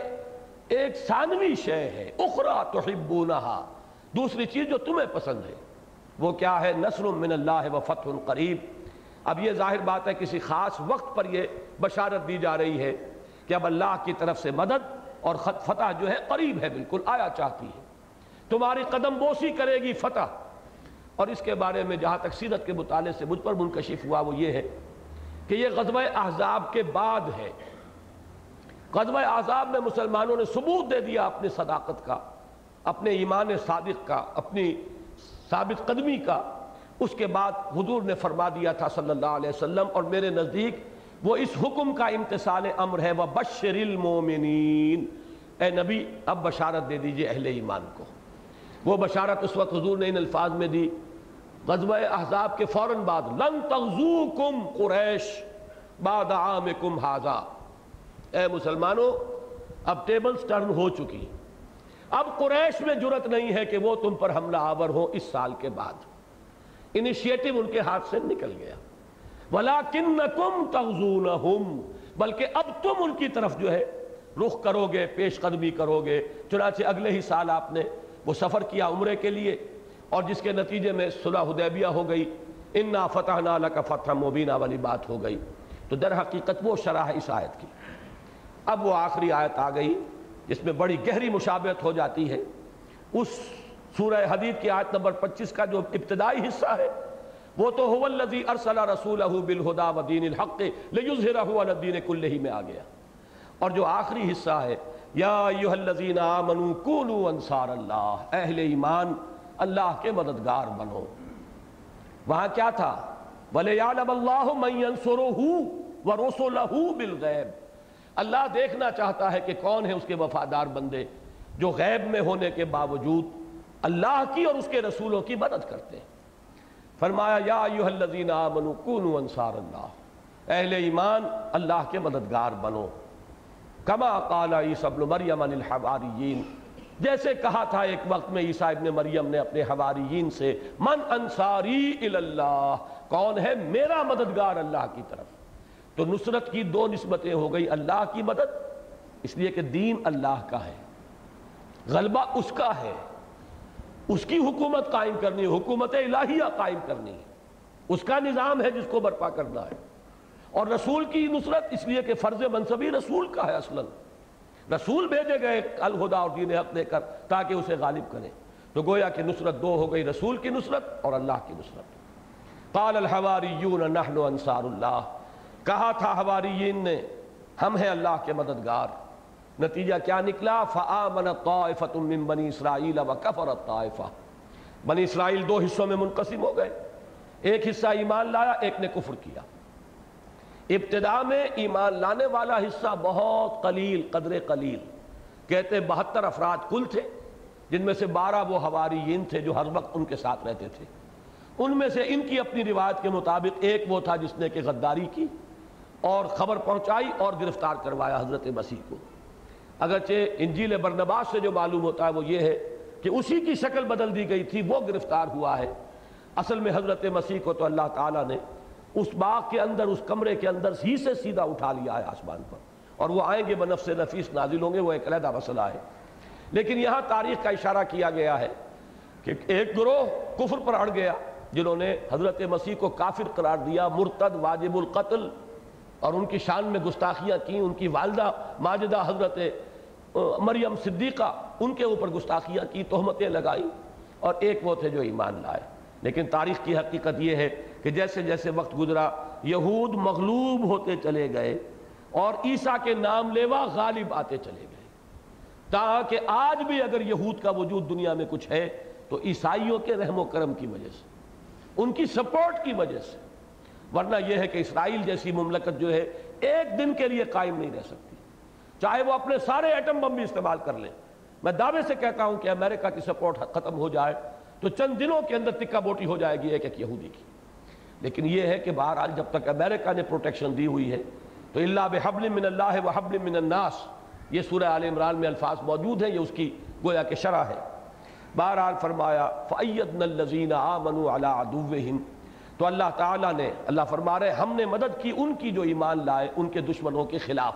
ایک ثانوی شے ہے اخرا تحبونہا۔ دوسری چیز جو تمہیں پسند ہے، وہ کیا ہے؟ نصر من اللہ و فتح قریب۔ اب یہ ظاہر بات ہے، کسی خاص وقت پر یہ بشارت دی جا رہی ہے کہ اب اللہ کی طرف سے مدد اور خط، فتح جو ہے قریب ہے، بالکل آیا چاہتی ہے۔ تمہاری قدم بوسی کرے گی فتح۔ اور اس کے بارے میں جہاں تک سیرت کے مطالعے سے مجھ پر منکشف ہوا، وہ یہ ہے کہ یہ غزوہ احزاب کے بعد ہے۔ غزوہ احزاب میں مسلمانوں نے ثبوت دے دیا اپنے صداقت کا، اپنے ایمان صادق کا، اپنی ثابت قدمی کا۔ اس کے بعد حضور نے فرما دیا تھا صلی اللہ علیہ وسلم، اور میرے نزدیک وہ اس حکم کا امتصال امر ہے، وَبَشِّرِ الْمُؤْمِنِينَ۔ اے نبی، اب بشارت دے دیجیے اہل ایمان کو۔ وہ بشارت اس وقت حضور نے ان الفاظ میں دی۔ غزوہ احزاب کے فوراً بعد، لن تغزوکم قریش بعد عامکم حاضا اے مسلمانوں، اب ٹیبلز ٹرن ہو چکی۔ اب قریش میں جرت نہیں ہے کہ وہ تم پر حملہ آور ہو اس سال کے بعد۔ انیشیٹو ان کے ہاتھ سے نکل گیا۔ وَلَكِنَّكُمْ تَغْزُونَهُمْ، بلکہ اب تم ان کی طرف جو ہے رخ کرو گے، پیش قدمی کرو گے۔ چنانچہ اگلے ہی سال آپ نے وہ سفر کیا عمرے کے لیے، اور جس کے نتیجے میں صلح حدیبیہ ہو گئی۔ انا فتح نالہ کا فتح مبینہ والی بات ہو گئی۔ تو در حقیقت وہ شرح اس آیت کی۔ اب وہ آخری آیت آ گئی جس میں بڑی گہری مشابہت ہو جاتی ہے۔ اس سورہ حدید کی آیت نمبر پچیس کا جو ابتدائی حصہ ہے، وہ تو هو الذی ارسل رسوله بالهدى ودین الحق لیظہرہ علی الدین کلہ میں آ گیا۔ اور جو آخری حصہ ہے، یا ایہا الذین آمنوا کونوا انصار اللہ، اہل ایمان، اللہ کے مددگار بنو۔ وہاں کیا تھا؟ وَلِيَعْلَمَ اللَّهُ مَنْ يَنْصُرُهُ وَرُسُلَهُ بِالْغَيْبِ۔ اللہ دیکھنا چاہتا ہے کہ کون ہے اس کے وفادار بندے جو غیب میں ہونے کے باوجود اللہ کی اور اس کے رسولوں کی مدد کرتے ہیں۔ فرمایا، یا ایوہ الذین آمنوا کونوا انصار اللہ۔ اہل ایمان، اللہ کے مددگار بنو۔ کما قال عیسیٰ ابن مریم عن الحواریین جیسے کہا تھا ایک وقت میں، عیسیٰ ابن مریم نے اپنے حواریین سے، من انصاری اللہ، کون ہے میرا مددگار اللہ کی طرف؟ تو نصرت کی دو نسبتیں ہو گئی، اللہ کی مدد، اس لیے کہ دین اللہ کا ہے۔ غلبہ اس کا ہے۔ اس کی حکومت قائم کرنی ہے حکومت الہیہ قائم کرنی۔ ہے اس کا نظام ہے جس کو برپا کرنا ہے۔ اور رسول کی نصرت، اس لیے کہ فرض منصبی رسول کا ہے اصلا۔ رسول بھیجے گئے الہدا اور دین حق دے کر تاکہ اسے غالب کریں تو گویا کہ نصرت دو ہو گئی، رسول کی نصرت اور اللہ کی نصرت۔ قال الحواریون نحن انصار اللہ۔ کہا تھا حواریین نے، ہم ہیں اللہ کے مددگار۔ نتیجہ کیا نکلا؟ فآمن طائفت من بنی اسرائیل وکفرت طائفہ بنی اسرائیل دو حصوں میں منقسم ہو گئے۔ ایک حصہ ایمان لایا، ایک نے کفر کیا۔ ابتدا میں ایمان لانے والا حصہ بہت قلیل، قدر قلیل۔ کہتے بہتر افراد کل تھے، جن میں سے بارہ وہ حواریین تھے جو ہر وقت ان کے ساتھ رہتے تھے۔ ان میں سے ان کی اپنی روایت کے مطابق ایک وہ تھا جس نے کہ غداری کی۔ اور خبر پہنچائی اور گرفتار کروایا حضرت مسیح کو۔ اگرچہ انجیل برنباس سے جو معلوم ہوتا ہے وہ یہ ہے کہ اسی کی شکل بدل دی گئی تھی، وہ گرفتار ہوا ہے۔ اصل میں حضرت مسیح کو تو اللہ تعالیٰ نے اس باغ کے اندر، اس کمرے کے اندر ہی سے سیدھا اٹھا لیا ہے آسمان پر۔ اور وہ آئیں گے بنفس نفیس نازل ہوں گے، وہ ایک علیحدہ مسئلہ ہے۔ لیکن یہاں تاریخ کا اشارہ کیا گیا ہے کہ ایک گروہ کفر پر اڑ گیا، جنہوں نے حضرت مسیح کو کافر قرار دیا، مرتد واجب القتل۔ اور ان کی شان میں گستاخیاں کی ان کی والدہ ماجدہ حضرت مریم صدیقہ، ان کے اوپر گستاخیاں کی تہمتیں لگائی اور ایک وہ تھے جو ایمان لائے۔ لیکن تاریخ کی حقیقت یہ ہے کہ جیسے جیسے وقت گزرا، یہود مغلوب ہوتے چلے گئے اور عیسیٰ کے نام لیوا غالب آتے چلے گئے۔ تاکہ آج بھی اگر یہود کا وجود دنیا میں کچھ ہے، تو عیسائیوں کے رحم و کرم کی وجہ سے، ان کی سپورٹ کی وجہ سے ورنہ یہ ہے کہ اسرائیل جیسی مملکت جو ہے ایک دن کے لیے قائم نہیں رہ سکتی۔ چاہے وہ اپنے سارے ایٹم بم بھی استعمال کر لیں میں دعوے سے کہتا ہوں کہ امریکہ کی سپورٹ ختم ہو جائے تو چند دنوں کے اندر تکہ بوٹی ہو جائے گی ایک ایک یہودی کی۔ لیکن یہ ہے کہ بہرحال جب تک امریکہ نے پروٹیکشن دی ہوئی ہے تو اللہ بحبل من اللہ و حبل من الناس۔ یہ سورہ آل عمران میں الفاظ موجود ہیں، یہ اس کی گویا کہ شرح ہے۔ بہرحال فرمایا فَأَيَّدْنَ الَّذِينَ آمَنُوا عَلَىٰ عَدُوِّهِمْ تو اللہ تعالیٰ نے، اللہ فرما رہے ہم نے مدد کی، ان کی جو ایمان لائے، ان کے دشمنوں کے خلاف۔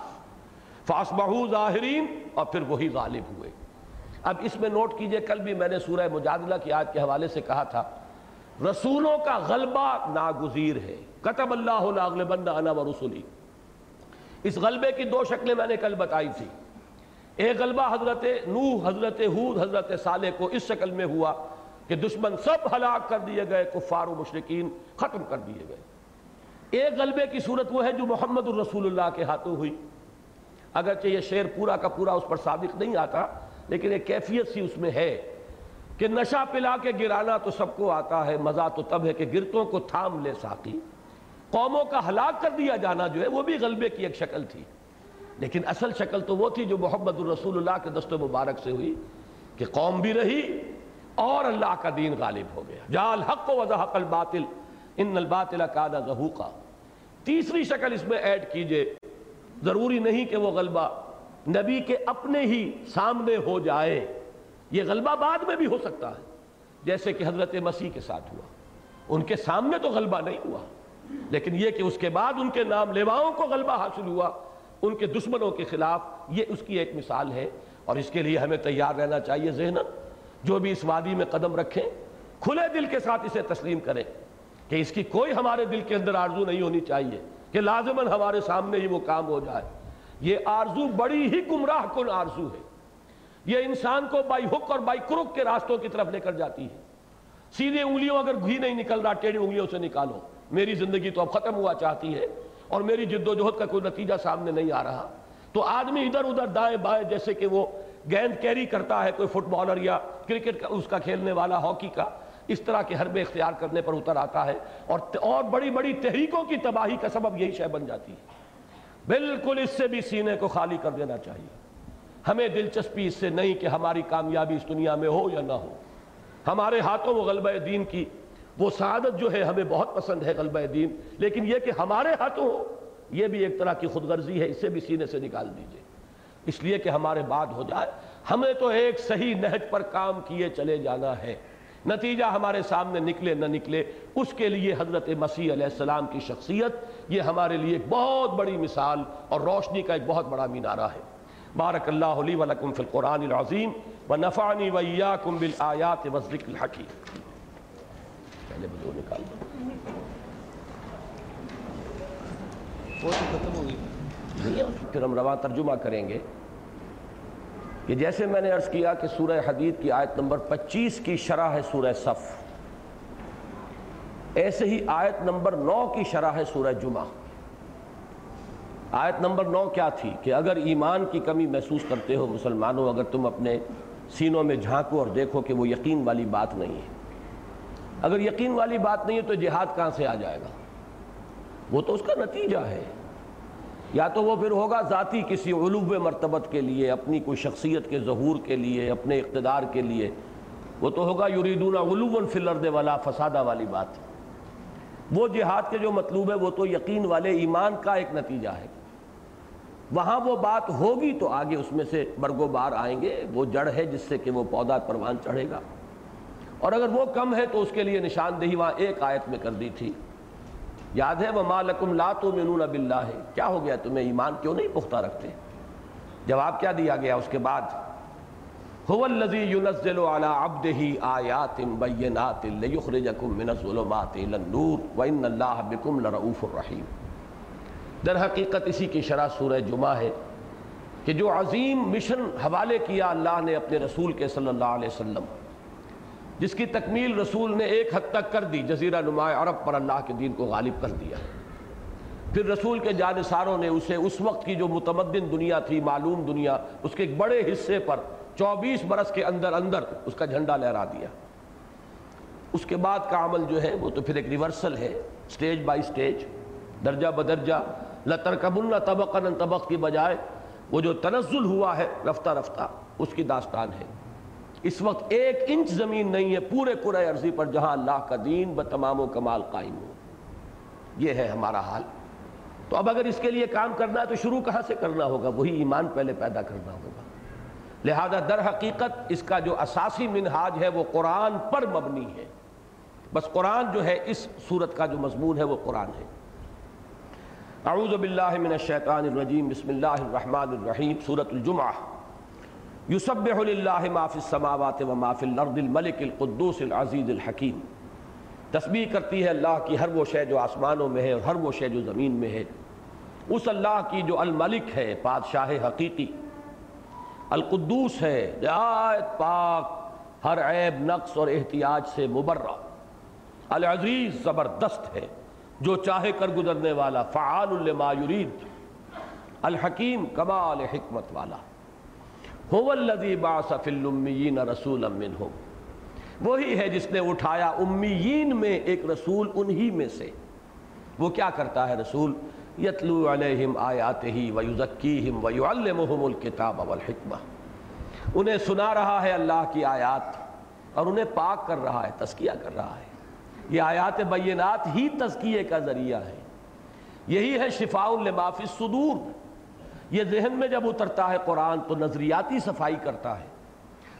فاسبہو ظاہرین اور پھر وہی غالب ہوئے۔ اب اس میں نوٹ کیجیے، کل بھی میں نے سورہ مجادلہ کی آیت کے حوالے سے کہا تھا، رسولوں کا غلبہ ناگزیر ہے۔ قطب اللہ انا و رسولی اس غلبے کی دو شکلیں میں نے کل بتائی تھی۔ ایک غلبہ حضرت نوح، حضرت حود حضرت صالح کو اس شکل میں ہوا۔ کہ دشمن سب ہلاک کر دیے گئے، کفار و مشرقین ختم کر دیے گئے۔ ایک غلبے کی صورت وہ ہے جو محمد الرسول اللہ کے ہاتھوں ہوئی۔ اگرچہ یہ شعر پورا کا پورا اس پر صادق نہیں آتا، لیکن ایک کیفیت سی اس میں ہے کہ نشہ پلا کے گرانا تو سب کو آتا ہے، مزہ تو تب ہے کہ گرتوں کو تھام لے ساقی۔ قوموں کا ہلاک کر دیا جانا جو ہے، وہ بھی غلبے کی ایک شکل تھی۔ لیکن اصل شکل تو وہ تھی جو محمد الرسول اللہ کے دست مبارک سے ہوئی کہ قوم بھی رہی اور اللہ کا دین غالب ہو گیا۔ جال حق و وضحق الباطل۔ ان الباطل کانا زہوقا تیسری شکل اس میں ایڈ کیجیے۔ ضروری نہیں کہ وہ غلبہ نبی کے اپنے ہی سامنے ہو جائے۔ یہ غلبہ بعد میں بھی ہو سکتا ہے۔ جیسے کہ حضرت مسیح کے ساتھ ہوا۔ ان کے سامنے تو غلبہ نہیں ہوا۔ لیکن یہ کہ اس کے بعد ان کے نام لیواؤں کو غلبہ حاصل ہوا۔ ان کے دشمنوں کے خلاف یہ اس کی ایک مثال ہے۔ اور اس کے لیے ہمیں تیار رہنا چاہیے ذہن جو بھی اس وادی میں قدم رکھیں، کھلے دل کے ساتھ اسے تسلیم کریں کہ اس کی کوئی ہمارے دل کے اندر آرزو نہیں ہونی چاہیے کہ لازماً ہمارے سامنے ہی وہ کام ہو جائے۔ یہ آرزو بڑی ہی گمراہ کن آرزو ہے۔ یہ انسان کو بائی حک اور بائی کرک کے راستوں کی طرف لے کر جاتی ہے۔ سیدھے انگلیوں اگر گھی نہیں نکل رہا، ٹیڑھی انگلیوں سے نکالو۔ میری زندگی تو اب ختم ہوا چاہتی ہے اور میری جد و جہد کا کوئی نتیجہ سامنے نہیں آ رہا۔ تو آدمی ادھر ادھر دائیں بائیں، جیسے کہ وہ گیند کیری کرتا ہے کوئی فٹ بالر یا کرکٹ کا، اس کا کھیلنے والا، ہاکی کا، اس طرح کے حربے اختیار کرنے پر اتر آتا ہے اور اور بڑی بڑی تحریکوں کی تباہی کا سبب یہی شے بن جاتی ہے۔ بالکل اس سے بھی سینے کو خالی کر دینا چاہیے۔ ہمیں دلچسپی اس سے نہیں کہ ہماری کامیابی اس دنیا میں ہو یا نہ ہو۔ ہمارے ہاتھوں وہ غلبہ دین کی، وہ سعادت جو ہے ہمیں بہت پسند ہے غلبہ دین، لیکن یہ کہ ہمارے ہاتھوں ہو، یہ بھی ایک طرح کی خود غرضی ہے اسے بھی سینے سے نکال دیجیے۔ اس لیے کہ ہمارے بعد ہو جائے۔ ہمیں تو ایک صحیح نہج پر کام کیے چلے جانا ہے۔ نتیجہ ہمارے سامنے نکلے نہ نکلے، اس کے لیے حضرت مسیح علیہ السلام کی شخصیت، یہ ہمارے لیے ایک بہت بڑی مثال اور روشنی کا ایک بہت بڑا مینارہ ہے۔ بارک اللہ علی ولکم فی القرآن العظیم ونفعنی ویاکم بالآیات والذکر الحکیم۔ پہلے بدو نکال۔ دو وہ تو ختم ہو گئی۔ پھر ہم رواں ترجمہ کریں گے کہ جیسے میں نے عرض کیا کہ سورہ حدید کی آیت نمبر پچیس کی شرح ہے سورہ صف۔ ایسے ہی آیت نمبر نو کی شرح ہے سورہ جمعہ۔ آیت نمبر نو کیا تھی کہ اگر ایمان کی کمی محسوس کرتے ہو مسلمانوں، اگر تم اپنے سینوں میں جھانکو اور دیکھو کہ وہ یقین والی بات نہیں ہے۔ اگر یقین والی بات نہیں ہے تو جہاد کہاں سے آ جائے گا؟ وہ تو اس کا نتیجہ ہے۔ یا تو وہ پھر ہوگا ذاتی کسی علو مرتبت کے لیے، اپنی کوئی شخصیت کے ظہور کے لیے، اپنے اقتدار کے لیے۔ وہ تو ہوگا یریدون علوم فی الارض والا فسادہ والی بات۔ وہ جہاد کے جو مطلوب ہے، وہ تو یقین والے ایمان کا ایک نتیجہ ہے۔ وہاں وہ بات ہوگی تو آگے اس میں سے برگو بار آئیں گے۔ وہ جڑ ہے جس سے کہ وہ پودا پروان چڑھے گا۔ اور اگر وہ کم ہے تو اس کے لیے نشاندہی وہاں ایک آیت میں کر دی تھی۔ یاد ہے وہ مالکم لا تو منون بلّہ ہے کیا ہو گیا تمہیں؟ ایمان کیوں نہیں پختہ رکھتے؟ جواب کیا دیا گیا اس کے بعد؟ هو ينزل على عبده من الظلمات الى النور وان لرؤوف در حقیقت اسی کی شرح سورہ جمعہ ہے کہ جو عظیم مشن حوالے کیا اللہ نے اپنے رسول کے صلی اللہ علیہ وسلم جس کی تکمیل رسول نے ایک حد تک کر دی، جزیرہ نماء عرب پر اللہ کے دین کو غالب کر دیا۔ پھر رسول کے جانساروں نے اسے اس وقت کی جو متمدن دنیا تھی، معلوم دنیا، اس کے ایک بڑے حصے پر چوبیس برس کے اندر اندر اس کا جھنڈا لہرا دیا۔ اس کے بعد کا عمل جو ہے، وہ تو پھر ایک ریورسل ہے سٹیج بائی سٹیج درجہ بدرجہ۔ لترکبن طبقن طبق کی بجائے، وہ جو تنزل ہوا ہے، رفتہ رفتہ، اس کی داستان ہے۔ اس وقت ایک انچ زمین نہیں ہے، پورے قرآن عرضی پر جہاں اللہ کا دین بتمام و کمال قائم ہو۔ یہ ہے ہمارا حال۔ تو اب اگر اس کے لیے کام کرنا ہے تو شروع کہاں سے کرنا ہوگا؟ وہی ایمان پہلے پیدا کرنا ہوگا۔ لہذا در حقیقت اس کا جو اساسی منہاج ہے وہ قرآن پر مبنی ہے۔ بس قرآن جو ہے، اس صورت کا جو مضمون ہے وہ قرآن ہے۔ اعوذ باللہ من الشیطان الرجیم، بسم اللہ الرحمن الرحیم، سورة الجمعہ۔ یسبح للہ ما فی السماوات و ما فی الارض الملک القدوس العزیز الحکیم۔ تسبیح کرتی ہے اللہ کی ہر وہ شے جو آسمانوں میں ہے اور ہر وہ شے جو زمین میں ہے۔ اس اللہ کی جو الملک ہے، بادشاہ حقیقی۔ القدوس ہے نہایت پاک، ہر عیب، نقص اور احتیاج سے مبرہ۔ العزیز زبردست ہے، جو چاہے کر گزرنے والا، فعال لما یرید۔ الحکیم، کمال حکمت والا۔ هو الذی بعث فی الامیین رسولا منہم۔ وہی ہے جس نے اٹھایا امیین میں ایک رسول انہی میں سے۔ وہ کیا کرتا ہے رسول؟ یتلو علیہم آیاتہی ویزکیہم ویعلمہم الکتاب والحکمہ۔ انہیں سنا رہا ہے اللہ کی آیات اور انہیں پاک کر رہا ہے تذکیہ کر رہا ہے۔ یہ آیات بینات ہی تذکیے کا ذریعہ ہے یہی ہے شفاء لما فی الصدور۔ یہ ذہن میں جب اترتا ہے قرآن تو نظریاتی صفائی کرتا ہے۔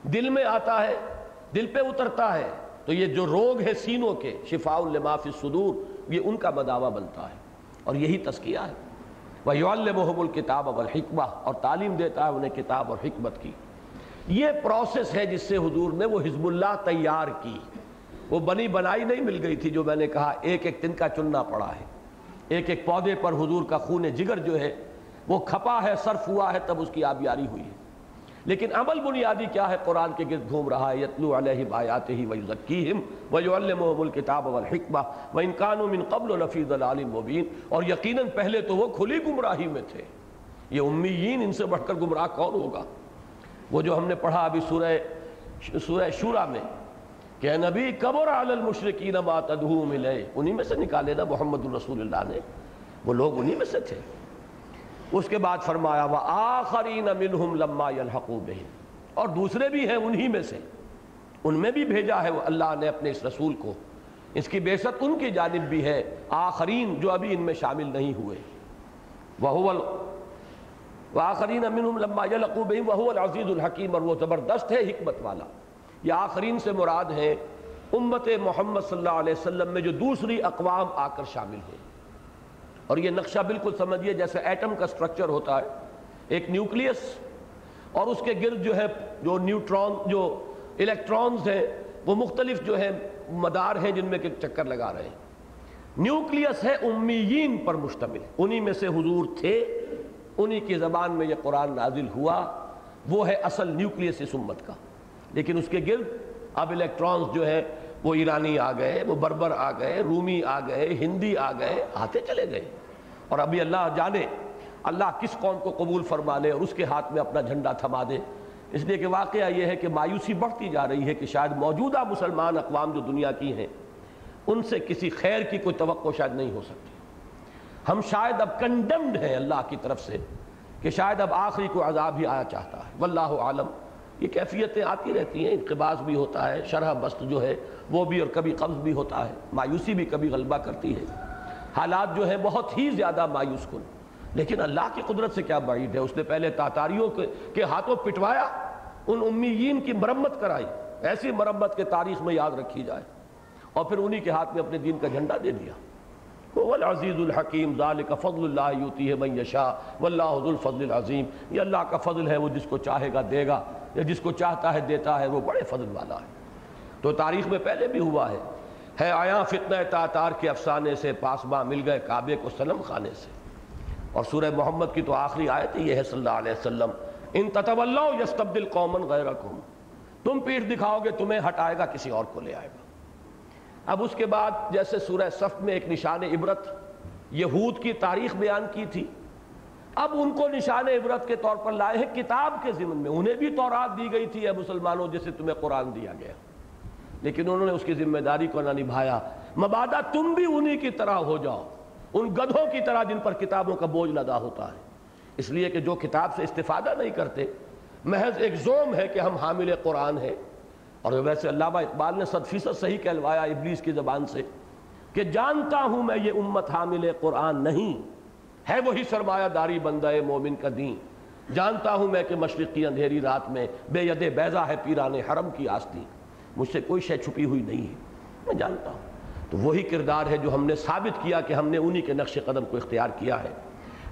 دل میں آتا ہے، دل پہ اترتا ہے۔ تو یہ جو روگ ہے سینوں کے، شفاء لما فی الصدور، یہ ان کا مداوع بنتا ہے۔ اور یہی تذکیہ ہے۔ وَيُعَلِّمُهُمُ الْكِتَابَ وَالْحِكْمَةِ۔ اور تعلیم دیتا ہے انہیں کتاب اور حکمت کی۔ یہ پروسیس ہے جس سے حضور نے وہ حزب اللہ تیار کی۔ وہ بنی بنائی نہیں مل گئی تھی جو میں نے کہا، ایک ایک تن کا چننا پڑا ہے۔ ایک ایک پودے پر حضور کا خون جگر جو ہے وہ کھپا ہے، صرف ہوا ہے، تب اس کی آبیاری ہوئی ہے۔ لیکن عمل بنیادی کیا ہے؟ قرآن کے گرد گھوم رہا ہے۔ یتلو علیہم آیاتہ ویزکیہم ویعلمہم الکتاب والحکمہ وان کانوا من قبل لفی ضلال مبین۔ اور یقیناً پہلے تو وہ کھلی گمراہی میں تھے۔ یہ امیین ان سے بڑھ کر گمراہ کون ہوگا؟ وہ جو ہم نے پڑھا ابھی سورہ سورہ شورہ میں کہ نبی، کبر علی المشرکین ما تدہوم الیہ۔ انہی میں سے نکالے نا محمد الرسول اللہ نے۔ وہ لوگ انہی میں سے تھے۔ اس کے بعد فرمایا وآخرین منہم لما یلحقو اور دوسرے بھی ہیں انہی میں سے۔ ان میں بھی بھیجا ہے وہ اللہ نے اپنے اس رسول کو۔ اس کی بیست ان کی جانب بھی ہے۔ آخرین جو ابھی ان میں شامل نہیں ہوئے۔ وَهُوَ وآخرین منہم لما یلحقو بہم العزیز الحکیم اور وہ زبردست ہے، حکمت والا۔ یہ آخرین سے مراد ہے امت محمد صلی اللہ علیہ وسلم میں جو دوسری اقوام آ کر شامل ہیں اور یہ نقشہ بالکل سمجھیے جیسے ایٹم کا سٹرکچر ہوتا ہے، ایک نیوکلیس، اور اس کے گرد جو ہے، جو نیوٹرون جو الیکٹرونز ہیں، وہ مختلف جو ہے مدار ہیں جن میں کہ چکر لگا رہے ہیں۔ نیوکلیس ہے امیین پر مشتمل۔ انہی میں سے حضور تھے، انہی کی زبان میں یہ قرآن نازل ہوا۔ وہ ہے اصل نیوکلیس اس امت کا۔ لیکن اس کے گرد اب الیکٹرونز جو ہے وہ ایرانی آ گئے، وہ بربر آ گئے، رومی آ گئے، ہندی آ گئے، آتے چلے گئے۔ اور ابھی اللہ جانے، اللہ کس قوم کو قبول فرما لے اور اس کے ہاتھ میں اپنا جھنڈا تھما دے۔ اس لیے کہ واقعہ یہ ہے کہ مایوسی بڑھتی جا رہی ہے کہ شاید موجودہ مسلمان اقوام جو دنیا کی ہیں، ان سے کسی خیر کی کوئی توقع شاید نہیں ہو سکتی۔ ہم شاید اب کنڈمڈ ہیں اللہ کی طرف سے کہ شاید اب آخری کو عذاب ہی آیا چاہتا ہے۔ واللہ عالم۔ یہ کیفیتیں آتی رہتی ہیں انقباس بھی ہوتا ہے، شرح بست جو ہے وہ بھی اور کبھی قبض بھی ہوتا ہے، مایوسی بھی کبھی غلبہ کرتی ہے۔ حالات جو ہیں بہت ہی زیادہ مایوس کن۔ لیکن اللہ کی قدرت سے کیا بعید ہے؟ اس نے پہلے تاتاریوں کے ہاتھوں پٹوایا، ان امیین کی مرمت کرائی۔ ایسی مرمت کے تاریخ میں یاد رکھی جائے۔ اور پھر انہی کے ہاتھ میں اپنے دین کا جھنڈا دے دیا۔ وہ العزیز الحکیم، ذالک فضل اللہ یوتی ہے من یشاء، واللہ ذو الفضل العظیم۔ یہ اللہ کا فضل ہے، وہ جس کو چاہے گا دے گا۔ یا جس کو چاہتا ہے دیتا ہے، وہ بڑے فضل والا ہے۔ تو تاریخ میں پہلے بھی ہوا ہے۔ ہے آیا فتنہ تاتار کے افسانے سے پاسباں مل گئے کعبے کو سلم خانے سے۔ اور سورہ محمد کی تو آخری آیت یہ ہے صلی اللہ علیہ وسلم۔ ان تتولو یستبدل قومن غیرکم۔ تم پیٹ دکھاؤ گے، تمہیں ہٹائے گا کسی اور کو لے آئے گا۔ اب اس کے بعد جیسے سورہ صف میں ایک نشان عبرت یہود کی تاریخ بیان کی تھی اب ان کو نشان عبرت کے طور پر لائے ہیں کتاب کے ضمن میں، انہیں بھی تورات دی گئی تھی، اے مسلمانوں جسے تمہیں قرآن دیا گیا۔ لیکن انہوں نے اس کی ذمہ داری کو نہ نبھایا۔ مبادہ، تم بھی انہی کی طرح ہو جاؤ۔ ان گدھوں کی طرح جن پر کتابوں کا بوجھ لدا ہوتا ہے۔ اس لیے کہ جو کتاب سے استفادہ نہیں کرتے، محض ایک زوم ہے کہ ہم حامل قرآن ہیں۔ اور ویسے علامہ اقبال نے صد فیصد صحیح کہلوایا ابلیس کی زبان سے کہ جانتا ہوں میں یہ امت حامل قرآن نہیں۔ ہے وہی سرمایہ داری بندہ مومن کا دین۔ جانتا ہوں میں کہ مشرق کی اندھیری رات میں بے ید بیضا ہے پیران حرم کی آستی۔ مجھ سے کوئی شے چھپی ہوئی نہیں ہے۔ میں جانتا ہوں۔ تو وہی کردار ہے جو ہم نے ثابت کیا کہ ہم نے انہی کے نقش قدم کو اختیار کیا ہے۔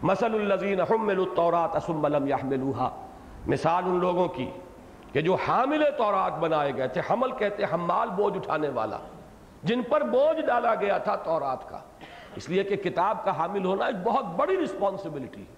مثل الذین حملوا التورات ثم لم يحملوها۔ مثال ان لوگوں کی کہ جو حامل تورات بنائے گئے تھے، حمل کہتے حمال بوجھ اٹھانے والا۔ جن پر بوجھ ڈالا گیا تھا تورات کا۔ اس لیے کہ کتاب کا حامل ہونا ایک بہت بڑی رسپانسبلٹی ہے،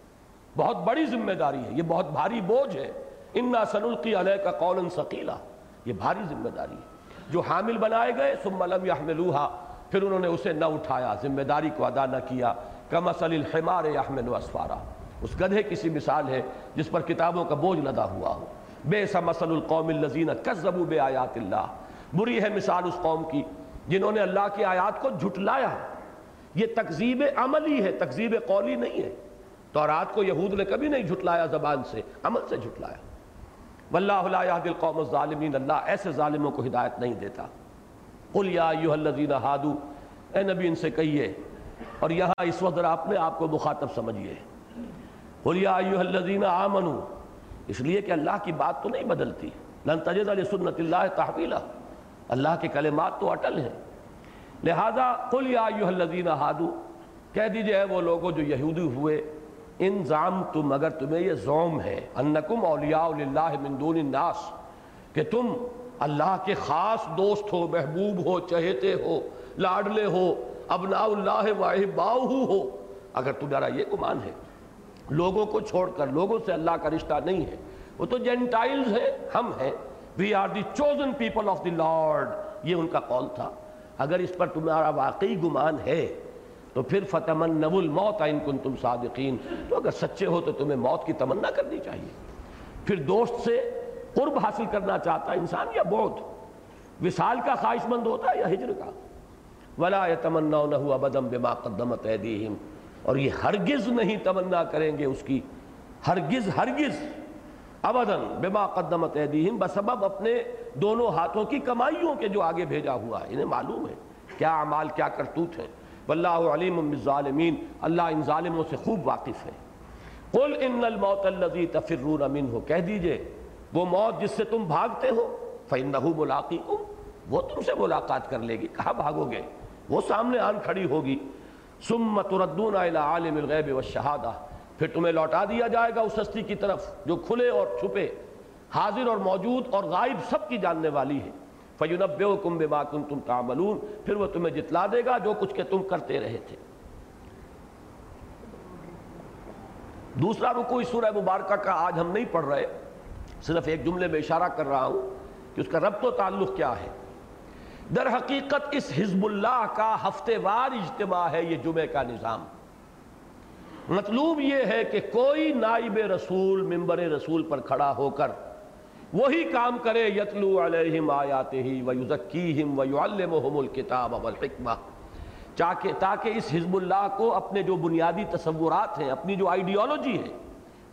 بہت بڑی ذمہ داری ہے، یہ بہت بھاری بوجھ ہے۔ انا سنلقی علیہ کا قول ثقیلا یہ بھاری ذمہ داری ہے۔ جو حامل بنائے گئے، ثم لم يحملوها۔ پھر انہوں نے اسے نہ اٹھایا، ذمہ داری کو ادا نہ کیا۔ کمثل الحمار يحمل اسفارا اس گدھے کسی مثال ہے جس پر کتابوں کا بوجھ لدا ہوا ہو۔ بے مثل القوم الذین کذبوا بآیات اللہ۔ بری ہے مثال اس قوم کی جنہوں نے اللہ کی آیات کو جھٹلایا۔ یہ تکذیب عملی ہے، تکذیب قولی نہیں ہے۔ تورات کو یہود نے کبھی نہیں جھٹلایا زبان سے، عمل سے جھٹلایا۔ واللہ لا یہد القوم الظالمین، اللہ ایسے ظالموں کو ہدایت نہیں دیتا۔ قل یا ایوہ الذین ہادو، اے نبی ان سے کہیے، اور یہاں اس وقت اپنے آپ کو مخاطب سمجھیے۔ حلیہ الذین آمنو اس لیے کہ اللہ کی بات تو نہیں بدلتی۔ لن تجد علی سنت اللہ تحویلہ اللہ کے کلمات تو اٹل ہیں۔ لہذا قل یا ایوہ الذین ہادو کہہ دیجیے اے وہ لوگوں جو یہودی ہوئے، ان زام تم اگر تمہیں یہ زوم ہے، انکم اولیاء للہ من دون الناس، کہ تم اللہ کے خاص دوست ہو، محبوب ہو، چہتے ہو، لاڈلے ہو، ابناء اللہ واحباؤ ہو، اگر تمہارا یہ گمان ہے، لوگوں کو چھوڑ کر، لوگوں سے اللہ کا رشتہ نہیں ہے، وہ تو جینٹائلز ہیں، ہم ہیں we are the chosen people of the Lord یہ ان کا قول تھا۔ اگر اس پر تمہارا واقعی گمان ہے، تو پھر فتمن نب الموت ان کن تم صادقین۔ تو اگر سچے ہو تو تمہیں موت کی تمنا کرنی چاہیے۔ پھر دوست سے قرب حاصل کرنا چاہتا انسان یا بودھ وصال کا خواہش مند ہوتا ہے یا ہجر کا؟ ولا يتمنونه ابدا بما قدمت ایدیہم اور یہ ہرگز نہیں تمنا کریں گے اس کی۔ ہرگز ہرگز۔ ابدن بما قدمت ایدیہم، بسبب اپنے دونوں ہاتھوں کی کمائیوں کے جو آگے بھیجا ہوا ہے۔ انہیں معلوم ہے کیا اعمال، کیا کرتوت ہیں۔ واللہ علیم بالظالمین، اللہ ان ظالموں سے خوب واقف ہے۔ قل ان الموت الذی تفرون منہ، کہہ دیجیے، وہ موت جس سے تم بھاگتے ہو فَإِنَّهُ مُلَاقِكُمْ وہ تم سے ملاقات کر لے گی۔ کہاں بھاگو گے؟ وہ سامنے آن کھڑی ہوگی۔ ثم تردون الى عالم الغیب والشہادہ۔ پھر تمہیں لوٹا دیا جائے گا اس ہستی کی طرف جو کھلے اور چھپے، حاضر اور موجود اور غائب سب کی جاننے والی ہے۔ فَيُنَبِّئُكُمْ بِمَا كُنْتُمْ تَعْمَلُونَ۔ پھر وہ تمہیں جتلا دے گا جو کچھ کہ تم کرتے رہے تھے۔ دوسرا رکو اس سورہ مبارکہ کا آج ہم نہیں پڑھ رہے، صرف ایک جملے میں اشارہ کر رہا ہوں کہ اس کا ربط و تعلق کیا ہے۔ در حقیقت اس حزب اللہ کا ہفتے وار اجتماع ہے، یہ جمعہ کا نظام۔ مطلوب یہ ہے کہ کوئی نائب رسول ممبر رسول پر کھڑا ہو کر وہی کام کرے، یتلو علیہم آیاتہی ویزکیہم ویعلمہم الکتاب والحکمہ تاکہ اس حزب اللہ کو اپنے جو بنیادی تصورات ہیں، اپنی جو آئیڈیالوجی ہے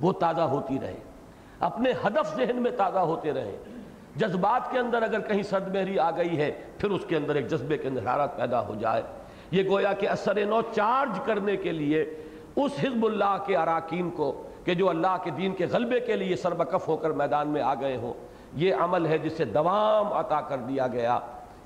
وہ تازہ ہوتی رہے، اپنے ہدف ذہن میں تازہ ہوتے رہے۔ جذبات کے اندر اگر کہیں سرد مہری آ گئی ہے، پھر اس کے اندر ایک جذبے کے اندر حرارت پیدا ہو جائے۔ یہ گویا کہ اثر نو چارج کرنے کے لیے اس حزب اللہ کے اراکین کو کہ جو اللہ کے دین کے غلبے کے لیے سربکف ہو کر میدان میں آ گئے ہوں، یہ عمل ہے جسے دوام عطا کر دیا گیا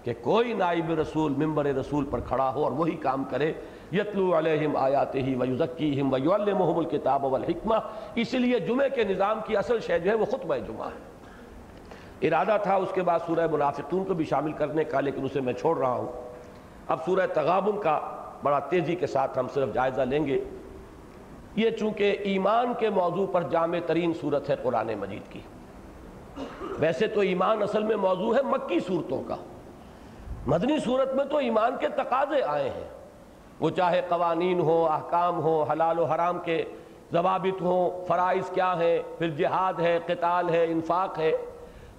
کہ کوئی نائب رسول ممبر رسول پر کھڑا ہو اور وہی کام کرے۔ یتلو علیہم آیات ہی ویزکیہم ویعلمہم الکتاب والحکمہ۔ اس لیے جمعہ کے نظام کی اصل شے جو ہے وہ خطبہ جمعہ ہے۔ ارادہ تھا اس کے بعد سورہ منافقون کو بھی شامل کرنے کا، لیکن اسے میں چھوڑ رہا ہوں۔ اب سورہ تغابن کا بڑا تیزی کے ساتھ ہم صرف جائزہ لیں گے۔ یہ چونکہ ایمان کے موضوع پر جامع ترین صورت ہے قرآن مجید کی۔ ویسے تو ایمان اصل میں موضوع ہے مکی صورتوں کا۔ مدنی صورت میں تو ایمان کے تقاضے آئے ہیں۔ وہ چاہے قوانین ہو احکام ہو حلال و حرام کے ضوابط ہوں، فرائض کیا ہے پھر جہاد ہے، قتال ہے، انفاق ہے۔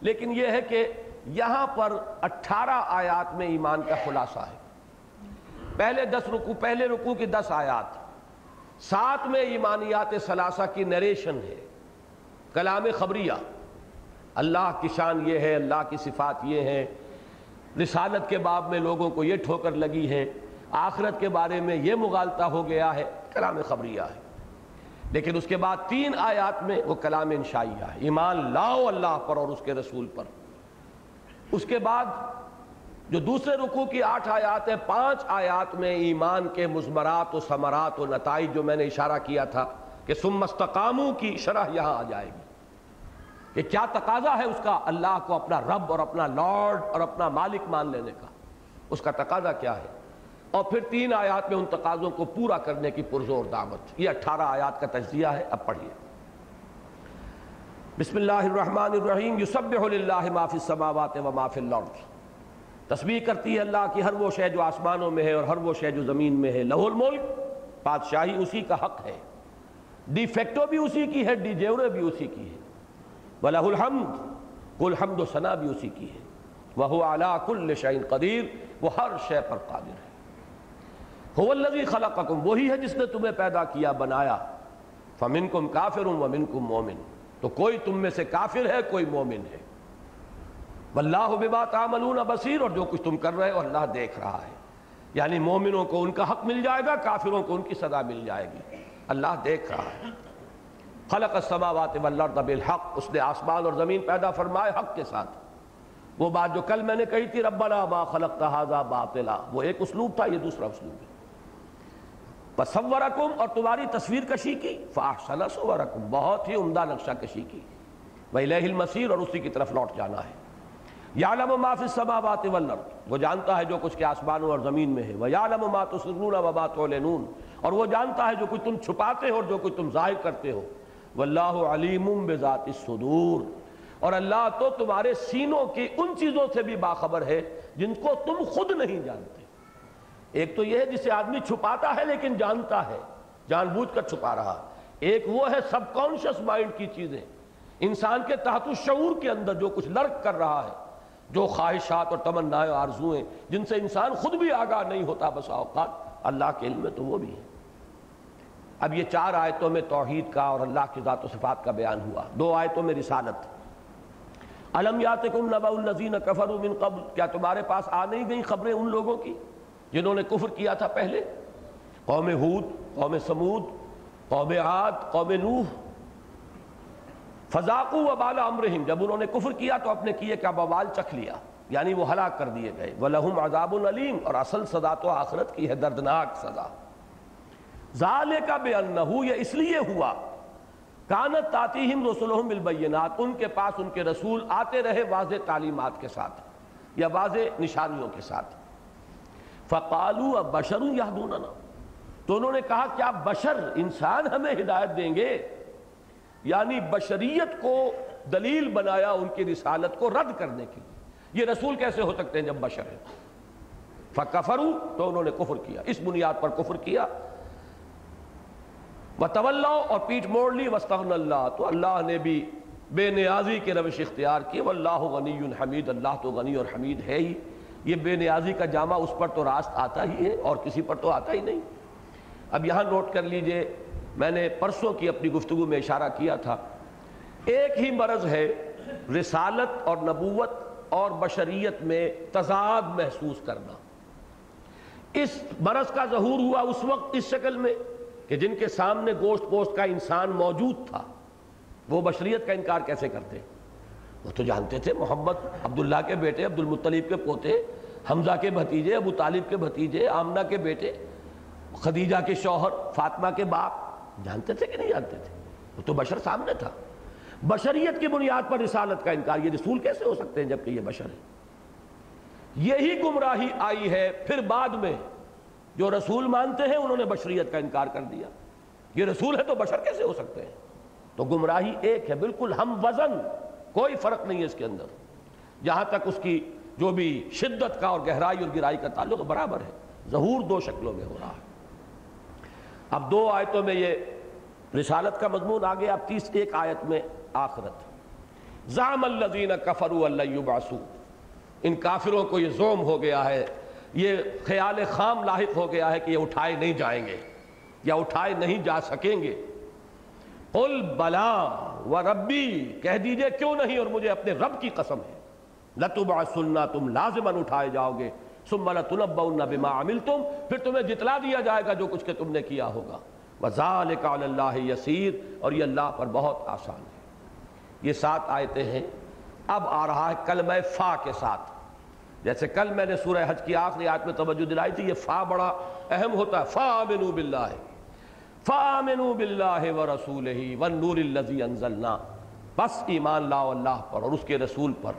لیکن یہ ہے کہ یہاں پر اٹھارہ آیات میں ایمان کا خلاصہ ہے۔ پہلے دس رکو پہلے رکو کی دس آیات۔ ساتھ میں ایمانیات ثلاثہ کی نریشن ہے، کلام خبریہ۔ اللہ کی شان یہ ہے، اللہ کی صفات یہ ہے رسالت کے باب میں لوگوں کو یہ ٹھوکر لگی ہے، آخرت کے بارے میں یہ مغالطہ ہو گیا ہے، کلام خبریہ ہے۔ لیکن اس کے بعد تین آیات میں وہ کلام انشائیہ ہے۔ ایمان لاؤ اللہ پر اور اس کے رسول پر۔ اس کے بعد جو دوسرے رکوع کی آٹھ آیات ہیں، پانچ آیات میں ایمان کے مزمرات و ثمرات و نتائج جو میں نے اشارہ کیا تھا کہ سم مستقاموں کی شرح یہاں آ جائے گی۔ کہ کیا تقاضا ہے اس کا؟ اللہ کو اپنا رب اور اپنا لارڈ اور اپنا مالک مان لینے کا۔ اس کا تقاضا کیا ہے؟ اور پھر تین آیات میں ان تقاضوں کو پورا کرنے کی پرزور دعوت۔ یہ اٹھارہ آیات کا تجزیہ ہے۔ اب پڑھیے۔ بسم اللہ الرحمن الرحیم، یسبح للہ ما فی السماوات و ما فی الارض۔ تسبیح کرتی ہے اللہ کی، ہر وہ شے جو آسمانوں میں ہے اور ہر وہ شے جو زمین میں ہے، لہو الملک، بادشاہی اسی کا حق ہے۔ ڈی فیکٹو بھی اسی کی ہے ڈی جیورے بھی اسی کی ہے۔ وَلَهُ الْحَمْدُ کل حمد و ثنا بھی اسی کی ہے۔ وَهُوَ عَلَىٰ كُلِّ شَيْءٍ قَدِيرٌ، وہ ہر شے پر قادر ہے۔ هُوَ الَّذِي خَلَقَكُمْ، وہی ہے جس نے تمہیں پیدا کیا، بنایا۔ فَمِنْكُمْ كَافِرٌ وَمِنْكُمْ مُؤْمِنٌ۔ تو کوئی تم میں سے کافر ہے، کوئی مومن ہے۔ واللہ بما تعملون بصیر، اور جو کچھ تم کر رہے ہو اللہ دیکھ رہا ہے۔ یعنی مومنوں کو ان کا حق مل جائے گا، کافروں کو ان کی سزا مل جائے گی۔ اللہ دیکھ رہا ہے۔ خلق السماوات والارض بالحق، اس نے آسمان اور زمین پیدا فرمائے حق کے ساتھ۔ وہ بات جو کل میں نے کہی تھی، ربنا ما خلقت هذا باطلا۔ وہ ایک اسلوب تھا، یہ دوسرا اسلوب ہے۔ فصورکم، اور تمہاری تصویر کشی کی۔ فاحسن صورکم، بہت ہی عمدہ نقشہ کشی کی۔ وَإِلَيْهِ الْمَصِيرُ اور اسی کی طرف لوٹ جانا ہے۔ یعلم ما فی السماوات والارض۔ وہ جانتا ہے جو کچھ کے آسمانوں اور زمین میں ہے۔ وَيَعْلَمُ مَا تُسِرُّونَ وَمَا تُعْلِنُونَ۔ اور وہ جانتا ہے جو کچھ تم چھپاتے ہو اور جو کچھ تم ظاہر کرتے ہو۔ واللہ علیم بذات الصدور۔ اور اللہ تو تمہارے سینوں کی ان چیزوں سے بھی باخبر ہے جن کو تم خود نہیں جانتے۔ ایک تو یہ ہے جسے آدمی چھپاتا ہے لیکن جانتا ہے، جان بوجھ کر چھپا رہا۔ ایک وہ ہے سب کانشس مائنڈ کی چیزیں۔ انسان کے تحت الشعور کے اندر جو کچھ لرک کر رہا ہے۔ جو خواہشات اور تمنائیں آرزویں جن سے انسان خود بھی آگاہ نہیں ہوتا بس اوقات، اللہ کے علم میں تو وہ بھی ہے اب یہ چار آیتوں میں توحید کا اور اللہ کی ذات و صفات کا بیان ہوا۔ دو آیتوں میں رسالت۔ علم یاتکم نبا الذین کفروا من قبل؟ کیا تمہارے پاس آ نہیں گئی خبریں ان لوگوں کی جنہوں نے کفر کیا تھا پہلے؟ قوم ہود، قوم سمود قوم عاد، قوم نوح فضاقو و بالا امرہم جب انہوں نے کفر کیا تو اپنے کیے کا بوال چکھ لیا یعنی وہ ہلاک کر دیے گئے۔ وَلَهُمْ عَذَابٌ علیم اور اصل سزا تو آخرت کی ہے، دردناک سزا۔ ذَالِكَ بِأَنَّهُ، یہ اس لیے ہوا۔ کانت تاتیہم رسولہم بالبینات ان کے پاس ان کے رسول آتے رہے واضح تعلیمات کے ساتھ، یا واضح نشانیوں کے ساتھ۔ فقالوا بشر یہدوننا تو انہوں نے کہا، کیا بشر انسان ہمیں ہدایت دیں گے؟ یعنی بشریت کو دلیل بنایا ان کی رسالت کو رد کرنے کے لیے۔ یہ رسول کیسے ہو سکتے ہیں جب بشر ہے فکفرو تو انہوں نے کفر کیا، اس بنیاد پر کفر کیا۔ وطول اور پیٹ موڑ لی وسطن اللہ۔ تو اللہ نے بھی بے نیازی کے روش اختیار کی واللہ غنی حمید، اللہ تو غنی اور حمید ہے ہی۔ یہ بے نیازی کا جامع اس پر تو راست آتا ہی ہے، اور کسی پر تو آتا ہی نہیں۔ اب یہاں نوٹ کر لیجیے میں نے پرسوں کی اپنی گفتگو میں اشارہ کیا تھا۔ ایک ہی مرض ہے رسالت اور نبوت اور بشریت میں تضاد محسوس کرنا۔ اس مرض کا ظہور ہوا اس وقت اس شکل میں کہ جن کے سامنے گوشت پوشت کا انسان موجود تھا، وہ بشریت کا انکار کیسے کرتے؟ وہ تو جانتے تھے محمد عبداللہ کے بیٹے عبد المطلیب کے پوتے، حمزہ کے بھتیجے، ابو طالب کے بھتیجے، آمنہ کے بیٹے، خدیجہ کے شوہر، فاطمہ کے باپ۔ جانتے تھے کہ نہیں جانتے تھے؟ وہ تو بشر سامنے تھا۔ بشریت کی بنیاد پر رسالت کا انکار، یہ رسول کیسے ہو سکتے ہیں جبکہ یہ بشر ہے یہی گمراہی آئی ہے، پھر بعد میں جو رسول مانتے ہیں، انہوں نے بشریت کا انکار کر دیا۔ یہ رسول ہے تو بشر کیسے ہو سکتے ہیں؟ تو گمراہی ایک ہے، بالکل ہم وزن، کوئی فرق نہیں ہے اس کے اندر۔ جہاں تک اس کی جو بھی شدت کا اور گہرائی اور گرائی کا تعلق برابر ہے، ظہور دو شکلوں میں ہو رہا ہے۔ اب دو آیتوں میں یہ رسالت کا مضمون آگے اب تیس ایک آیت میں آخرت۔ زام الذین کفروا اللہ یبعثو ان کافروں کو یہ زوم ہو گیا ہے، یہ خیال خام لاحق ہو گیا ہے کہ یہ اٹھائے نہیں جائیں گے، یا اٹھائے نہیں جا سکیں گے۔ قل بلا و ربی، کہہ دیجیے کیوں نہیں اور مجھے اپنے رب کی قسم ہے۔ لتبعثن تم لازماً اٹھائے جاؤ گے۔ ثم لتنبؤن بما عملتم، پھر تمہیں جتلا دیا جائے گا جو کچھ کہ تم نے کیا ہوگا۔ وذالک اللہ یسیر، اور یہ اللہ پر بہت آسان ہے۔ یہ سات آیتیں ہیں۔ اب آ رہا ہے کلمہ فا کے ساتھ۔ جیسے کل میں نے سورہ حج کی آخری آیت میں توجہ دلائی تھی، یہ فا بڑا اہم ہوتا ہے۔ فا آمنوا باللہ۔ فا آمنوا باللہ ورسولہ والنور انزلنا۔ بس ایمان لاؤ اللہ پر اور اس کے رسول پر۔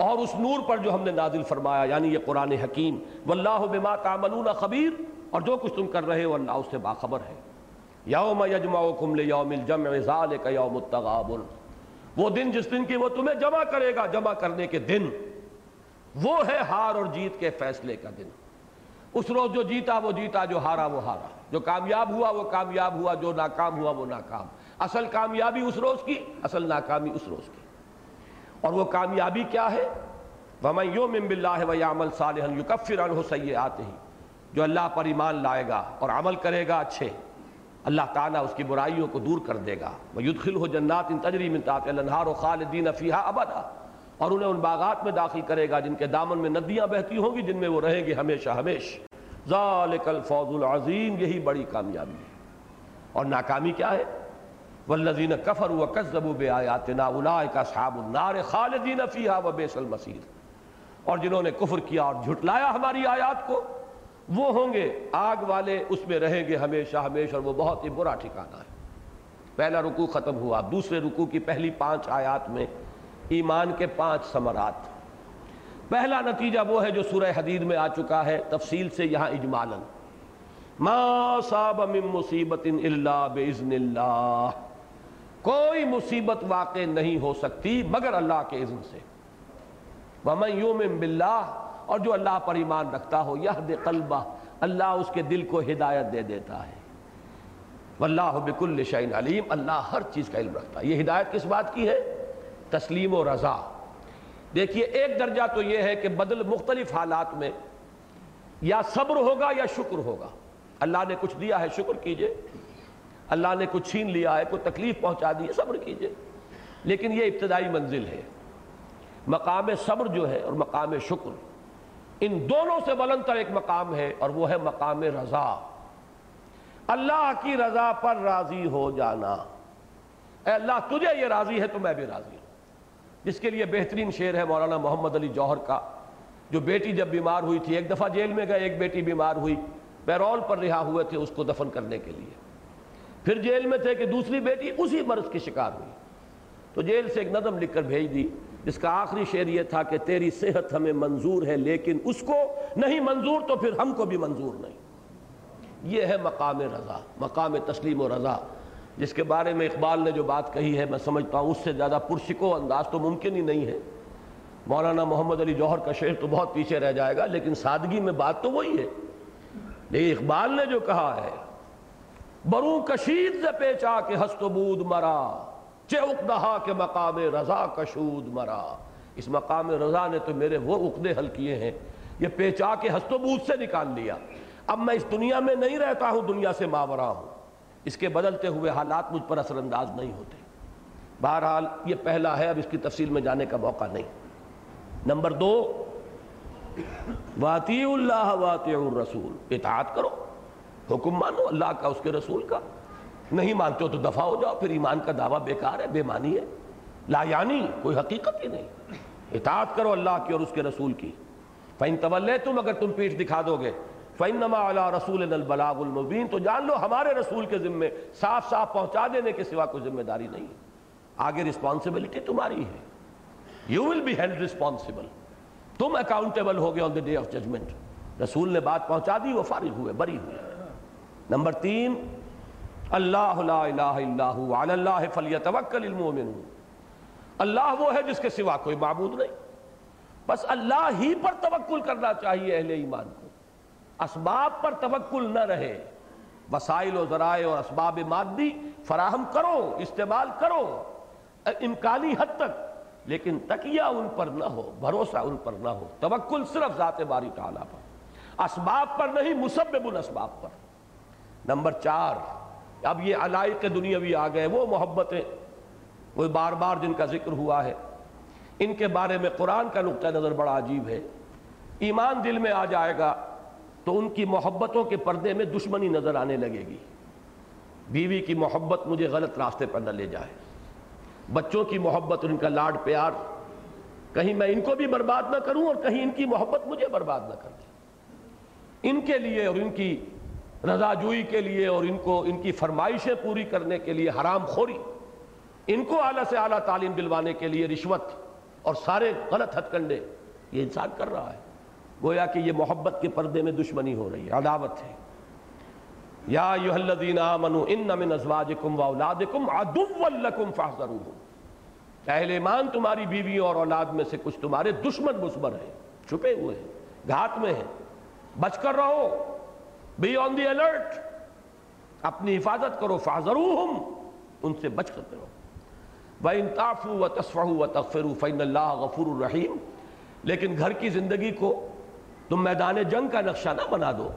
اور اس نور پر جو ہم نے نازل فرمایا یعنی یہ قرآن حکیم، واللہ بما تعملون خبیر، اور جو کچھ تم کر رہے ہو اللہ، اس سے باخبر ہے۔ یوم یجمعکم لیوم الجمع ذالک یوم التغابن۔ وہ دن جس دن کی وہ تمہیں جمع کرے گا، جمع کرنے کے دن، وہ ہے ہار اور جیت کے فیصلے کا دن۔ اس روز جو جیتا، وہ جیتا، جو ہارا، وہ ہارا۔ جو کامیاب ہوا، وہ کامیاب ہوا، جو ناکام ہوا، وہ ناکام۔ اصل کامیابی اس روز کی، اصل ناکامی اس روز کی۔ اور وہ کامیابی کیا ہے؟ وَمَنْ يُؤْمِن بِاللَّهِ وَيَعْمَلْ صَالِحًا يُكَفِّرْ عَنْهُ سَيِّئَاتِهِ۔ جو اللہ پر ایمان لائے گا اور عمل کرے گا اچھے، اللہ تعالیٰ اس کی برائیوں کو دور کر دے گا۔ وَيُدْخِلْهُ جَنَّاتٍ تَجْرِي مِن تَحْتِهَا الْأَنْهَارُ خَالِدِينَ فِيهَا أَبَدًا۔ اور انہیں ان باغات میں داخل کرے گا جن کے دامن میں ندیاں بہتی ہوں گی، جن میں وہ رہیں گے ہمیشہ ہمیش۔ ذَلِكَ الْفَوْزُ الْعَظِيمُ۔ یہی بڑی کامیابی ہے۔ اور ناکامی کیا ہے؟ والذین کفروا وکذبوا بآیاتنا اولئک اصحاب النار خالدین فیہا وبئس المصیر۔ اور جنہوں نے کفر کیا اور جھٹلایا ہماری آیات کو، وہ ہوں گے، آگ والے، اس میں رہیں گے ہمیشہ ہمیشہ اور وہ بہت ہی برا ٹھکانہ ہے۔ پہلا رکوع ختم ہوا، دوسرے رکوع کی پہلی پانچ آیات میں ایمان کے پانچ ثمرات۔ پہلا نتیجہ وہ ہے جو سورہ حدید میں آ چکا ہے، تفصیل سے یہاں اجمالا۔ ما صاب من مصیبت الا باذن اللہ کوئی مصیبت واقع نہیں ہو سکتی مگر اللہ کے اذن سے۔ ومن یومن باللہ اور جو اللہ پر ایمان رکھتا ہو یہد قلبہ اللہ اس کے دل کو ہدایت دے دیتا ہے۔ واللہ بکل شعین علیم، اللہ ہر چیز کا علم رکھتا ہے۔ یہ ہدایت کس بات کی ہے؟ تسلیم و رضا۔ دیکھیے، ایک درجہ تو یہ ہے کہ بدل مختلف حالات میں یا صبر ہوگا یا شکر ہوگا۔ اللہ نے کچھ دیا ہے، شکر کیجیے۔ اللہ نے کچھ چھین لیا ہے، کوئی تکلیف پہنچا دی ہے، صبر کیجیے۔ لیکن یہ ابتدائی منزل ہے۔ مقام صبر جو ہے اور مقام شکر، ان دونوں سے بلند تر ایک مقام ہے اور وہ ہے مقام رضا۔ اللہ کی رضا پر راضی ہو جانا۔ اے اللہ، تجھے یہ راضی ہے تو میں بھی راضی ہوں۔ جس کے لیے بہترین شعر ہے مولانا محمد علی جوہر کا، جو بیٹی جب بیمار ہوئی تھی، ایک دفعہ جیل میں گئے، ایک بیٹی بیمار ہوئی، پیرول پر رہا ہوئے تھے اس کو دفن کرنے کے لیے۔ پھر جیل میں تھے کہ دوسری بیٹی اسی مرض کی شکار ہوئی۔ تو جیل سے ایک نظم لکھ کر بھیج دی، جس کا آخری شعر یہ تھا کہ تیری صحت ہمیں منظور ہے، لیکن اس کو نہیں منظور تو پھر ہم کو بھی منظور نہیں۔ یہ ہے مقام رضا، مقام تسلیم و رضا، جس کے بارے میں اقبال نے جو بات کہی ہے، میں سمجھتا ہوں اس سے زیادہ پرشکو انداز تو ممکن ہی نہیں ہے۔ مولانا محمد علی جوہر کا شعر تو بہت پیچھے رہ جائے گا، لیکن سادگی میں بات تو وہی ہے۔ لیکن اقبال نے جو کہا ہے برو کشید سے پیچا کے ہست بود مرا چے کے مقام رضا کشود مرا۔ اس مقام رضا نے تو میرے وہ عقدے حل کیے ہیں، یہ پیچا کے ہست و بود سے نکال لیا۔ اب میں اس دنیا میں نہیں رہتا ہوں، دنیا سے ماورا ہوں۔ اس کے بدلتے ہوئے حالات مجھ پر اثر انداز نہیں ہوتے۔ بہرحال یہ پہلا ہے، اب اس کی تفصیل میں جانے کا موقع نہیں۔ نمبر دو واطی اللہ واطی الرسول۔ اطاعت کرو۔ حکم مانو اللہ کا، اس کے رسول کا۔ نہیں مانتے ہو تو دفاع ہو جاؤ، پھر ایمان کا دعویٰ بیکار ہے، بے مانی ہے۔ لا یعنی کوئی حقیقت ہی نہیں۔ اطاعت کرو اللہ کی اور اس کے رسول کی۔ فَإِن تَوَلَّيْتُمْ، اگر تم پیٹ دکھا دو گے۔ فَإِنَّمَا عَلَىٰ رَسُولِنَا الْبَلَاغُ الْمُبِينَ۔ تو جان لو، ہمارے رسول کے ذمے صاف صاف پہنچا دینے کے سوا کوئی ذمہ داری نہیں ہے۔ آگے رسپانسبلٹی تمہاری ہے۔ You will be held responsible تم اکاؤنٹیبل ہو گئے on the day of judgement رسول نے بات پہنچا دی، وہ فارغ ہوئے، بری ہوئے۔ نمبر تین، اللہ لا الہ الا ہوا علی اللہ فلیتوکل المومنون اللہ وہ ہے جس کے سوا کوئی معبود نہیں۔ بس اللہ ہی پر توکل کرنا چاہیے اہل ایمان کو۔ اسباب پر توکل نہ رہے۔ وسائل و ذرائع اور اسباب مادی فراہم کرو، استعمال کرو۔ امکانی حد تک، لیکن تکیہ ان پر نہ ہو، بھروسہ ان پر نہ ہو۔ توکل صرف ذات باری تعالیٰ پر۔ اسباب پر نہیں، مسبب الاسباب پر۔ نمبر چار، اب یہ علائق دنیاوی آ گئے، وہ محبتیں، وہ بار بار جن کا ذکر ہوا ہے، ان کے بارے میں قرآن کا نقطہ نظر بڑا عجیب ہے۔ ایمان دل میں آ جائے گا تو ان کی محبتوں کے پردے میں دشمنی نظر آنے لگے گی۔ بیوی کی محبت مجھے غلط راستے پر نہ لے جائے۔ بچوں کی محبت اور ان کا لاڈ پیار۔ کہیں میں ان کو بھی برباد نہ کروں اور کہیں ان کی محبت مجھے برباد نہ کر دے۔ ان کے لیے اور ان کی رضا جوئی کے لیے اور ان کو ان کی فرمائشیں پوری کرنے کے لیے حرام خوری، ان کو اعلیٰ سے اعلیٰ تعلیم دلوانے کے لیے رشوت اور سارے غلط ہتھ کنڈے یہ انسان کر رہا ہے۔ گویا کہ یہ محبت کے پردے میں دشمنی ہو رہی ہے، عداوت ہے۔ یا الذین آمنوا ان من ازواجکم واولادکم عدوا لکم فاحذروہم اہل ایمان تمہاری بیویوں اور اولاد میں سے کچھ تمہارے دشمن مصبر ہیں، چھپے ہوئے ہیں، گھات میں ہیں، بچ کر رہو۔ بی آن دی الرٹ اپنی حفاظت کرو فاحذروہم ان سے بچ کر رہو وَإِن تَعْفُوا وَتَصْفَحُوا وَتَغْفِرُوا فَإِنَّ اللَّهَ غَفُورٌ الرحیم لیکن گھر کی زندگی کو تم میدان جنگ کا نقشہ نہ بنا دو،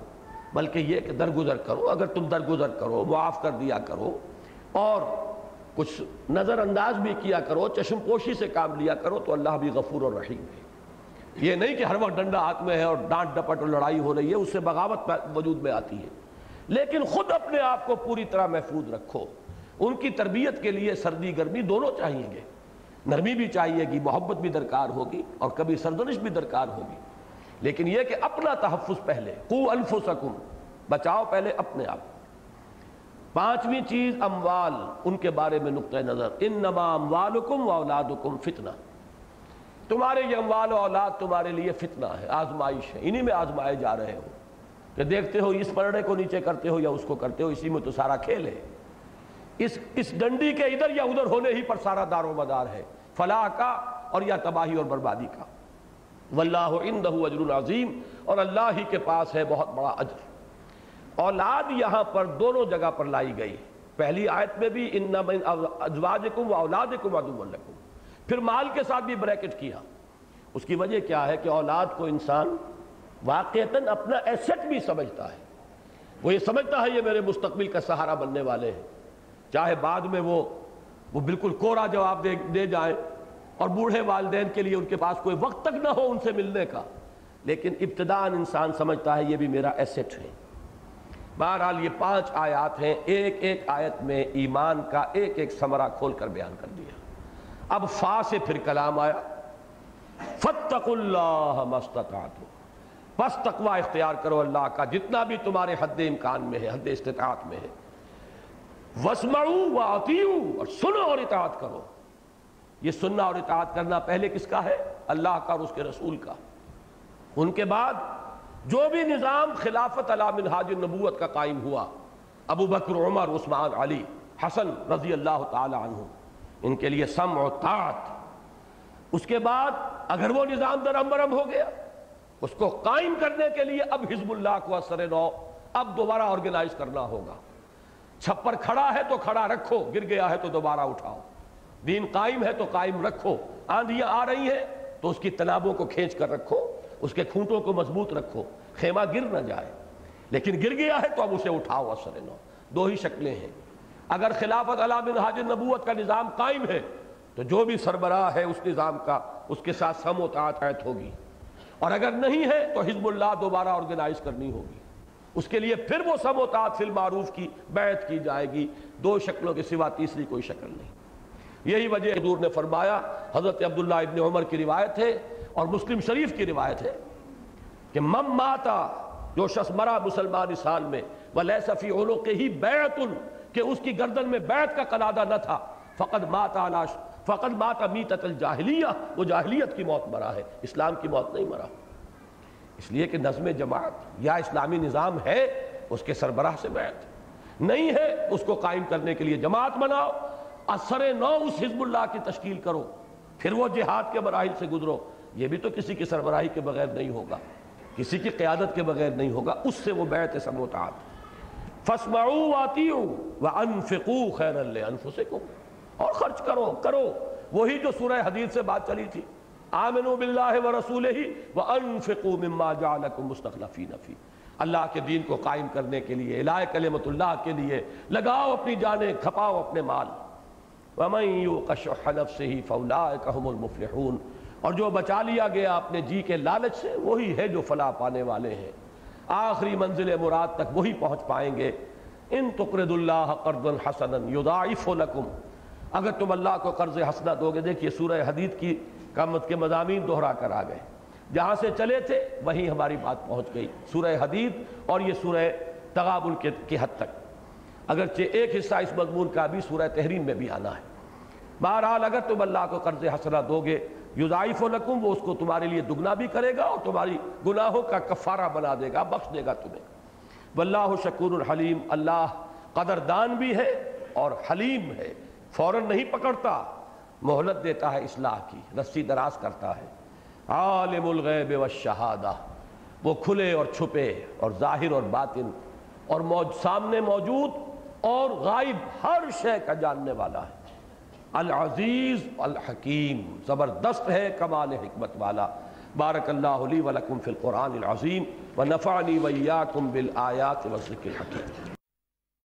بلکہ یہ کہ درگزر کرو۔ اگر تم درگزر کرو، معاف کر دیا کرو، اور کچھ نظر انداز بھی کیا کرو، چشم پوشی سے کام لیا کرو، تو اللہ بھی غفور اور رحیم ہے۔ یہ نہیں کہ ہر وقت ڈنڈا ہاتھ میں ہے اور ڈانٹ ڈپٹ اور لڑائی ہو رہی ہے، اس سے بغاوت وجود میں آتی ہے۔ لیکن خود اپنے آپ کو پوری طرح محفوظ رکھو۔ ان کی تربیت کے لیے سردی، گرمی دونوں چاہیے گے۔ نرمی بھی چاہیے گی، محبت بھی درکار ہوگی اور کبھی سردنش بھی درکار ہوگی۔ لیکن یہ کہ اپنا تحفظ پہلے، قو انفسکم، بچاؤ پہلے اپنے آپ۔ پانچویں چیز، اموال، ان کے بارے میں نقطۂ نظر۔ ان نما اموالکم و اولادکم فتنہ۔ تمہارے یہ اموال و اولاد تمہارے لیے فتنہ ہے، آزمائش ہے۔ انہی میں آزمائے جا رہے ہو۔ کہ دیکھتے ہو اس پرڑے کو نیچے کرتے ہو یا اس کو کرتے ہو، اسی میں تو سارا کھیل ہے۔ اس اس ڈنڈی کے ادھر یا ادھر ہونے ہی پر سارا دار و مدار ہے۔ فلاح کا اور یا تباہی اور بربادی کا۔ واللہ عندہ اجر عظیم اور اللہ ہی کے پاس ہے بہت بڑا اجر۔ اولاد یہاں پر دونوں جگہ پر لائی گئی۔ پہلی آیت میں بھی ان ازواجکم و اولادکم عدو لکم۔ پھر مال کے ساتھ بھی بریکٹ کیا۔ اس کی وجہ کیا ہے کہ اولاد کو انسان واقعتاً اپنا ایسٹ بھی سمجھتا ہے۔ وہ یہ سمجھتا ہے یہ میرے مستقبل کا سہارا بننے والے ہیں۔ چاہے بعد میں وہ وہ بالکل کورا جواب دے دے جائیں اور بوڑھے والدین کے لیے ان کے پاس کوئی وقت تک نہ ہو ان سے ملنے کا۔ لیکن ابتدان انسان سمجھتا ہے یہ بھی میرا ایسٹ ہے۔ بہرحال یہ پانچ آیات ہیں۔ ایک ایک آیت میں ایمان کا ایک ایک سمرہ کھول کر بیان کر دیا۔ اب فا سے پھر کلام آیا۔ فتق اللہ مستطاعت پس تقوی اختیار کرو اللہ کا، جتنا بھی تمہارے حد امکان میں ہے، حد استطاعت میں ہے۔ وسمعو و اور سنو اور اطاعت کرو۔ یہ سننا اور اطاعت کرنا پہلے کس کا ہے؟ اللہ کا اور اس کے رسول کا۔ ان کے بعد جو بھی نظام خلافت علی منہاج النبوت کا قائم ہوا، ابو بکر، عمر، عثمان، علی، حسن رضی اللہ تعالی عنہ۔ ان کے لیے سم و طاعت۔ اس کے بعد اگر وہ نظام در امبرم ہو گیا، اس کو قائم کرنے کے لیے اب حزب اللہ کو اثر نو، اب دوبارہ آرگنائز کرنا ہوگا۔ چھپر کھڑا ہے تو کھڑا رکھو، گر گیا ہے تو دوبارہ اٹھاؤ۔ دین قائم ہے تو قائم رکھو۔ آندھیاں آ رہی ہیں تو اس کی تنابوں کو کھینچ کر رکھو، اس کے کھونٹوں کو مضبوط رکھو۔ خیمہ گر نہ جائے، لیکن گر گیا ہے تو اب اسے اٹھاؤ اثر نو۔ دو ہی شکلیں ہیں۔ اگر خلافت علام حاجر نبوت کا نظام قائم ہے، تو جو بھی سربراہ ہے اس نظام کا، اس کے ساتھ سم و تعاقت ہوگی۔ اور اگر نہیں ہے، تو حزب اللہ دوبارہ آرگنائز کرنی ہوگی۔ اس کے لیے پھر وہ سم و تعاقت فی المعروف کی بیعت کی جائے گی۔ دو شکلوں کے سوا تیسری کوئی شکل نہیں۔ یہی وجہ حضور نے فرمایا، حضرت عبداللہ ابن عمر کی روایت ہے اور مسلم شریف کی روایت ہے کہ مم ماتا، جو شخص مرا مسلمان اس حال میں وَلَيْسَ فِي عُلُقِهِ بَيْعَةٌ کہ اس کی گردن میں بیعت کا قلادہ نہ تھا۔ فقد ماتا علاش فقد ماتا میتت الجاہلیہ، وہ جاہلیت کی موت مرا ہے، اسلام کی موت نہیں مرا۔ اس لیے کہ نظم جماعت یا اسلامی نظام ہے، اس کے سربراہ سے بیعت نہیں ہے، اس کو قائم کرنے کے لیے جماعت بناؤ۔ اثر نو اس حزب اللہ کی تشکیل کرو، پھر وہ جہاد کے مراحل سے گزرو۔ یہ بھی تو کسی کی سربراہی کے بغیر نہیں ہوگا، کسی کی قیادت کے بغیر نہیں ہوگا، اس سے وہ بیعت سموتات فَاسْمَعُوا وَاتِعُوا وَأَنفِقُوا خَيْرًا لِأَنفُسِكُمْ اور خرچ کرو کرو۔ وہی جو سورہ حدیث سے بات چلی تھی۔ آمنوا باللہ ورسولہ وانفقوا مما جعلکم مستخلفین فی۔ اللہ کے دین کو قائم کرنے کے لیے الہ کلمت اللہ کے لیے لگاؤ اپنی جانیں، کھپاؤ اپنے مال۔ ومن یوق شح نفسه فاولئک هم المفلحون۔ اور جو بچا لیا گیا اپنے جی کے لالچ سے، وہی ہے جو فلاح پانے والے ہیں۔ آخری منزل مراد تک وہی پہنچ پائیں گے۔ ان تقرض اللہ قرضا حسنا یضاعف لکم۔ اگر تم اللہ کو قرض حسنہ دو گے، دیکھیے سورہ حدید کی قامت کے مضامین دہرا کر آ گئے۔ جہاں سے چلے تھے، وہیں ہماری بات پہنچ گئی۔ سورہ حدید اور یہ سورہ تغابل کی حد تک۔ اگرچہ ایک حصہ اس مضمون کا بھی سورہ تحریم میں بھی آنا ہے۔ بہرحال اگر تم اللہ کو قرض حسنہ دو گے یضائف و لکم، وہ اس کو تمہارے لیے دگنا بھی کرے گا اور تمہاری گناہوں کا کفارہ بنا دے گا، بخش دے گا تمہیں۔ واللہ شکور الحلیم اللہ قدردان بھی ہے اور حلیم ہے، فوراً نہیں پکڑتا، مہلت دیتا ہے اصلاح کی، رسی دراز کرتا ہے۔ عالم الغیب والشہادہ، وہ کھلے اور چھپے اور ظاہر اور باطن اور سامنے موجود اور غائب، ہر شے کا جاننے والا ہے۔ العزیز الحکیم، زبردست ہے کمال حکمت والا۔ بارک اللہ علی ولکم فی القرآن العظیم ونفعنی ویاکم بالآیات والذکر الحکیم۔